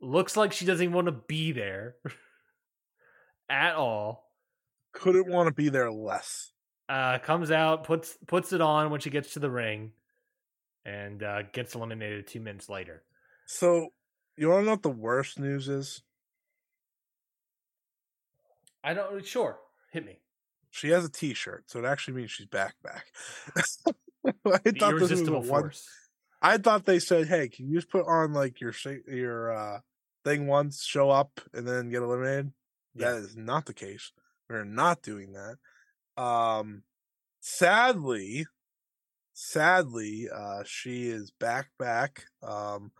looks like she doesn't even want to be there at all. Couldn't want to be there less. Uh, comes out, puts puts it on when she gets to the ring, and uh, gets eliminated two minutes later. So you want to know what the worst news is? I don't. Sure, hit me. She has a T-shirt, so it actually means she's back. Back. I The thought this was a irresistible one. I thought they said, "Hey, can you just put on like your your uh thing once, show up, and then get eliminated?" Yeah. That is not the case. We're not doing that. Um, sadly, sadly, uh, she is back. Back. Um,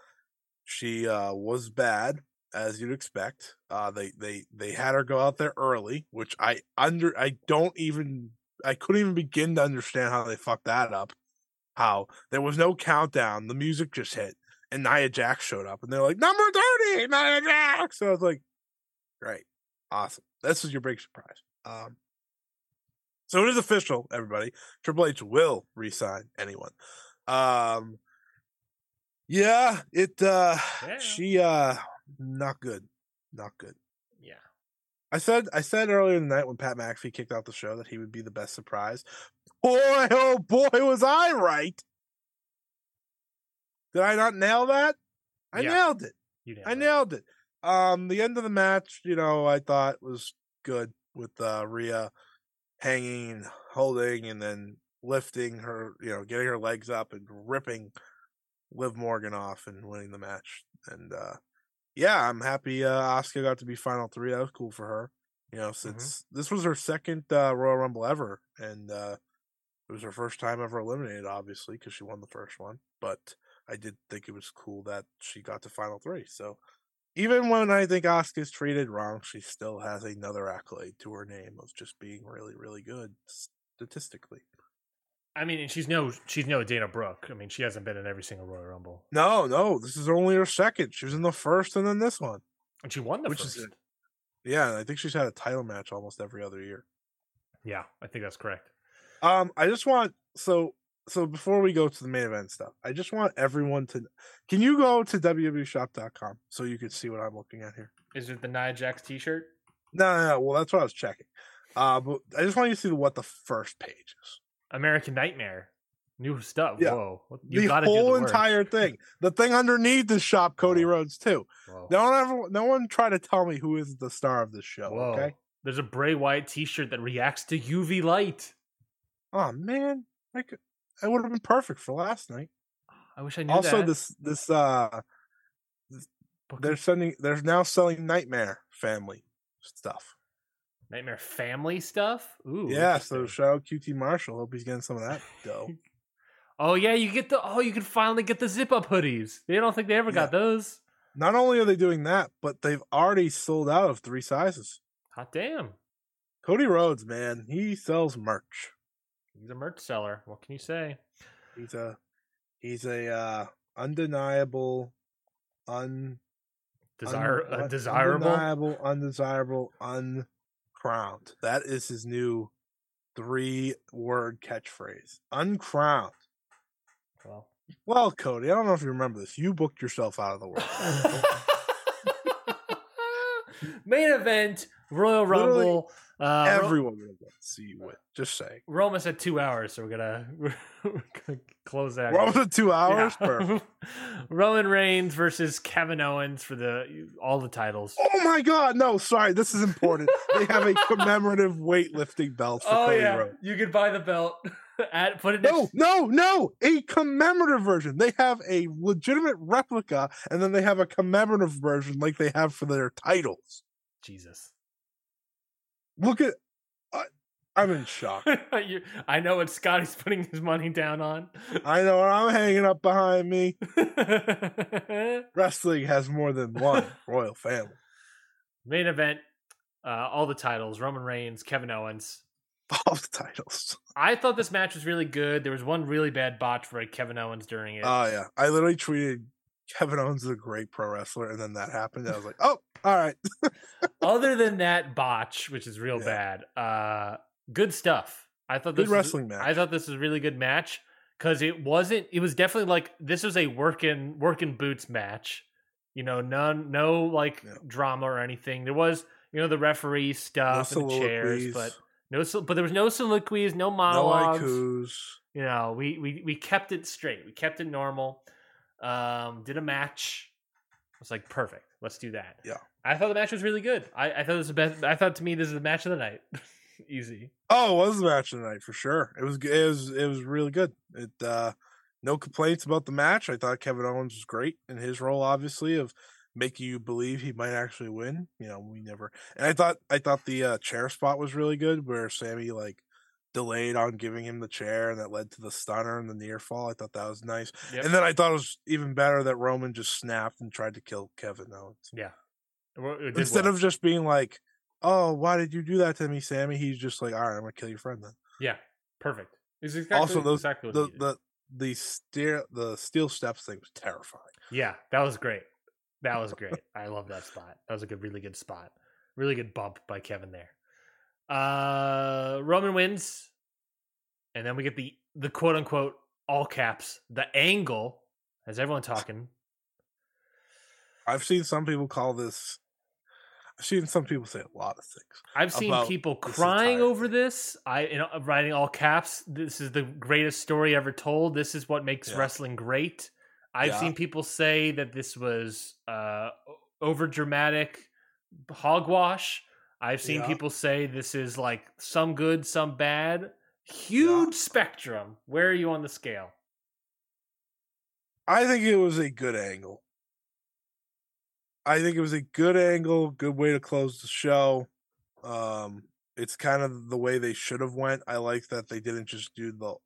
she uh was bad as you'd expect. Uh, they they they had her go out there early, which I under I don't even I couldn't even begin to understand how they fucked that up. How there was no countdown, the music just hit, and Nia Jax showed up, and they're like number thirty, Nia Jax. So I was like, great, awesome. This is your big surprise. Um, so it is official, everybody. Triple H will resign anyone. Um, yeah, it. uh Yeah. She uh not good, not good. I said I said earlier in the night when Pat McAfee kicked out the show that he would be the best surprise. Boy, oh boy, was I right. Did I not nail that? I Yeah. nailed it. You nailed I it. nailed it. Um, the end of the match, you know, I thought was good with uh, Rhea hanging, and holding, and then lifting her, you know, getting her legs up and ripping Liv Morgan off and winning the match. And uh, yeah, I'm happy uh, Asuka got to be final three. That was cool for her. You know, since this was her second uh, Royal Rumble ever, and uh, it was her first time ever eliminated, obviously, because she won the first one. But I did think it was cool that she got to final three. So even when I think Asuka's treated wrong, she still has another accolade to her name of just being really, really good statistically. I mean, and she's no she's no Dana Brooke. I mean, she hasn't been in every single Royal Rumble, No, no, this is only her second. She was in the first and then this one. and she won the Which is first. it. Yeah, and I think she's had a title match almost every other year. Yeah, I think that's correct. Um, I just want so so before we go to the main event stuff, I just want everyone to can you go to www.shop.com so you can see what I'm looking at here? Is it the Nia Jax T-shirt? No, no, no. Well, that's what I was checking. Uh, but I just want you to see what the first page is. American Nightmare, new stuff. Yeah. Whoa, you the whole the entire thing. The thing underneath is shop Cody Whoa. Rhodes too. Whoa. No one ever, no one try to tell me who is the star of this show. Whoa. Okay. There's a Bray Wyatt T-shirt that reacts to UV light. Oh man, I could, I would have been perfect for last night. I wish I knew Also, that. this this uh, they're sending, they're now selling Nightmare Family stuff. Nightmare Family stuff. Ooh, yeah, so shout out QT Marshall. Hope he's getting some of that dough. oh yeah, you get the oh, you can finally get the zip up hoodies. They don't think they ever got those. Not only are they doing that, but they've already sold out of three sizes. Hot damn, Cody Rhodes, man, he sells merch. he's a merch seller. What can you say? He's a he's a uh undeniable un Desire un- desirable. undeniable, undesirable, uncrowned. That is his new three word catchphrase. Uncrowned. Well, Well, Cody, I don't know if you remember this. You booked yourself out of the world. main event Royal Literally Rumble. Uh, Ro- Everyone would have see you win. Just saying. we're almost at two hours, so we're gonna, we're gonna close that. We're almost at two hours. Yeah. Perfect. Roman Reigns versus Kevin Owens for the all the titles. Oh my god, no, sorry, this is important. they have a commemorative weightlifting belt for Oh Cody yeah, Rhodes. you could buy the belt. Add, put it No, next. no, no, a commemorative version. They have a legitimate replica, and then they have a commemorative version like they have for their titles. Jesus. Look at, I, I'm in shock. You- I know what Scotty's putting his money down on. I know what I'm hanging up behind me. Wrestling has more than one royal family. Main event, uh, all the titles: Roman Reigns, Kevin Owens. All the titles. I thought this match was really good. There was one really bad botch for Kevin Owens during it. Oh yeah, I literally tweeted Kevin Owens is a great pro wrestler, and then that happened. I was like, oh, all right. Other than that botch, which is real Yeah. bad, uh, good stuff. I thought Good this was- wrestling match. I thought this was a really good match because it wasn't. It was definitely like this was a working working boots match. You know, none, no like Yeah. drama or anything. There was, you know, the referee No stuff and the chairs, but no, but there was no soliloquies, no no monologues. haikus. you know, we we we kept it straight. We kept it normal. Um, did a match. I was like, perfect. Let's do that. Yeah. I thought the match was really good. I, I thought it was the best. I thought to me this is the match of the night. Easy. Oh, it was the match of the night for sure. It was it was it was really good. It uh no complaints about the match. I thought Kevin Owens was great in his role, obviously, of making you believe he might actually win. You know, we never and I thought I thought the uh, chair spot was really good where Sami like delayed on giving him the chair and that led to the stunner and the near fall. I thought that was nice. Yep. And then I thought it was even better that Roman just snapped and tried to kill Kevin Owens. Did Instead well. of just being like, Oh, why did you do that to me, Sami? He's just like, All right, I'm gonna kill your friend then. Yeah, perfect. It's exactly, also, those exactly the the the stair the steel steps thing was terrifying. Yeah, that was great. That was great. I love that spot. That was a good, really good spot. Really good bump by Kevin there. Uh Roman wins, and then we get the the quote unquote all caps the angle. As everyone talking? I've seen some people call this. I've seen some people say a lot of things. I've seen people crying over this. I you know, writing all caps. This is the greatest story ever told. This is what makes Yeah. wrestling great. I've Yeah. seen people say that this was uh, over dramatic hogwash. I've seen Yeah. people say this is like some good, some bad. Huge spectrum. Where are you on the scale? I think it was a good angle. I think it was a good angle, good way to close the show. Um, it's kind of the way they should have went. I like that they didn't just do the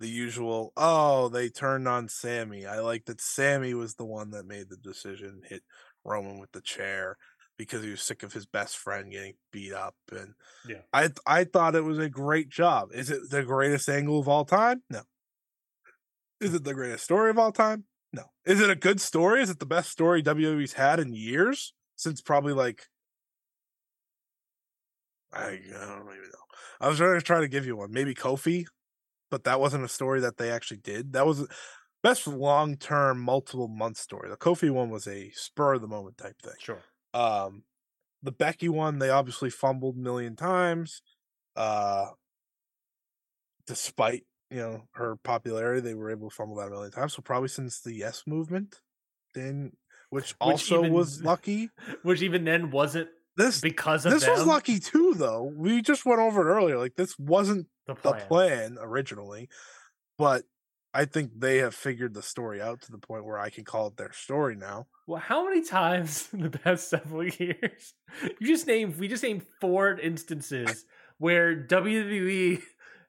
the usual. Oh, they turned on Sami. I like that Sami was the one that made the decision, hit Roman with the chair because he was sick of his best friend getting beat up. And Yeah. I I thought it was a great job. Is it the greatest angle of all time? No. Is it the greatest story of all time? No. Is it a good story? Is it the best story WWE's had in years? Since probably like I, I don't even know. I was going to try to give you one, maybe Kofi, but that wasn't a story that they actually did. That was best long term, multiple month story. The Kofi one was a spur of the moment type thing. Sure. Um, the Becky one, they obviously fumbled a million times. Uh, despite you know her popularity, they were able to fumble that a million times. So probably since the Yes movement, then which also even- was lucky. Which even then wasn't This because of this was lucky too, though. We just went over it earlier. Like this wasn't the the plan. plan originally, but I think they have figured the story out to the point where I can call it their story now. Well, how many times in the past several years you just named we just named four instances where WWE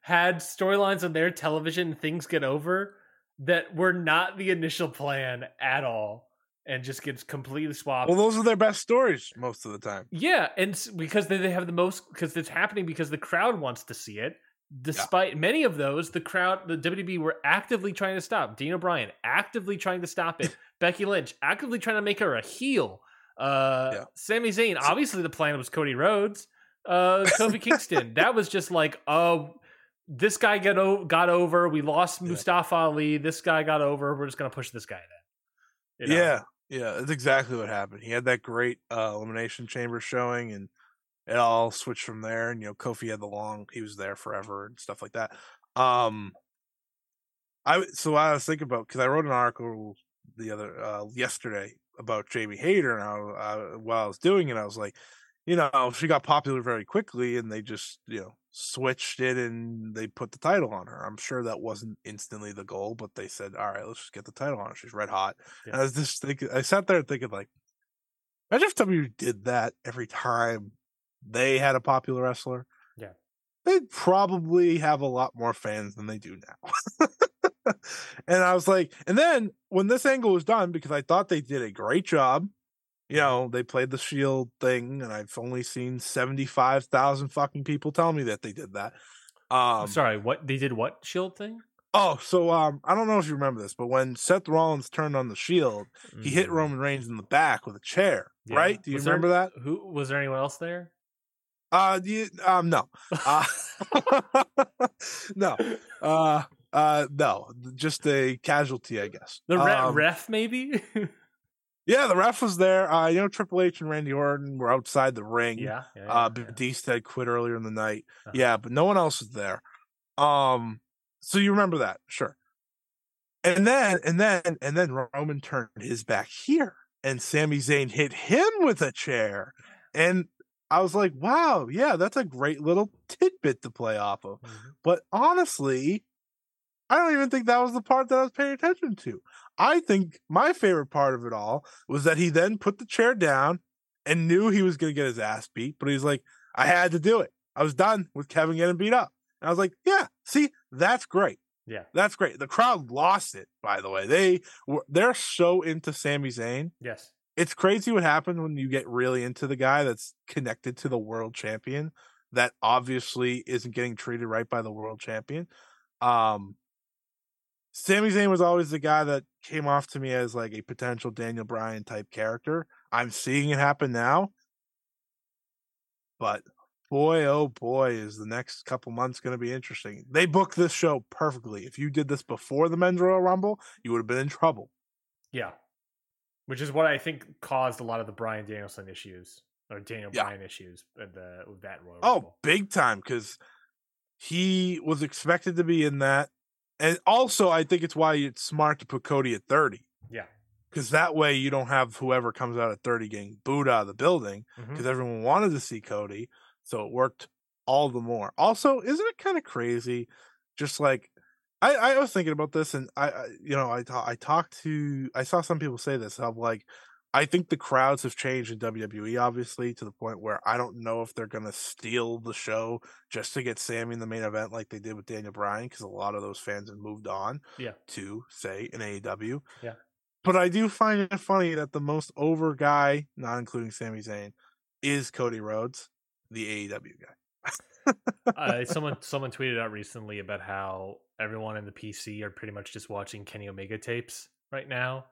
had storylines on their television things get over that were not the initial plan at all and just gets completely swapped. Well, those are their best stories most of the time. yeah, and because they, they have the most because it's happening because the crowd wants to see it. Despite many of those, the crowd, the WWE were actively trying to stop. Daniel Bryan actively trying to stop it. Becky Lynch actively trying to make her a heel. Uh, Yeah. Sami Zayn, obviously the plan was Cody Rhodes. Uh, Kofi Kingston, that was just like, oh, this guy got o- got over. We lost Yeah. Mustafa Ali. This guy got over. We're just gonna push this guy then. You know? Yeah, yeah, that's exactly what happened. He had that great uh, elimination chamber showing, and it all switched from there. And you know, Kofi had the long; he was there forever and stuff like that. Um, I so I was thinking about because I wrote an article the other uh, yesterday about Jamie Hayter and how uh, while I was doing it, I was like, you know, she got popular very quickly, and they just you know switched it and they put the title on her. I'm sure that wasn't instantly the goal, but they said, all right, let's just get the title on her. She's red hot. And I was just thinking, I sat there thinking, like, imagine if W did that every time they had a popular wrestler. Yeah. They'd probably have a lot more fans than they do now. and I was like, and then when this angle was done, because I thought they did a great job, you know, they played the shield thing, and I've only seen 75,000 fucking people tell me that they did that. Um, Sorry, what they did? What shield thing? Oh, so um, I don't know if you remember this, but when Seth Rollins turned on the Shield, he hit Mm. Roman Reigns in the back with a chair. Yeah. Right? Do you Was there- remember that? Who was there? Anyone else there? Uh, do you, um, no, uh, no, uh, uh, no, just a casualty, I guess. The re- Um, ref, maybe. yeah, the ref was there. Uh, you know, Triple H and Randy Orton were outside the ring. yeah. yeah, uh, yeah, yeah. Had quit earlier in the night. Uh-huh. Yeah, but no one else was there. Um, so you remember that, sure. And then, and then, and then Roman turned his back here, and Sami Zayn hit him with a chair, and I was like, wow, yeah, that's a great little tidbit to play off of. Mhm. But honestly, I don't even think that was the part that I was paying attention to. I think my favorite part of it all was that he then put the chair down and knew he was going to get his ass beat, but he's like, I had to do it. I was done with Kevin getting beat up. And I was like, yeah, see, that's great. Yeah. That's great. The crowd lost it, by the way. They were they're so into Sami Zayn. Yes. It's crazy what happens when you get really into the guy that's connected to the world champion. that obviously isn't getting treated right by the world champion. Um, Sami Zayn was always the guy that came off to me as like a potential Daniel Bryan type character. I'm seeing it happen now. But boy, oh boy, is the next couple months going to be interesting. They booked this show perfectly. If you did this before the Men's Royal Rumble, you would have been in trouble. Yeah. Which is what I think caused a lot of the Bryan Danielson issues or Daniel Yeah. Bryan issues with, the, with that Royal Oh, Rumble. big time because he was expected to be in that. And also, I think it's why it's smart to put Cody at 30 Yeah. because that way you don't have whoever comes out at 30 getting booed out of the building mm-hmm. because everyone wanted to see Cody. So it worked all the more. Also, isn't it kind of crazy? Just like I, I was thinking about this, and I, I you know, I ta- I talked to, I saw some people say this of like, I think the crowds have changed in WWE, obviously, to the point where I don't know if they're gonna steal the show just to get Sami in the main event like they did with Daniel Bryan, because a lot of those fans have moved on Yeah. to say an AEW. Yeah. But I do find it funny that the most over guy, not including Sami Zayn, is Cody Rhodes, the AEW guy. uh, someone someone tweeted out recently about how everyone in the PC are pretty much just watching Kenny Omega tapes right now,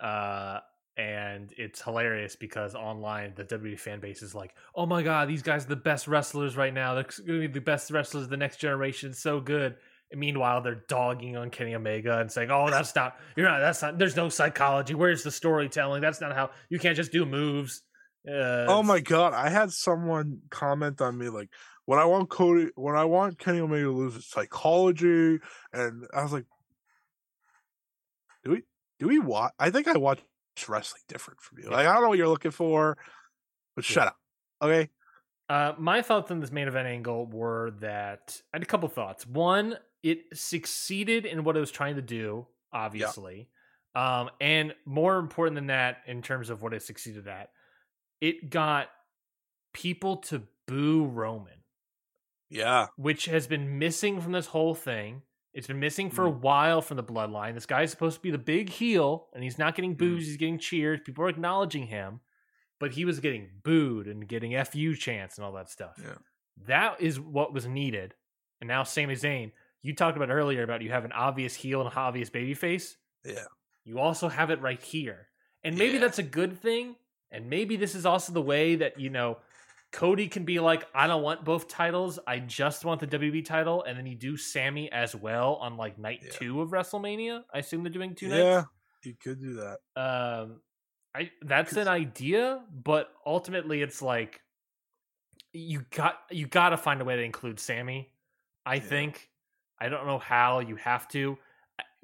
uh, and it's hilarious because online the WWE fan base is like, "Oh my god, these guys are the best wrestlers right now. They're going to be the best wrestlers of the next generation. So good." And meanwhile, they're dogging on Kenny Omega and saying, "Oh, that's not you're not that's not. There's no psychology. Where's the storytelling? That's not how you can't just do moves." Uh, Oh my god, I had someone comment on me like when I want Cody when I want Kenny Omega to lose it's psychology and I was like Do we do we watch I think I watch wrestling different from you. Yeah. Like I don't know what you're looking for, but Yeah. shut up. Okay? Uh, my thoughts on this main event angle were that I had a couple thoughts. One, it succeeded in what it was trying to do, obviously. Um, and more important than that, in terms of what it succeeded at, it got people to boo Roman, Yeah. which has been missing from this whole thing. It's been missing for a Mm. while from the bloodline. This guy's supposed to be the big heel, and he's not getting Mm. boos, he's getting cheers. People are acknowledging him, but he was getting booed and getting FU chants and all that stuff. Yeah. That is what was needed. And now Sami Zayn, you talked about earlier about you have an obvious heel and an obvious baby face. Yeah. You also have it right here. And maybe Yeah. that's a good thing. And maybe this is also the way that, you know, Cody can be like, I don't want both titles. I just want the WWE title. And then you do Sami as well on like night Yeah. two of WrestleMania. I assume they're doing two yeah. nights. Yeah, you could do that. Um, I that's an idea, but ultimately it's like you got you got to find a way to include Sami. I Yeah. think I don't know how you have to.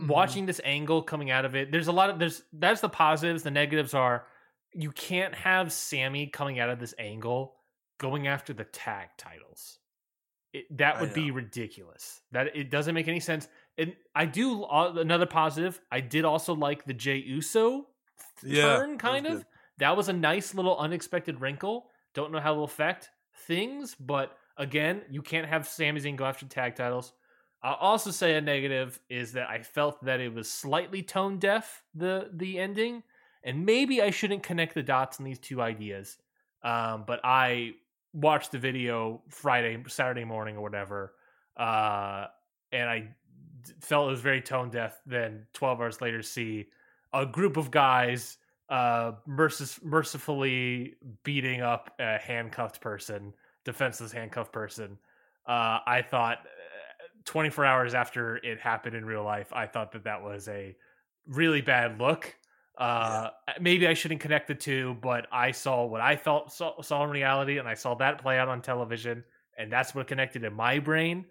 Mhm. Watching this angle coming out of it, there's a lot of there's that's the positives. The negatives are you can't have Sami coming out of this angle going after the tag titles. It, that would be ridiculous. That it doesn't make any sense. And I do uh, another positive. I did also like the Jey Uso Yeah, turn, that kind of. good. That was a nice little unexpected wrinkle. Don't know how it'll affect things, but again, you can't have Sami Zayn go after tag titles. I'll also say a negative is that I felt that it was slightly tone deaf the the ending, and maybe I shouldn't connect the dots in these two ideas. Um, but I watched the video Friday, Saturday morning, or whatever, uh, and I felt it was very tone deaf. Then twelve hours later, see a group of guys uh, mercis- mercifully beating up a handcuffed person, defenseless handcuffed person. Uh, I thought uh, 24 hours after it happened in real life, I thought that that was a really bad look. Uh, Maybe I shouldn't connect the two, but I saw what I felt saw, saw in reality, and I saw that play out on television, and that's what connected in my brain.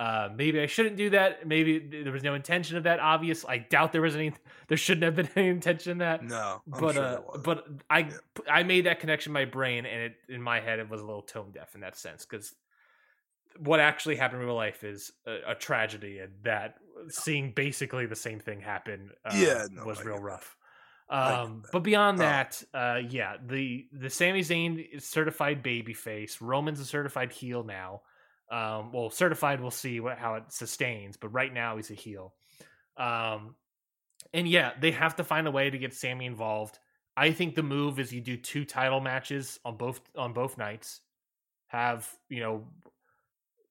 Uh, maybe I shouldn't do that. Maybe there was no intention of that. Obvious. I doubt there was any. There shouldn't have been any intention of that. No. I'm but sure uh, but I Yeah. I made that connection in my brain, and it in my head it was a little tone deaf in that sense because what actually happened in real life is a, a tragedy, and that seeing basically the same thing happen uh, Yeah, no, was I real rough. Um, but beyond Uh, that, uh, yeah, the the Sami Zayn is certified babyface. Roman's a certified heel now. Um, well, certified, we'll see what, how it sustains, but right now he's a heel. Um, and yeah, they have to find a way to get Sami involved. I think the move is you do two title matches on both on both nights. have you know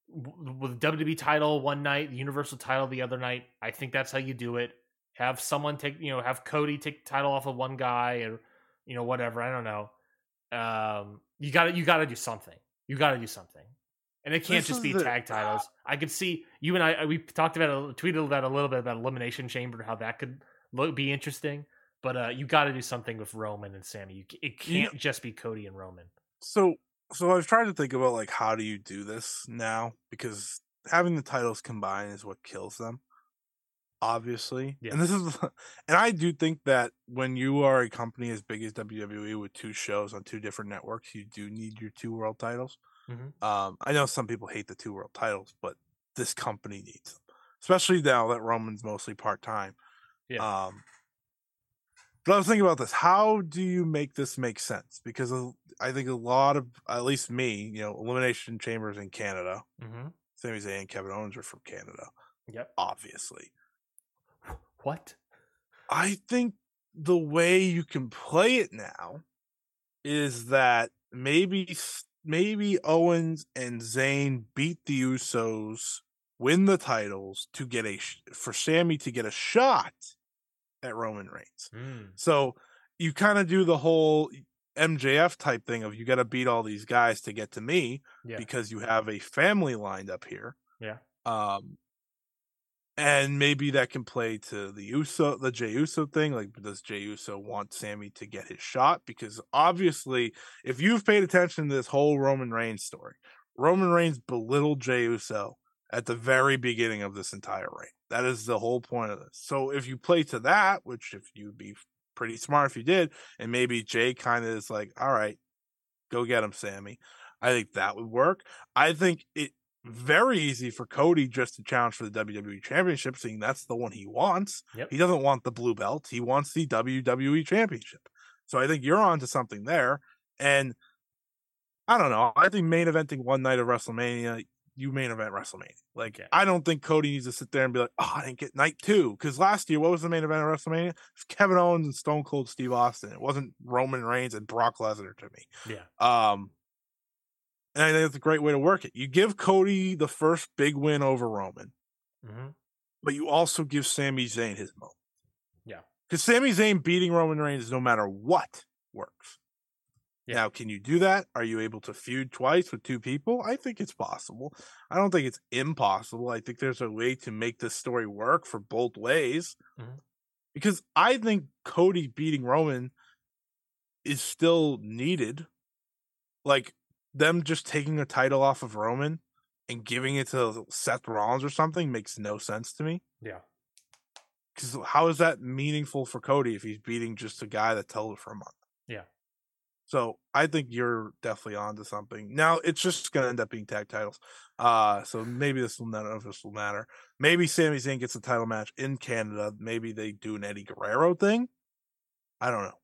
with WWE title one night, the Universal title the other night. I think that's how you do it. Have someone take you know have Cody take the title off of one guy or you know whatever. I don't know. Um, you got to you got to do something. You got to do something. And it can't This just be the- tag titles. I could see you and I. We talked about it, tweeted about a little bit about Elimination Chamber, how that could look, be interesting. But uh, you got to do something with Roman and Sami. You, it can't just be Cody and Roman. So so I was trying to think about like how do you do this now because having the titles combined is what kills them. Obviously. Yeah. And this is and I do think that when you are a company as big as WWE with two shows on two different networks, you do need your two world titles. Mhm. Um I know some people hate the two world titles, but this company needs them. Especially now that Roman's mostly part-time. Yeah. Um but I was thinking about this. How do you make this make sense? Because I think a lot of, at least me, you know, Elimination Chambers in Canada. Mm-hmm. Sami Zayn and Kevin Owens are from Canada, Yep. obviously. What? I think the way you can play it now is that maybe maybe Owens and Zayn beat the Usos, win the titles to get a for Sami to get a shot at Roman Reigns. Mm. So you kind of do the whole MJF type thing of you got to beat all these guys to get to me Yeah. because you have a family lined up here. Yeah. Um, and maybe that can play to the Uso, the Jey Uso thing. Like, does Jey Uso want Sami to get his shot? Because obviously, if you've paid attention to this whole Roman Reigns story, Roman Reigns belittled Jey Uso at the very beginning of this entire reign. That is the whole point of this. So if you play to that, which if you'd be pretty smart if you did, and maybe Jey kind of is like, all right, go get him, Sami. I think that would work. I think it very easy for Cody just to challenge for the WWE Championship, seeing that's the one he wants. Yep. He doesn't want the blue belt. He wants the WWE Championship. So I think you're on to something there. And I don't know. I think main eventing one night of WrestleMania, you main event WrestleMania. Like Okay. I don't think Cody needs to sit there and be like, "Oh, I didn't get night two. Because last year, what was the main event of WrestleMania? It was Kevin Owens and Stone Cold Steve Austin. It wasn't Roman Reigns and Brock Lesnar to me. Yeah. Um, and I think it's a great way to work it. You give Cody the first big win over Roman, Mm-hmm. but you also give Sami Zayn his moment. Yeah. Because Sami Zayn beating Roman Reigns, no matter what, works. Yeah. Now, can you do that? Are you able to feud twice with two people? I think it's possible. I don't think it's impossible. I think there's a way to make this story work for both ways. Mhm. Because I think Cody beating Roman is still needed. Like them just taking a title off of Roman and giving it to Seth Rollins or something makes no sense to me. Yeah. Because how is that meaningful for Cody if he's beating just a guy that held it for a month? Yeah. So I think you're definitely onto something. Now it's just gonna end up being tag titles. Uh so maybe this will none of this will matter. Maybe Sami Zayn gets a title match in Canada. Maybe they do an Eddie Guerrero thing. I don't know.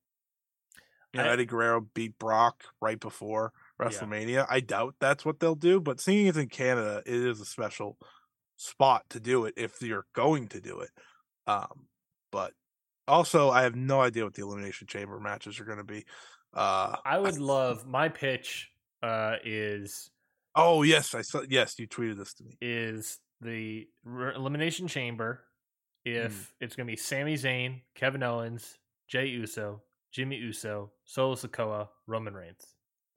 You know, I- Eddie Guerrero beat Brock right before Yeah. WrestleMania. I doubt that's what they'll do, but seeing it's in Canada, it is a special spot to do it if you're going to do it. Um, but also, I have no idea what the Elimination Chamber matches are going to be. Uh, I would love my pitch uh, is oh yes, I saw. Yes, you tweeted this to me. is the r- elimination chamber if Mm. it's going to be Sami Zayn, Kevin Owens, Jey Uso, Jimmy Uso, Solo Sikoa, Roman Reigns.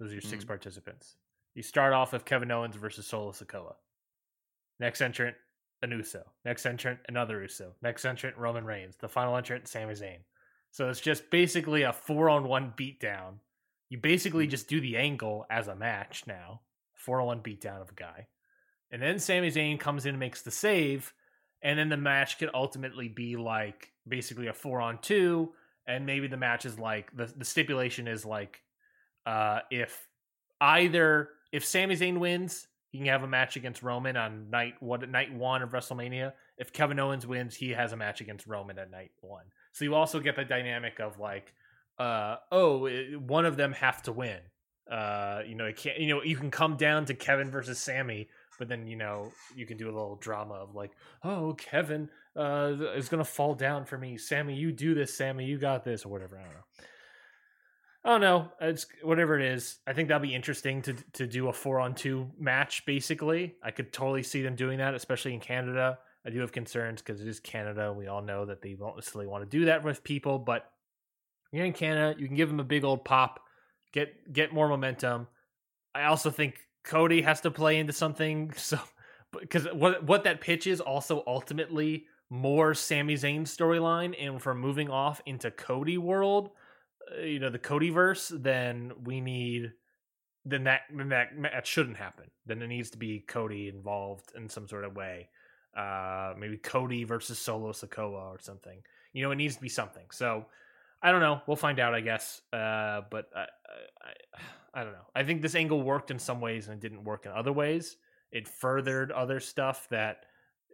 Those are your six Mm. participants. You start off with Kevin Owens versus Solo Sikoa. Next entrant, an Uso. Next entrant, another Uso. Next entrant, Roman Reigns. The final entrant, Sami Zayn. So it's just basically a four on one beatdown. You basically Mm. just do the angle as a match now. Four on one beatdown of a guy. And then Sami Zayn comes in and makes the save. And then the match could ultimately be like basically a four on two. And maybe the match is like the, the stipulation is like uh if either if Sami Zayn wins, he can have a match against Roman on night what night one of WrestleMania. If Kevin Owens wins, he has a match against Roman at night one. So you also get the dynamic of like, uh, oh, it- one of them have to win. Uh, you know, it can't. You know, you can come down to Kevin versus Sami, but then you know you can do a little drama of like, oh, Kevin uh is gonna fall down for me. Sami, you do this. Sami, you got this, or whatever. I don't know. Oh no, it's whatever it is. I think that'll be interesting to to do a four on two match. Basically, I could totally see them doing that, especially in Canada. I do have concerns because it is Canada. We all know that they won't necessarily want to do that with people, but you're in Canada, you can give them a big old pop, get get more momentum. I also think Cody has to play into something, so because what what that pitch is also ultimately more Sami Zayn storyline, and from moving off into Cody world you know the Cody verse, then we need then that then that that shouldn't happen. Then it needs to be Cody involved in some sort of way. Uh, maybe Cody versus Solo Sikoa or something. You know, it needs to be something. So I don't know. We'll find out, I guess. Uh, but I, I, I don't know. I think this angle worked in some ways and it didn't work in other ways. It furthered other stuff that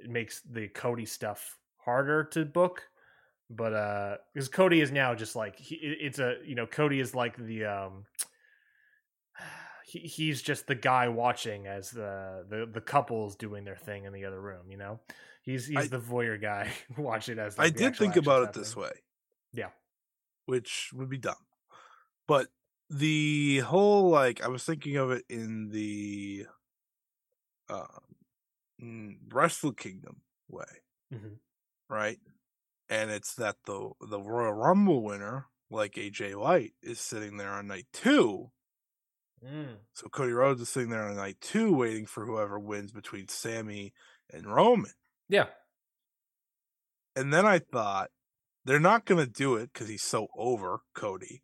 makes the Cody stuff harder to book but uh because cody is now just like he, it's a you know cody is like the um he, he's just the guy watching as the, the the couples doing their thing in the other room you know? He's he's I, the voyeur guy watching as like, i did think about it this way. Yeah. Which would be dumb. But the whole like i was thinking of it in the um wrestle kingdom way mm-hmm. right and it's that the the Royal Rumble winner, like AJ White, is sitting there on night two. Mm. So Cody Rhodes is sitting there on night two, waiting for whoever wins between Sami and Roman. Yeah. And then I thought they're not going to do it because he's so over Cody.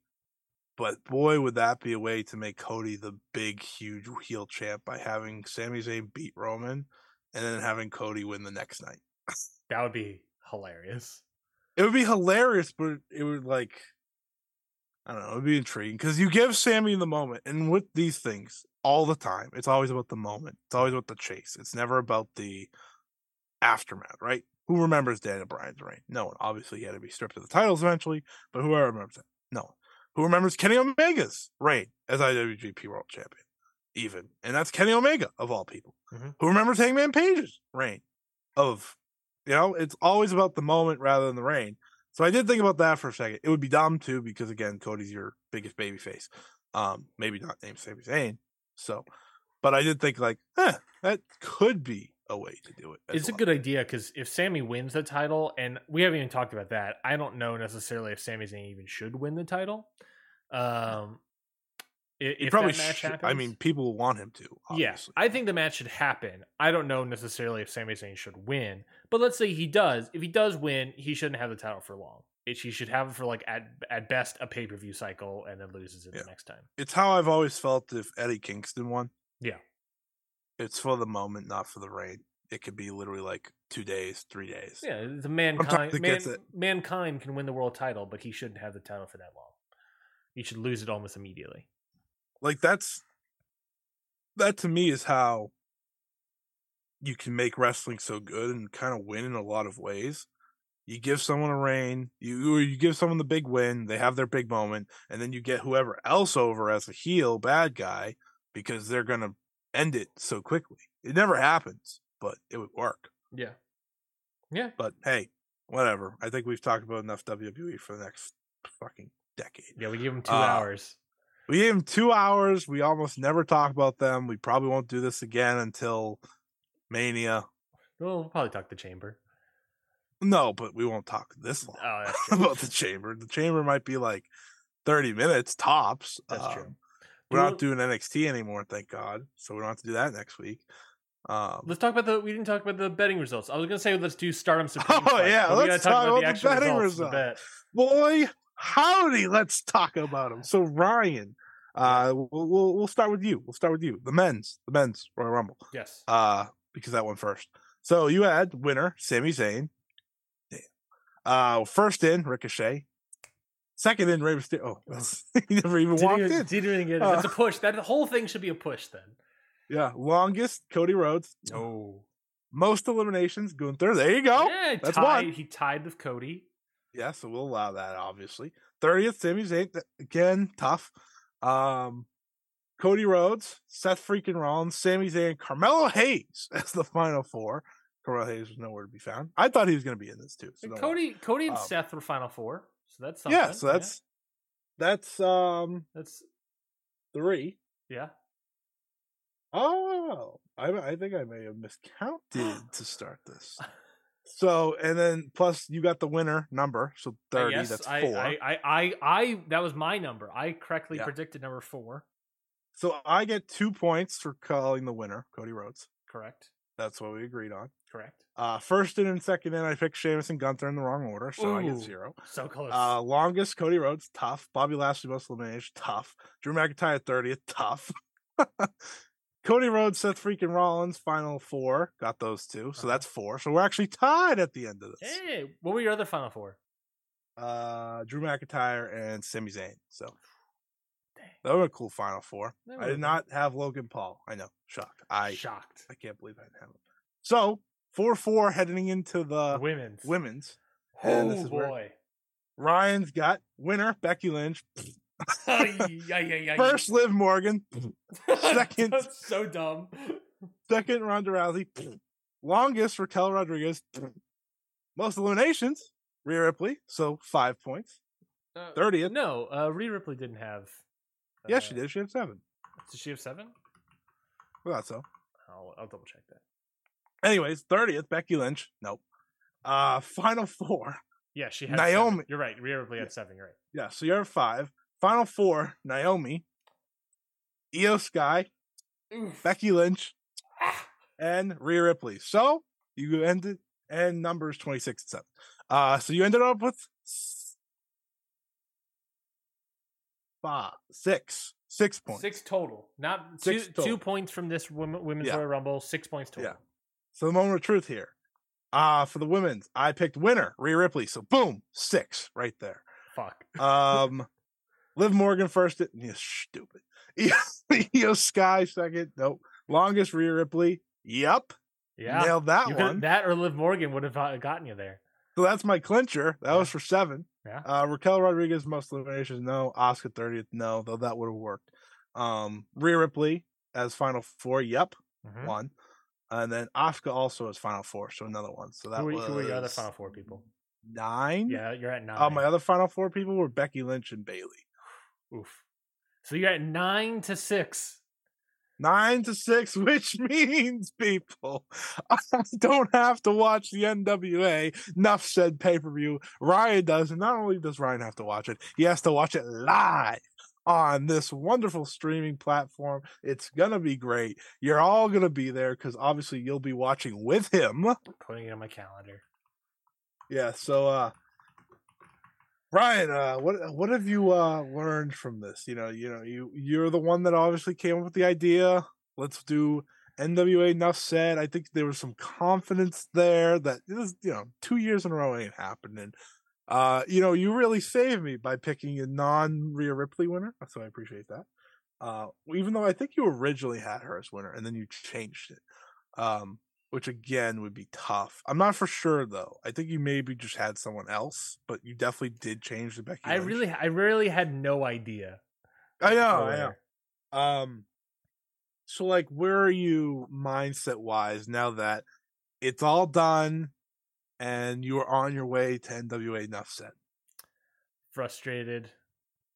But boy, would that be a way to make Cody the big, huge heel champ by having Sami Zayn beat Roman and then having Cody win the next night. that would be hilarious. It would be hilarious, but it would like I don't know, it would be intriguing because you give Sami the moment, and with these things all the time, it's always about the moment. It's always about the chase. It's never about the aftermath, right? Who remembers Daniel Bryan's reign? No one. Obviously, he had to be stripped of the titles eventually, but who remembers it? No one. Who remembers Kenny Omega's reign as IWGP World Champion? Even, and that's Kenny Omega of all people. Mm-hmm. Who remembers Hangman Page's reign of you know, it's always about the moment rather than the reign. So I did think about that for a second. It would be dumb too because again, Cody's your biggest baby face. Um, maybe not named Sami Zayn. So, but I did think like, eh, that could be a way to do it. It's well. a good idea because if Sami wins the title, and we haven't even talked about that, I don't know necessarily if Sami Zayn even should win the title. Um, if probably should, I mean, people want him to. Yes, Yeah, I think the match should happen. I don't know necessarily if Sami Zayn should win, but let's say he does. If he does win, he shouldn't have the title for long. It, he should have it for like at at best a pay per view cycle, and then loses it yeah. the next time. It's how I've always felt if Eddie Kingston won. Yeah, it's for the moment, not for the reign. It could be literally like two days, three days. Yeah, the mankind man, mankind can win the world title, but he shouldn't have the title for that long. He should lose it almost immediately. Like that's that to me is how you can make wrestling so good and kind of win in a lot of ways. You give someone a reign, you you give someone the big win, they have their big moment, and then you get whoever else over as a heel bad guy because they're gonna end it so quickly. It never happens, but it would work. Yeah. Yeah. But hey, whatever. I think we've talked about enough WWE for the next fucking decade. Yeah, we give them two uh, hours. We gave them two hours. We almost never talk about them. We probably won't do this again until Mania. Well, we'll probably talk the chamber. No, but we won't talk this long oh, about the chamber. The chamber might be like 30 minutes tops. That's um, true. We're not doing NXT anymore, thank God. So we don't have to do that next week. Um, let's talk about the. We didn't talk about the betting results. I was gonna say let's do Stardom Supreme. Oh fight, yeah, let's talk, talk, about, about the, the betting results. results. Boy, howdy, let's talk about them. So Ryan, uh, we'll, we'll, we'll start with you. We'll start with you. The men's, the men's Royal Rumble. Yes. Uh, because that one first. So you had winner Sami Zayn. Uh, first in Ricochet. Second in Rey Mysterio. Oh, he never even didn't walked even, in. Didn't even get it. Uh, That's a push. That the whole thing should be a push then. Yeah, longest Cody Rhodes. Oh, most eliminations Gunther. There you go. Yeah, That's tied, one. He tied with Cody. Yeah, so we'll allow that. Obviously, thirtieth Sami Zayn. Again, tough. Um, Cody Rhodes, Seth freaking Rollins, Sami Zayn, Carmelo Hayes as the final four. Carmelo Hayes was nowhere to be found. I thought he was going to be in this too. So Cody, Cody and um, Seth were final four, so that's something. yeah. So that's That's um That's three. yeah. Oh, I I think I may have miscounted to start this. So and then plus you got the winner number, so I thirty. that's four. I, I, I, I, that was my number. I correctly Yeah. predicted number four. So I get two points for calling the winner, Cody Rhodes. Correct. That's what we agreed on. Correct. Uh, first in and second in, I picked Sheamus and Gunther in the wrong order, so I get zero. So close. Uh, longest Cody Rhodes, tough. Bobby Lashley most eliminated, tough. Drew McIntyre 30th, tough. Cody Rhodes, Seth freaking Rollins, final four, got those two, so Uh-huh. that's four. So we're actually tied at the end of this. hey, what were your other final four? Uh, Drew McIntyre and Sami Zayn. So Dang. that was a cool final four. I did not have Logan Paul. I know, shocked. I Shocked. I can't believe I didn't have him. So four four heading into the Women's. women's. Oh and this is where- boy. Ryan's got winner Becky Lynch. Ay, ay, ay, ay. First, Liv Morgan. second- That's so dumb. Second, Ronda Rousey. Longest, Raquel Rodriguez. Most eliminations, Rhea Ripley. So five points. Uh, 30th. No, uh, Rhea Ripley didn't have. Yeah, she uh, did. She had seven. Did she have seven? I thought so. I'll, I'll double check that. Anyways, 30th, Becky Lynch. Nope. Uh, final four. Yeah, she had Naomi- Seven. You're right. Rhea Ripley had seven. You're right. Yeah, so you're at five. Final four, Naomi, Iyo Sky, Becky Lynch, Ah, and Rhea Ripley. So you ended and numbers 26 and 7. Uh so you ended up with five, six, six points. Six total. Not Six two, total. two points from this women, women's Yeah. Royal Rumble. Six points total. Yeah. So the moment of truth here. Uh for the women's, I picked winner, Rhea Ripley. So boom, six right there. Fuck. Um Liv Morgan first. Yeah, stupid. Iyo Sky second. Nope. Longest Rhea Ripley. Yep. Yeah. Nailed that You one. that or Liv Morgan would have uh, gotten you there. So that's my clincher. That Yeah. was for seven. Yeah. Uh, Raquel Rodriguez, most eliminations, no. Asuka 30th, no, though that would have worked. Um, Rhea Ripley as final four, yep, Mhm. one. And then Asuka also as final four, so another one. So that Who, were, was who were your other final four people? nine. Yeah, you're at nine. Uh, my other final four people were Becky Lynch and Bayley. Oof. So you're at nine to six. Nine to six, which means people, I don't have to watch the NWA. Enough said pay per view. Ryan does, and not only does Ryan have to watch it, he has to watch it live on this wonderful streaming platform. It's gonna be great. You're all gonna be there because obviously you'll be watching with him. Putting it on my calendar. Yeah. So, uh, Ryan, uh, what what have you uh learned from this? You know, you know, you you're the one that obviously came up with the idea. Let's do NWA. Enough said. I think there was some confidence there that this, you know, two years in a row ain't happening. Uh, you know, you really saved me by picking a non Rhea Ripley winner, so I appreciate that. Uh, even though I think you originally had her as winner and then you changed it. Um, which again would be tough. I'm not for sure though. I think you maybe just had someone else, but you definitely did change the Becky. I Lynch. really, I really had no idea. I know, I know. Um, so like, where are you mindset wise now that it's all done and you are on your way to NWA? Enough said. Frustrated.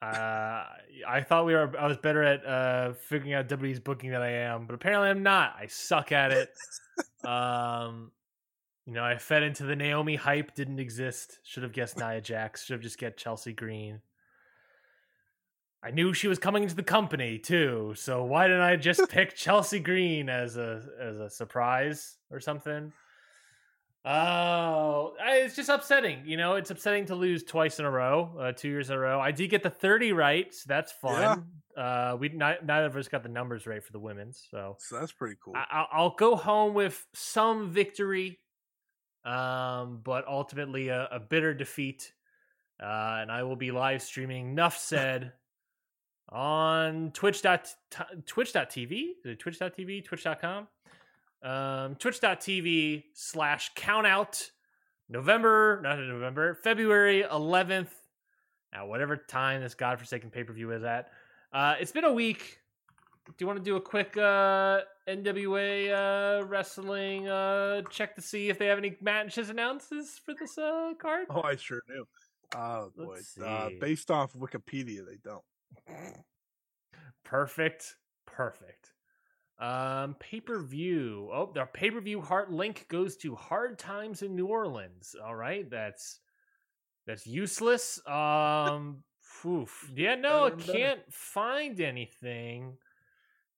Uh, I thought we were. I was better at uh figuring out WWE's booking than I am, but apparently I'm not. I suck at it. um, you know, I fed into the Naomi hype. Didn't exist. Should have guessed Nia Jax. Should have just get Chelsea Green. I knew she was coming into the company too, so why didn't I just pick Chelsea Green as a as a surprise or something? Oh, it's just upsetting. You know, it's upsetting to lose twice in a row, uh, two years in a row. I did get the thirty right, so that's fun. Uh, we neither of us got the numbers right for the women's, so So that's pretty cool. I- I'll, I'll go home with some victory, um, but ultimately a, a bitter defeat. Uh, and I will be live streaming Nuff Said on Twitch dot Is it Twitch.tv, Twitch.com, um, Twitch.tv slash countout November, not in November, February 11th, at whatever time this godforsaken pay per view is at. Uh, it's been a week. Do you want to do a quick uh, NWA uh, wrestling uh, check to see if they have any matches announces for this uh, card? oh, I sure do. Oh boy. Uh, based off Wikipedia, they don't. Perfect. Perfect. Um, pay per view. Oh, the pay per view heart link goes to Hard Times in New Orleans. All right, that's that's useless. Um, oof. yeah, no, I Better and better. can't find anything.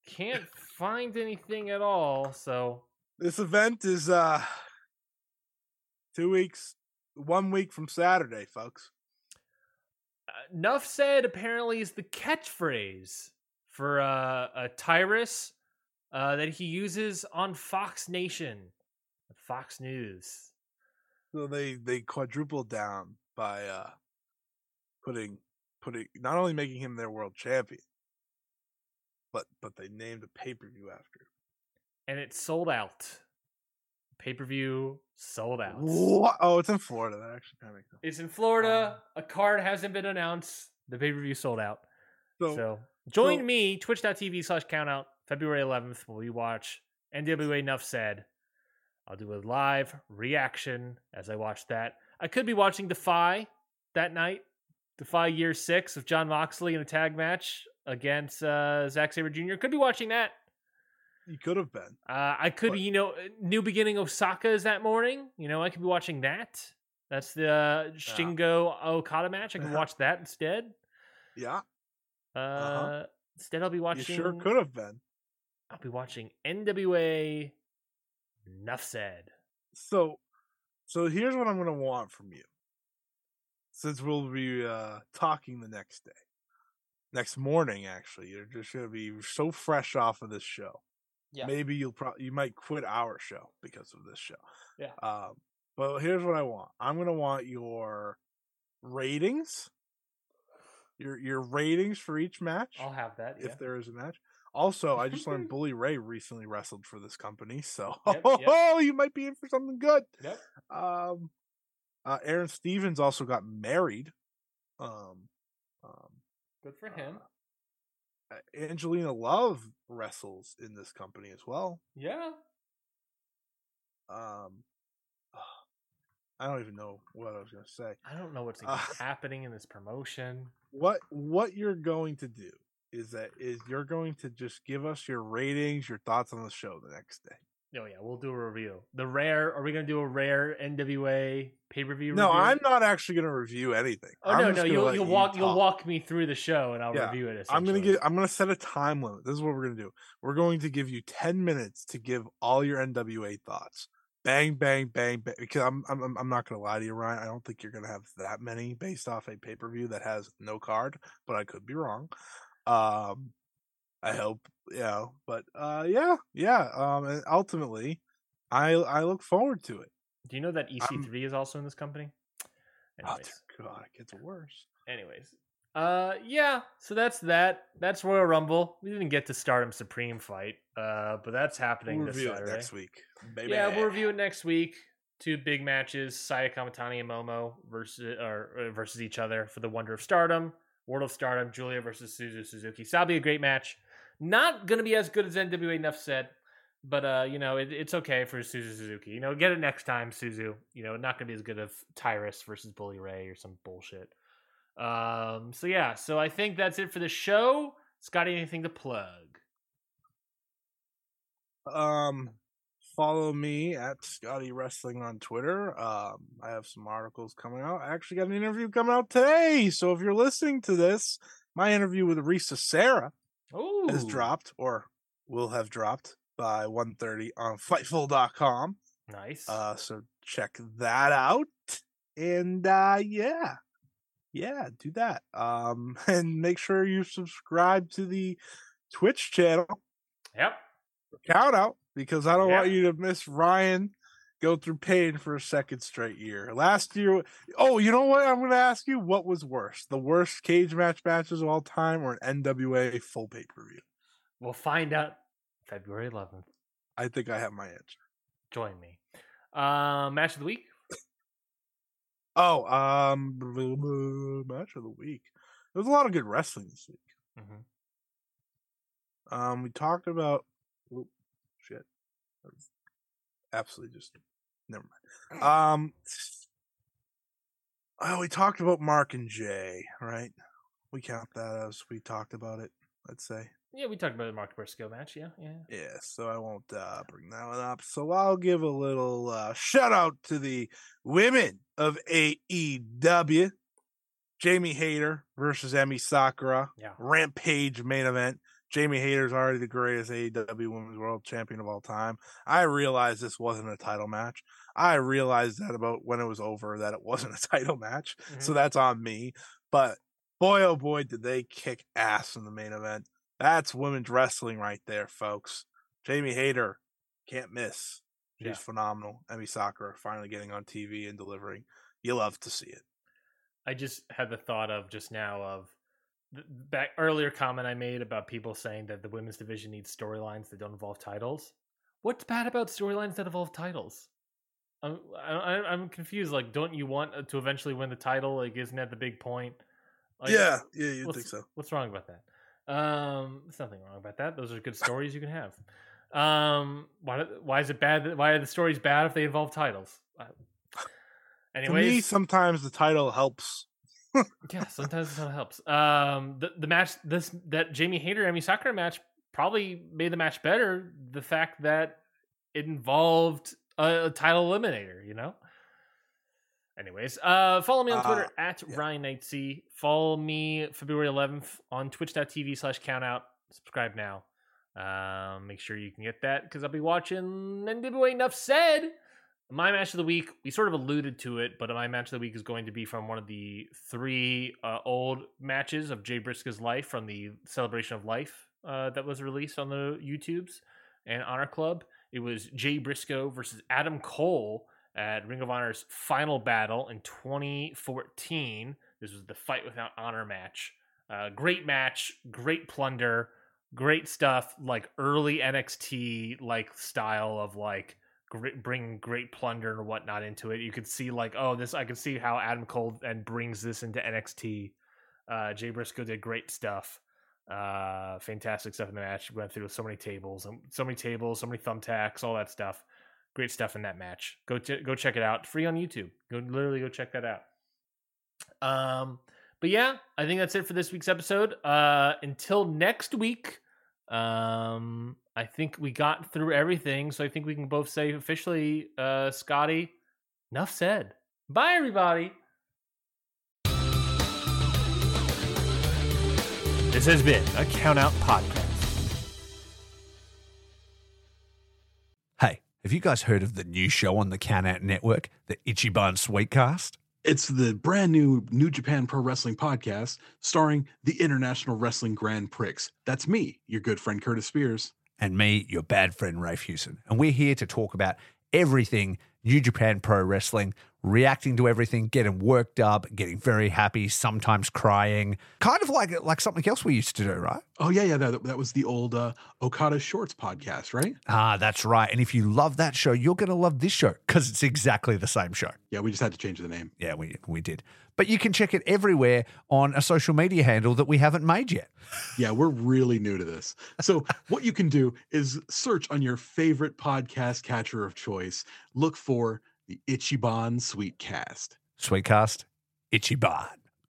Can't find anything at all. So This event is uh two weeks, one week from Saturday, folks. uh, Nuff said apparently is the catchphrase for uh, a Tyrus uh, that he uses on Fox Nation, Fox News. So they they quadrupled down by uh putting putting not only making him their world champion, but but they named a pay per view after him. and it sold out. Pay per view sold out. What? Oh, it's in Florida. That actually kind of makes sense. It's in Florida. A card hasn't been announced. The pay per view sold out. So, So, join so- me, twitch.tv slash countout, February 11th, when we watch NWA Nuff Said. I'll do a live reaction as I watch that. I could be watching Defy that night. Defy Year 6 of Jon Moxley in a tag match against uh, Zack Sabre Jr. Could be watching that. you could have been. Uh, I could But- be, you know, New Beginning Osaka is that morning. You know, I could be watching that. That's the uh, Shingo Okada match. I could Uh-huh. watch that instead. Yeah, Uh, Instead, I'll be you watching. sure could have been. I'll be watching NWA. Enough said. So, so here's what I'm gonna want from you. Since we'll be uh talking the next day, next morning, actually, you're just gonna be so fresh off of this show. Yeah. Maybe you'll probably you might quit our show because of this show. Yeah. Um, but here's what I want. I'm gonna want your ratings. Your your ratings for each match, I'll have that. Yeah. if there is a match. Also, I just learned Bully Ray recently wrestled for this company, so Yep, yep. oh, you might be in for something good. Yep. Um, uh, Aron Stevens also got married. Um, um, Good for him. uh, Angelina Love wrestles in this company as well. yeah. Um, I don't even know what I was gonna say. I don't know what's Uh, happening in this promotion. What what you're going to do is that is you're going to just give us your ratings, your thoughts on the show the next day. Oh yeah, we'll do a review. The rare. Are we gonna do a rare NWA pay per view? No, I'm not actually going to review anything. Oh I'm no, no, you'll you'll walk you'll walk me through the show and I'll Yeah, review it. I'm gonna give. I'm gonna set a time limit. This is what we're gonna do. We're going to give you ten minutes to give all your NWA thoughts. Bang, bang, bang, bang. Because I'm, I'm, I'm- I'm not gonna lie to you, Ryan. I don't think you're gonna have that many based off a pay per view that has no card, but I could be wrong. Um, I hope, you know, but uh, yeah, yeah. Um, and ultimately, I, I look forward to it. Do you know that EC3 is also in this company? Oh, Anyways, dear God, it gets worse. anyways, uh, yeah. So that's that. That's Royal Rumble. We didn't get to Stardom Supreme fight, uh, but that's happening We'll this review it Saturday. next week, baby. Yeah, we'll review it next week. Two big matches: Saya Kamitani and Momo versus or uh, versus each other for the Wonder of Stardom, World of Stardom. Giulia versus Suzu Suzuki. So that'll be a great match. Not gonna be as good as NWA enough said, but uh, you know it, it's okay for Suzu Suzuki. You know, get it next time, Suzu. You know, not gonna be as good as Tyrus versus Bully Ray or some bullshit. Um. So yeah. So I think that's it for the show. Scotty, anything to plug? um follow me at Scotty Wrestling on Twitter. Um, I have some articles coming out. I actually got an interview coming out today. So if you're listening to this, my interview with Risa Sera Oh, has dropped or will have dropped by 1.30 on Fightful.com. Nice. Uh, so check that out. And uh, yeah, yeah, do that. Um, and make sure you subscribe to the Twitch channel yep. count out because I don't want you to miss Ryan go through pain for a second straight year. Last year, oh, you know what? I'm going to ask you what was worse, the worst cage match matches of all time, or an NWA full pay per view? We'll find out February 11th. I think I have my answer. Join me. Um, match of the week. Oh, um, match of the week. There was a lot of good wrestling this week. Mhm. Um, we talked about shit. That was absolutely just never mind. Um, Oh, we talked about Mark and Jay, right? We count that as we talked about it. Let's say. Yeah, we talked about the Mark Briscoe match. Yeah, yeah. Yeah, so I won't uh, bring that one up. So I'll give a little uh, shout out to the women of AEW. Jamie Hayter versus Emi Sakura. Yeah. Rampage main event. Jamie Hayter's already the greatest AEW Women's World Champion of all time. I realized this wasn't a title match. I realized that about when it was over that it wasn't a title match. So Mhm. that's on me. But boy, oh boy, did they kick ass in the main event. That's women's wrestling right there, folks. Jamie Hayter can't miss. She's Yeah. phenomenal. Emi Sakura finally getting on TV and delivering. You love to see it. I just had the thought of just now of back earlier comment I made about people saying that the women's division needs storylines that don't involve titles. What's bad about storylines that involve titles? I'm I, I'm confused. Like, don't you want to eventually win the title? Like, isn't that the big point? Like, yeah, yeah, you'd think so. What's wrong about that? Um, there's nothing wrong about that. Those are good stories you can have. Um, why why is it bad? that- Why are the stories bad if they involve titles? Uh, To me, Anyways, sometimes the title helps. Yeah, sometimes it helps. Um, the the match this that Jamie Hayter Emi Sakura match probably made the match better. The fact that it involved a, a title eliminator, you know. Anyways, uh, follow me on Twitter Uh, at yeah. Ryan Knightsey. Follow me February 11th on twitch.tv slash countout. Subscribe now. Um, make sure you can get that because I'll be watching NWA Enough Said. My match of the week, we sort of alluded to it, but my match of the week is going to be from one of the three uh, old matches of Jay Briscoe's life from the Celebration of Life uh, that was released on the YouTubes and Honor Club. It was Jay Briscoe versus Adam Cole at Ring of Honor's final battle in 2014. This was the Fight Without Honor match. Uh, great match, great plunder, great stuff. Like early NXT like style of like great, bring great plunder and whatnot into it. You could see like oh this I could see how Adam Cole and brings this into NXT. Uh, Jay Briscoe did great stuff. Uh, fantastic stuff in the match. Went through so many tables, so many tables, so many thumbtacks, all that stuff. Great stuff in that match. Go ch- go check it out. Free on YouTube. Go literally go check that out. Um, but yeah, I think that's it for this week's episode. Uh, until next week. Um, I think we got through everything, so I think we can both say officially, uh, Scotty, enough said. Bye, everybody. This has been a Count Out Podcast. Hey, have you guys heard of the new show on the Count Out Network, the Ichiban Sweetcast? It's the brand new New Japan Pro Wrestling podcast starring the International Wrestling Grand Prix. That's me, your good friend Curtis Spears. And me, your bad friend Rafe Hewson. And we're here to talk about everything New Japan Pro Wrestling, reacting to everything, getting worked up, getting very happy, sometimes crying. Kind of like like something else we used to do, right? Oh yeah, yeah, that, that was the old uh, Okada Shorts podcast, right? Ah, that's right. And if you love that show, you're going to love this show because it's exactly the same show. Yeah, we just had to change the name. Yeah, we, we did. But you can check it everywhere on a social media handle that we haven't made yet. Yeah, we're really new to this. So what you can do is search on your favorite podcast catcher of choice. Look for the Ichiban Sweetcast. Sweetcast, Ichiban.